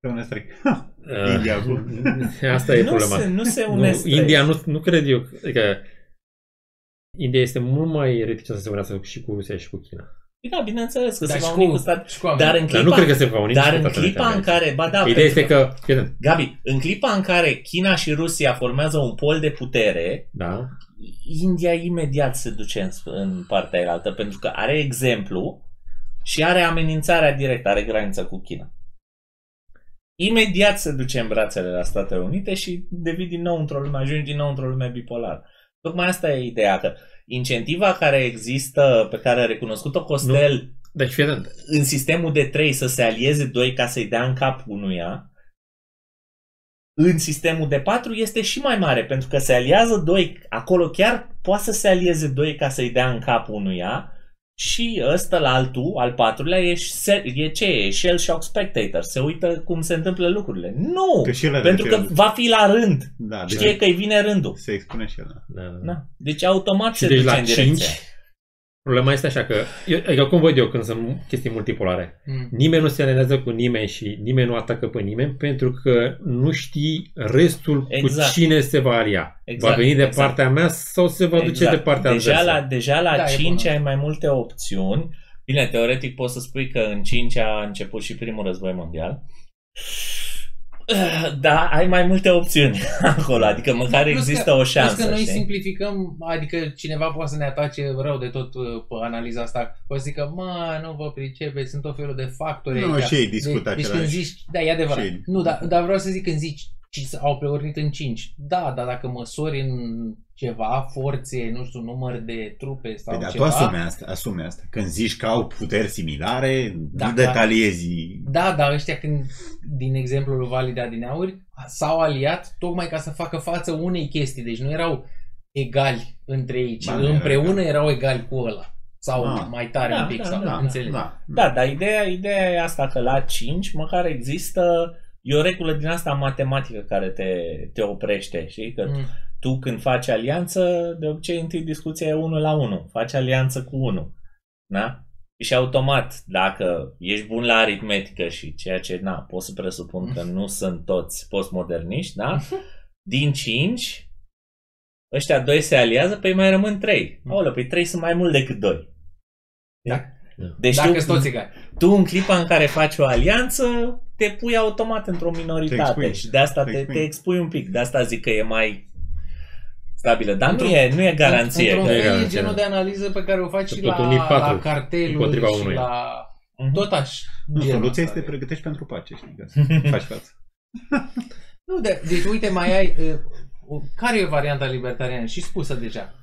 Pe un stric. Uh, India cu... Asta e nu problema. se, nu se Nu, unesc. trei. India nu, nu cred eu. Adică India este mult mai reticentă să se unească și cu Rusia și cu China. Da, bineînțeles că Dar se și va uni cu- cu stat. și cu America. Dar în Dar nu clipa, cred că se va uni dar cu în Statele clipa Unite în ale care... Ba da, Ideea pentru este că, fii atent, Gabi, în clipa în care China și Rusia formează un pol de putere, da, India imediat se duce în, în partea elaltă, pentru că are exemplu și are amenințarea directă, are granița cu China. Imediat se duce în brațele la Statele Unite și devii din nou într-o lume, ajungi din nou într-o lume bipolară. Tocmai asta e ideea, că incentiva care există, pe care a recunoscut-o Costel deci fii atent. în sistemul de 3 să se alieze 2 ca să-i dea în cap unuia, în sistemul de 4 este și mai mare, pentru că se aliază 2, acolo chiar poate să se alieze 2 ca să-i dea în cap unuia și ăsta la altul, al patrulea, e, se- e ce? E shell shock spectator. Se uită cum se întâmplă lucrurile. Nu! Că și el are pentru că cel- va fi la rând. Da, Știe deci că îi vine rândul. se expune și el. da. Da, da. Da. Deci automat Și se deci duce la în 5, direcția. Problema este așa că, eu, adică cum văd eu când sunt chestii multipolare, Mm. nimeni nu se alinează cu nimeni și nimeni nu atacă pe nimeni pentru că nu știi restul Exact. cu cine se va alia. Exact, va veni de exact. partea mea sau se va duce de partea deja adversă. la, deja la Da, e 5 bună. ai mai multe opțiuni. Bine, teoretic poți să spui că în 5 a început și primul război mondial. Da, ai mai multe opțiuni acolo, adică măcar Plus există că, o șansă. Plus că noi știi? simplificăm, adică cineva poate să ne atace rău de tot uh, pe analiza asta. Poate să zică, mă, nu vă pricepeți, sunt tot felul de factori Nu, aici. și ei discută deci, deci când același. zici, da, e adevărat. Și ei- Nu, dar, dar vreau să zic când zici, ci au preornit în 5. Da, dar dacă măsori în ceva, forțe, nu știu, număr de trupe sau Păi, dar tu ceva... asume asta, asume asta. Când zici că au puteri similare, Da, nu da. detaliezi. Da, dar ăștia când, din exemplul lui Vali de Adineauri, s-au aliat tocmai ca să facă față unei chestii. Deci nu erau egali între ei, ci Ba, nu împreună erau erau egali cu ăla. Sau Ah. mai tare Da, un pic, da, sau da, înțelegi. Da, Da, dar ideea, ideea e asta că la 5 măcar există e o regulă din asta matematică care te, te oprește, știi? Că Mm. tu când faci alianță, de obicei întâi discuția e unul la unul. Faci alianță cu unul. Da? Și automat, dacă ești bun la aritmetică și ceea ce, na, pot să presupun că nu sunt toți postmoderniști, da? Din 5, ăștia doi se aliază, păi mai rămân 3. Aoleu, păi 3 sunt mai mult decât 2. Da. Deci Dacă tu, sunt toți egali. tu în clipa în care faci o alianță, te pui automat într-o minoritate expui. și de asta Te te, expui. te expui un pic. De asta zic că e mai stabilă. Dar nu Într-un- e, nu e garanție. Într-un că- e fel e garanție, genul da. de analiză pe care o faci și Că la, tot unii patru la carteluri împotriva și unuia. la... Mhm. Tot așa. Nu, genul soluția ăsta este de- pregătești pentru pace, știi, că faci față. Nu, de, deci uite, mai ai... Uh, care e varianta libertariană? Și spusă deja.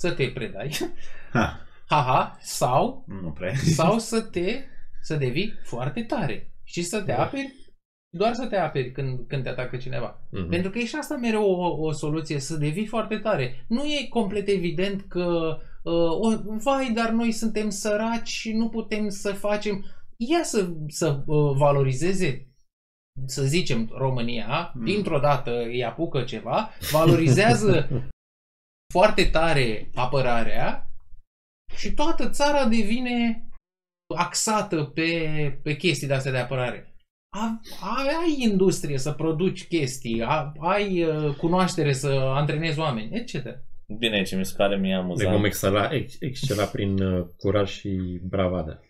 Să te predai. Ha, Haha. Sau, nu prea. sau să te... Să devii foarte tare. Și să te Da. aperi doar să te aperi când, când te atacă cineva. Mhm. Pentru că e și asta mereu o, o soluție, să devii foarte tare. Nu e complet evident că, uh, o, vai, dar noi suntem săraci și nu putem să facem... Ia să, să uh, valorizeze, să zicem, România, Mm. dintr-o dată îi apucă ceva, valorizează foarte tare apărarea și toată țara devine axată pe, pe chestii de astea de apărare. A, ai industrie să produci chestii, a, ai uh, cunoaștere să antrenezi oameni, etc. Bine, ce mi se pare mie Ne vom amuzant. excela, ex, excela prin uh, curaj și bravadă.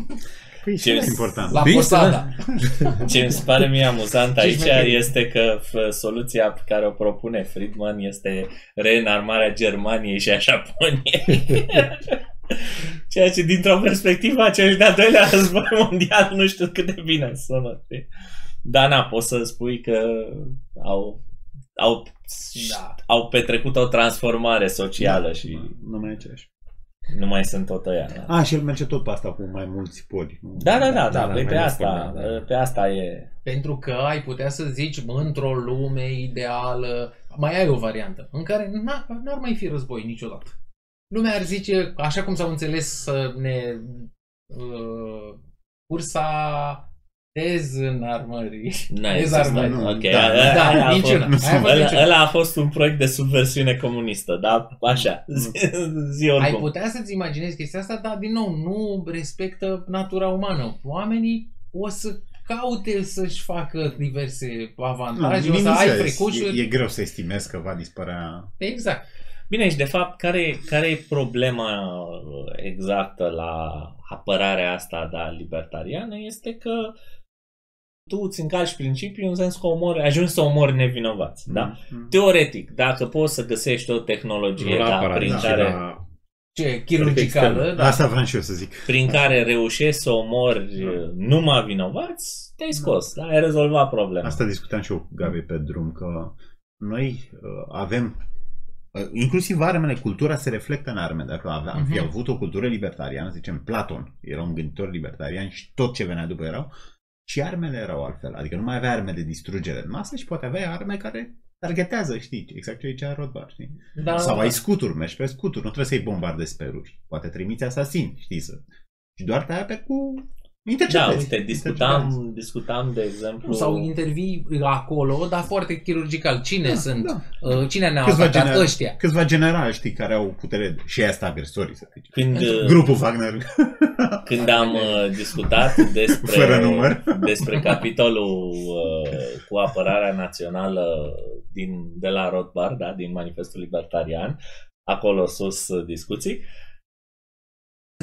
Păi Ce- și e important. La Bine, posada. Ce mi se pare mie amuzant Ce aici șmecherie. este că f- soluția pe care o propune Friedman este reînarmarea Germaniei și a Japoniei. Ceea ce dintr-o perspectivă a celui de-al doilea război mondial nu știu cât de bine sună. știi? Dar na, poți să spui că au, au, Da. au petrecut o transformare socială și Nu mai e aceeași. Nu mai sunt tot ăia. Da, A, și el merge tot pe asta cu mai mulți poli. da, da, da, da, da, da, păi mai pe mult asta, spune, da. pe asta e. Pentru că ai putea să zici, mă, într-o lume ideală, mai ai o variantă, în care n-ar, n-ar mai fi război niciodată. Lumea ar zice, așa cum s-au înțeles să ne uh, cursa dezarmării. N-a Dezarmării. existat. Ok, Da, aia- Da, aia a niciuna. fost- Aia a fost Ăla, niciuna. ăla a fost un proiect de subversiune comunistă, da? Așa, zi, zi Ai oricum. putea să-ți imaginezi chestia asta, dar din nou nu respectă natura umană. Oamenii o să caute să-și facă diverse avantaje, o să ai frecușuri. e, e greu să estimezi că va dispărea. Exact. Bine, și de fapt, care, care e problema uh, exactă la apărarea asta da, libertariană este că tu îți încalci principiul în sens că omori, ajungi să omori nevinovați. Da? Mm. Teoretic, dacă poți să găsești o tehnologie Nu la da, apărare, prin, ci care, la... Ce, chirurgicală, externă. da. Asta vreau și eu să zic. prin care reușești să omori Da. uh, numai vinovați, te-ai scos. Da? Ai rezolvat problema. Asta discutam și eu cu Gabi pe drum, că noi uh, avem uh, inclusiv armele, cultura se reflectă în arme. Dacă avea, am fi Mhm. avut o cultură libertariană, zicem Platon, era un gânditor libertarian și tot ce venea după erau, și armele erau altfel. Adică nu mai avea arme de distrugere în masă și poate avea arme care targetează, știi, exact ce zicea Rothbard, știi? Da, Sau da. ai scuturi, mergi pe scuturi, nu trebuie să-i bombardezi pe ruși. Poate trimiți asasini, știi, să... Și doar te aperi cu Da, interceptezi. uite, discutam, discutam de exemplu... Sau intervii acolo, dar foarte chirurgical. Cine Da, sunt? da. Uh, Cine ne-a Câțiva atacat? generali. Ăștia. Câțiva generali, știi, care au putere și aia stabirsori, să zici. Când, Grupul Wagner. când am uh, discutat despre, Fără număr. despre capitolul uh, cu apărarea națională din, de la Rothbard, da, din Manifestul Libertarian, acolo sus uh, discuții,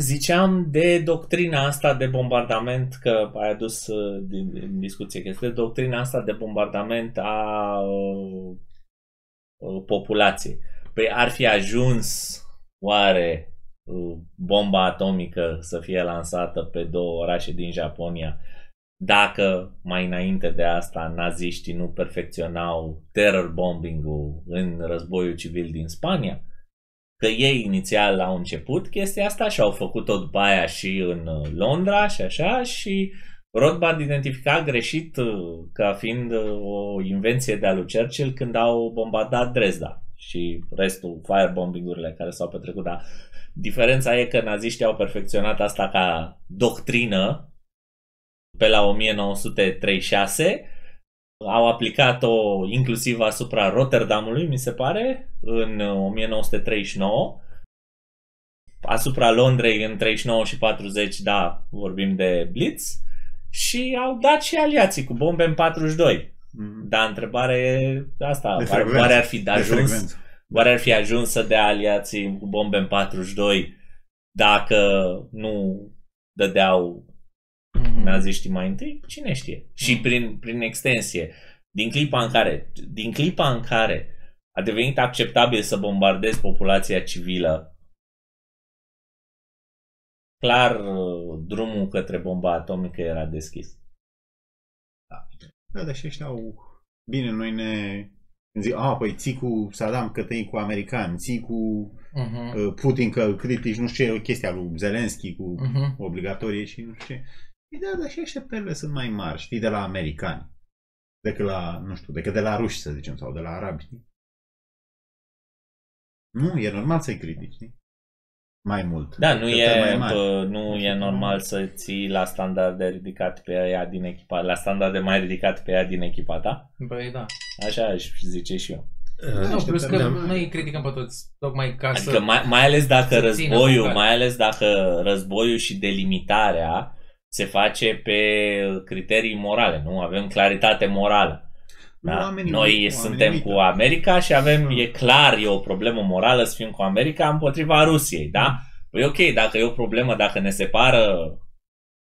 ziceam de doctrina asta de bombardament, că ai adus uh, din, din discuție, că este doctrina asta de bombardament a uh, uh, populației. Păi ar fi ajuns oare uh, bomba atomică să fie lansată pe două orașe din Japonia dacă mai înainte de asta naziștii nu perfecționau terror bombing-ul în războiul civil din Spania? Că ei inițial au început chestia asta și au făcut-o după aia și în uh, Londra și așa și Rothbard identifica greșit uh, ca fiind uh, o invenție de-a lui Churchill când au bombardat Dresda și restul firebombing-urile care s-au petrecut. Dar diferența e că naziștii au perfecționat asta ca doctrină pe la 1936 au aplicat-o inclusiv asupra Rotterdamului, mi se pare, în 1939. Asupra Londrei în 39 și 40, da, vorbim de Blitz. Și au dat și aliații cu bombe în 42. Mm. Dar întrebarea e asta, De oare, frecvență. oare ar fi De ajuns, frecvență. oare ar fi ajuns să dea aliații cu bombe în 42 dacă nu dădeau Mhm. naziștii mai întâi? Cine știe? Și prin, prin extensie, din clipa în care, din clipa în care a devenit acceptabil să bombardezi populația civilă, clar uh, drumul către bomba atomică era deschis. Da, dar și ăștia au... Bine, noi ne... Zic, a, păi ții cu Saddam că tăi cu americani, ții cu Mhm. uh, Putin că critici, nu știu ce, chestia lui Zelenski cu Mhm. obligatorie și nu știu ce. Păi da, dar și așteptările sunt mai mari, știi, de la americani. Decât la, nu știu, decât de la ruși, să zicem, sau de la arabi, știi? Nu, e normal să-i critici, știi? Mai mult. Da, nu Așteptări e, mai mari. bă, nu e normal să ții la standarde ridicate pe ea din echipa, la standarde mai ridicate pe ea din echipa ta. Băi, da. Așa aș zice și eu. Nu, niște plus că termeni mari. noi îi criticăm pe toți, tocmai ca Adică să... mai, mai ales dacă să țină războiul, mâncare. mai ales dacă războiul și delimitarea se face pe criterii morale, nu? Avem claritate morală. Nu, Da? oamenii- Noi oamenii suntem uită. cu America și avem, Hmm. e clar, e o problemă morală să fim cu America împotriva Rusiei, da? Păi ok, dacă e o problemă, dacă ne separă,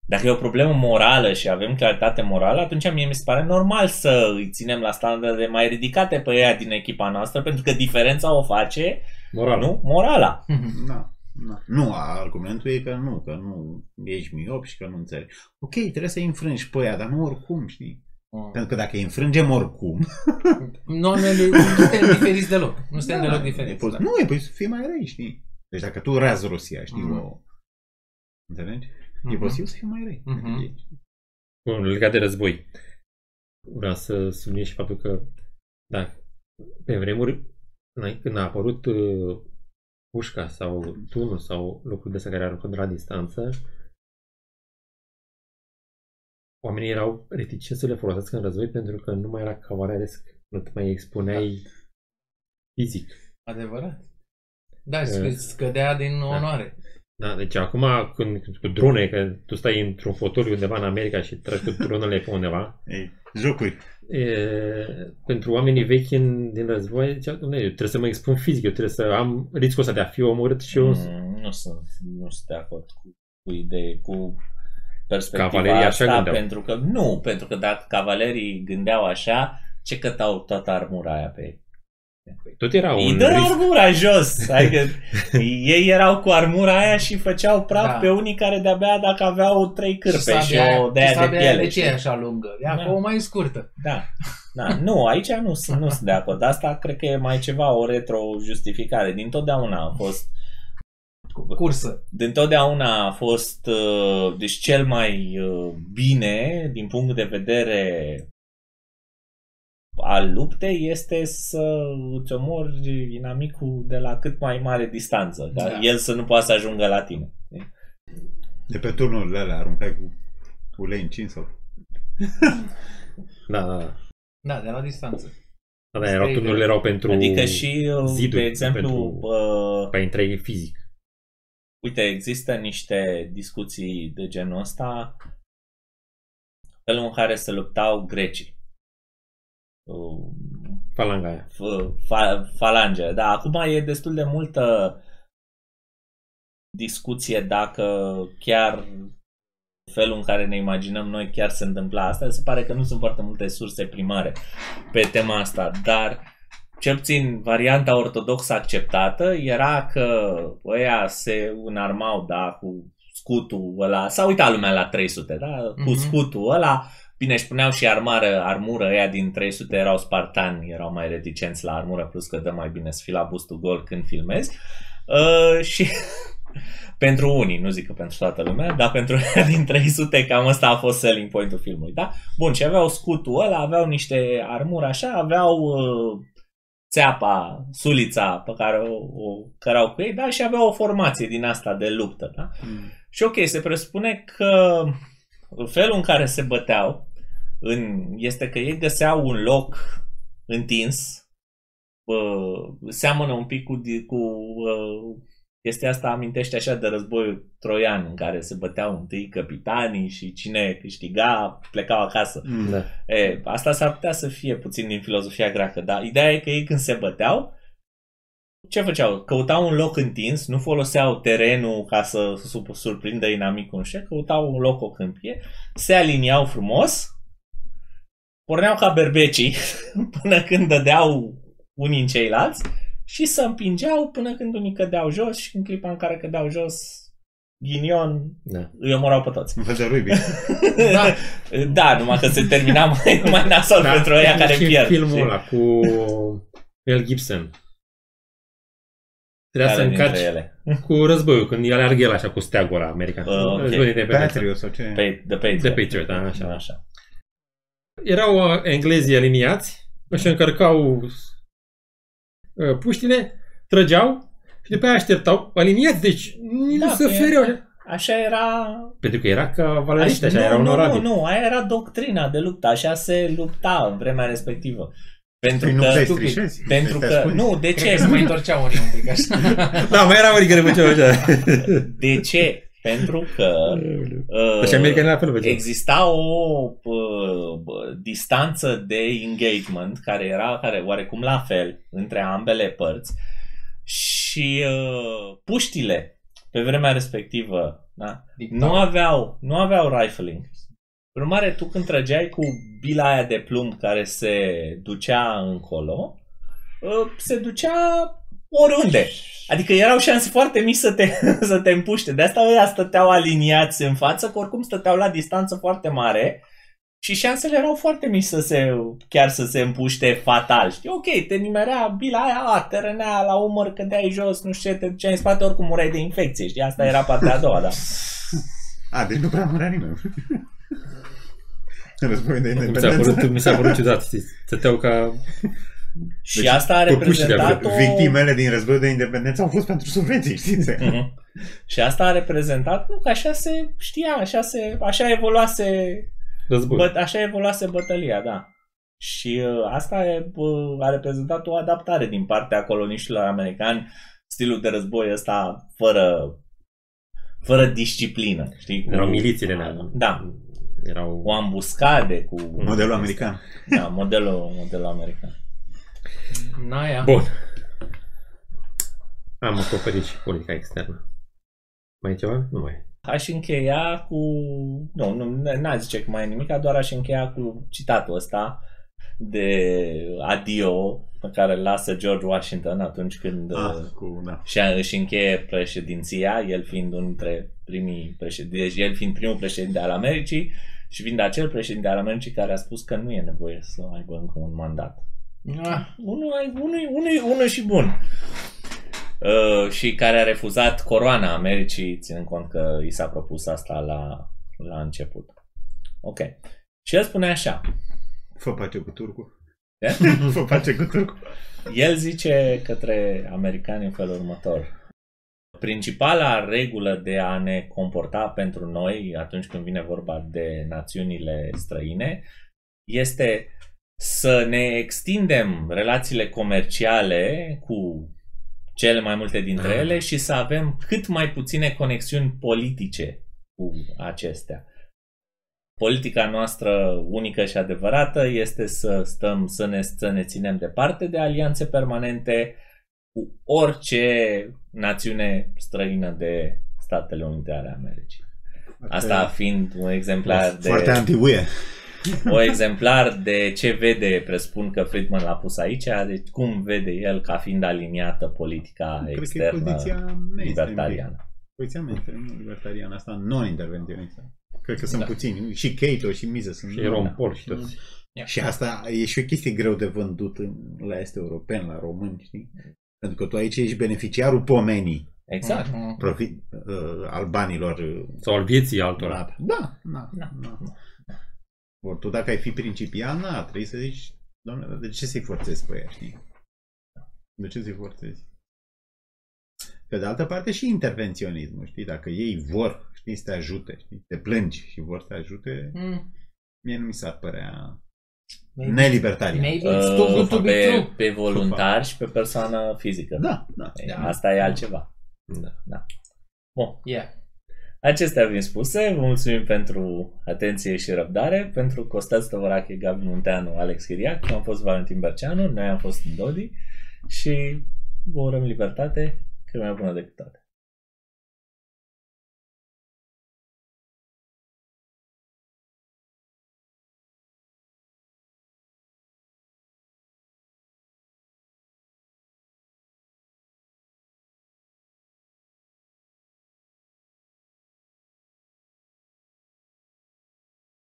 dacă e o problemă morală și avem claritate morală, atunci mie mi se pare normal să îi ținem la standarde mai ridicate pe ea din echipa noastră, pentru că diferența o face, Moral. nu, morala. Da, da. Nu, argumentul e că nu, că nu ești miop și că nu înțelegi. Ok, trebuie să-i înfrângi pe aia, dar nu oricum, știi? Mm. Pentru că dacă îi înfrângem oricum... Nu, noi nu suntem diferiți deloc. Nu suntem deloc e diferiți. pos- da. Nu, e păi să fii mai răi, știi? Deci dacă tu razi Rusia, știi, Mhm. o... Înțelegi? E Mhm. posibil să fii mai răi. Mhm. Bun, legat de război. Vreau să subliniez și faptul că, da, pe vremuri, înainte- când a apărut uh, pușca sau tunul sau lucruri de astea care aruncă de la distanță, oamenii erau reticenți să le folosească în război pentru că nu mai era cavaleresc, nu te mai expuneai fizic. Adevărat. Da, Eh. îți scădea din onoare. Da, deci acum când, cu drone, că tu stai într-un fotoliu undeva în America și tragi cu dronele pe undeva, Ei, jocuri. e, pentru oamenii vechi în, din război, zicea, "Dom'le, eu trebuie să mă expun fizic, eu trebuie să am riscul ăsta de a fi omorât și eu... Mm, nu sunt, nu sunt de acord cu, cu idee, cu perspectiva Cavalerii așa asta, gândeau. pentru că nu, pentru că dacă cavalerii gândeau așa, ce cătau toată armura aia pe ei? Tot era Îi un dă risc. armura jos, adică ei erau cu armura aia și făceau praf Da. pe unii care de-abia dacă aveau trei cârpe și, sabia- o de aia de sabia piele. De ce e știi? așa lungă? E Da. acolo mai scurtă. Da. da. Nu, aici nu, sunt- nu sunt de acord. Asta cred că e mai ceva o retro-justificare. Din totdeauna a fost Cursă. Dintotdeauna a fost uh, deci cel mai uh, bine din punct de vedere al luptei este să îți omori inamicul de la cât mai mare distanță, ca Da. el să nu poată să ajungă la tine. De pe turnurile alea aruncai cu ulei încins sau... Da, da, da. Da, de la distanță. Da, da, erau turnurile erau pentru... Adică și, uh, ziduri, de exemplu, pentru- uh, Ca intrai fizic. Uite, există niște discuții de genul ăsta, felul în care se luptau grecii. Uh, Falanga aia. f- fa- falange. Da, acum e destul de multă discuție dacă chiar felul în care ne imaginăm noi chiar se întâmpla asta. Se pare că nu sunt foarte multe surse primare pe tema asta, dar cel puțin varianta ortodoxă acceptată era că ăia se înarmau, da, cu scutul ăla, s-a uitat lumea la 300, da, cu Mhm. scutul ăla, bine, își puneau și armară, armură ăia din 300 erau spartani, erau mai reticenți la armură, plus că dă mai bine să fii la bustul gol când filmezi. Uh, și pentru unii, nu zic că pentru toată lumea, dar pentru ăia din 300 cam ăsta a fost selling point-ul filmului, da? Bun, și aveau scutul ăla, aveau niște armură așa, aveau uh, țeapa, sulița pe care o, o cărau cu ei, da? Și aveau o formație din asta de luptă, da? Și ok, se presupune că felul în care se băteau în, este că ei găseau un loc întins, uh, seamănă un pic cu, di- cu uh, chestia asta, amintește așa de războiul troian, în care se băteau întâi capitanii și cine câștiga plecau acasă. Mm. Da. E, asta s-ar putea să fie puțin din filozofia greacă, dar ideea e că ei când se băteau, ce făceau? Căutau un loc întins, nu foloseau terenul ca să sup- surprindă inamicul, nu știu, căutau un loc, o câmpie, se aliniau frumos, porneau ca berbecii până când dădeau unii în ceilalți și se împingeau până când unii cădeau jos și în clipa în care cădeau jos, ghinion, Da. îi omorau pe toți. Un fel de rugby. Da, da numai că se termina mai, mai nasol da, pentru ăia care și pierd. filmul știi? ăla cu Mel Gibson. Trebuia să Care dintre încarci ele? cu războiul, când aleargă el așa cu steagul ăla american. Uh, ok. Războiul de independență. Patriot sau ce? Pe, The Patriot. The Patriot, da, așa. așa. Erau uh, englezii aliniați, își încărcau uh, puștile, trăgeau și după aia așteptau, aliniați, deci nici Da, nu se pe- fereau. așa. Așa era... Pentru că era cavaleriști, așa, nu, era nu, onorabil. nu, nu, aia era doctrina de luptă, așa se lupta în vremea respectivă. Pentru Păi nu că, puteai stupid. strișezi? pentru Te că, ascunzi? nu, de Cred ce? că se mai întorceau unii un pic așa. Da, mai era unii care făceau așa. De ce? Pentru că uh, Deci americanii la fel făceau. exista o uh, bă, distanță de engagement care era care oarecum la fel între ambele părți și uh, puștile pe vremea respectivă da? nu aveau, nu aveau rifling. Prin urmare, tu când trăgeai cu bila aia de plumb care se ducea încolo, uh, se ducea oriunde. Adică erau șanse foarte mici să te, să te împuște. De asta ăia stăteau aliniați în față, că oricum stăteau la distanță foarte mare și șansele erau foarte mici să se, chiar să se împuște fatal. Știi, ok, te nimerea bila aia, a, te rănea la umăr, cădeai jos, nu știu ce, te duceai în spate, oricum mureai de infecție, știi, asta era partea a doua, da. A, deci nu prea murea nimeni. Războiul de Mi s-a independență. părut, mi s-a părut ciudat, știi? Stăteau ca... Și Deci, asta a păpușile reprezentat o... Victimele din războiul de independență au fost pentru subvenții, știți? Mhm. Și asta a reprezentat, nu, că așa se știa, așa, se, așa evoluase Război. Bă, așa evoluase bătălia, da. Și uh, asta e, uh, a reprezentat o adaptare din partea coloniștilor americani, stilul de război ăsta fără, fără disciplină, știi? Cu, Erau milițiile, da. Da, Erau... cu ambuscade, cu... Modelul american. Da, modelul, modelul american. Naia. Bun. Am acoperit și politica externă. Mai e ceva? Nu mai e. Aș încheia cu... Nu, nu n-aș zice că mai e nimic, doar aș încheia cu citatul ăsta de adio pe care îl lasă George Washington atunci când Ah, uh, cu, da. și își încheie președinția, el fiind unul dintre primii președinți, deci el fiind primul președinte al Americii și fiind acel președinte al Americii care a spus că nu e nevoie să aibă încă un mandat. Ah, Unul, unul, unul, unul și bun. Uh, și care a refuzat coroana Americii, ținând cont că i s-a propus asta la, la început. Ok. Și el spune așa. Fă pace cu turcul. Ce? Fă pace cu turcul. El zice către americani în felul următor. Principala regulă de a ne comporta pentru noi atunci când vine vorba de națiunile străine este să ne extindem relațiile comerciale cu cele mai multe dintre Ah. ele și să avem cât mai puține conexiuni politice cu acestea. Politica noastră unică și adevărată este să stăm, să ne, să ne ținem departe de alianțe permanente cu orice națiune străină de Statele Unite ale Americii. Asta fiind un exemplar de, Foarte anti-UE. o exemplar de ce vede, presupun că Friedman l-a pus aici, de cum vede el ca fiind aliniată politica Cred că e externă poziția mainstream. libertariană. Poziția mainstream, nu libertariană, asta non-intervenționistă. Cred că sunt Da. puțini. Și Cato și Mises sunt. Și Ron Paul și toți. Și asta e și o chestie greu de vândut în- la este european, la români, știi? Pentru că tu aici ești beneficiarul pomenii Exact. mhm. profit, uh, al banilor. Uh, Sau al vieții altora. da, da, da, Da. da. Ori tu dacă ai fi principiant, na, trebuie să zici, doamne, dar de ce să-i forțezi pe ea, știi? De ce să-i forțezi? Pe de altă parte și intervenționismul, știi? Dacă ei vor, știi, să te ajute, știi? Te plângi și vor să te ajute, Mm. Mie nu mi s-ar părea Maybe- nelibertarian. Maybe it's too good to be pe, true. pe voluntar și pe persoană fizică. Da, da. E, Da. Asta e altceva. Da. Bun. Yeah. Acestea fiind spuse, vă mulțumim pentru atenție și răbdare. Pentru Costel Stăvărache, Gabi Munteanu, Alex Chiriac, eu am fost Valentin Berceanu, noi am fost Dodi și vă urăm libertate cât mai bună decât toate.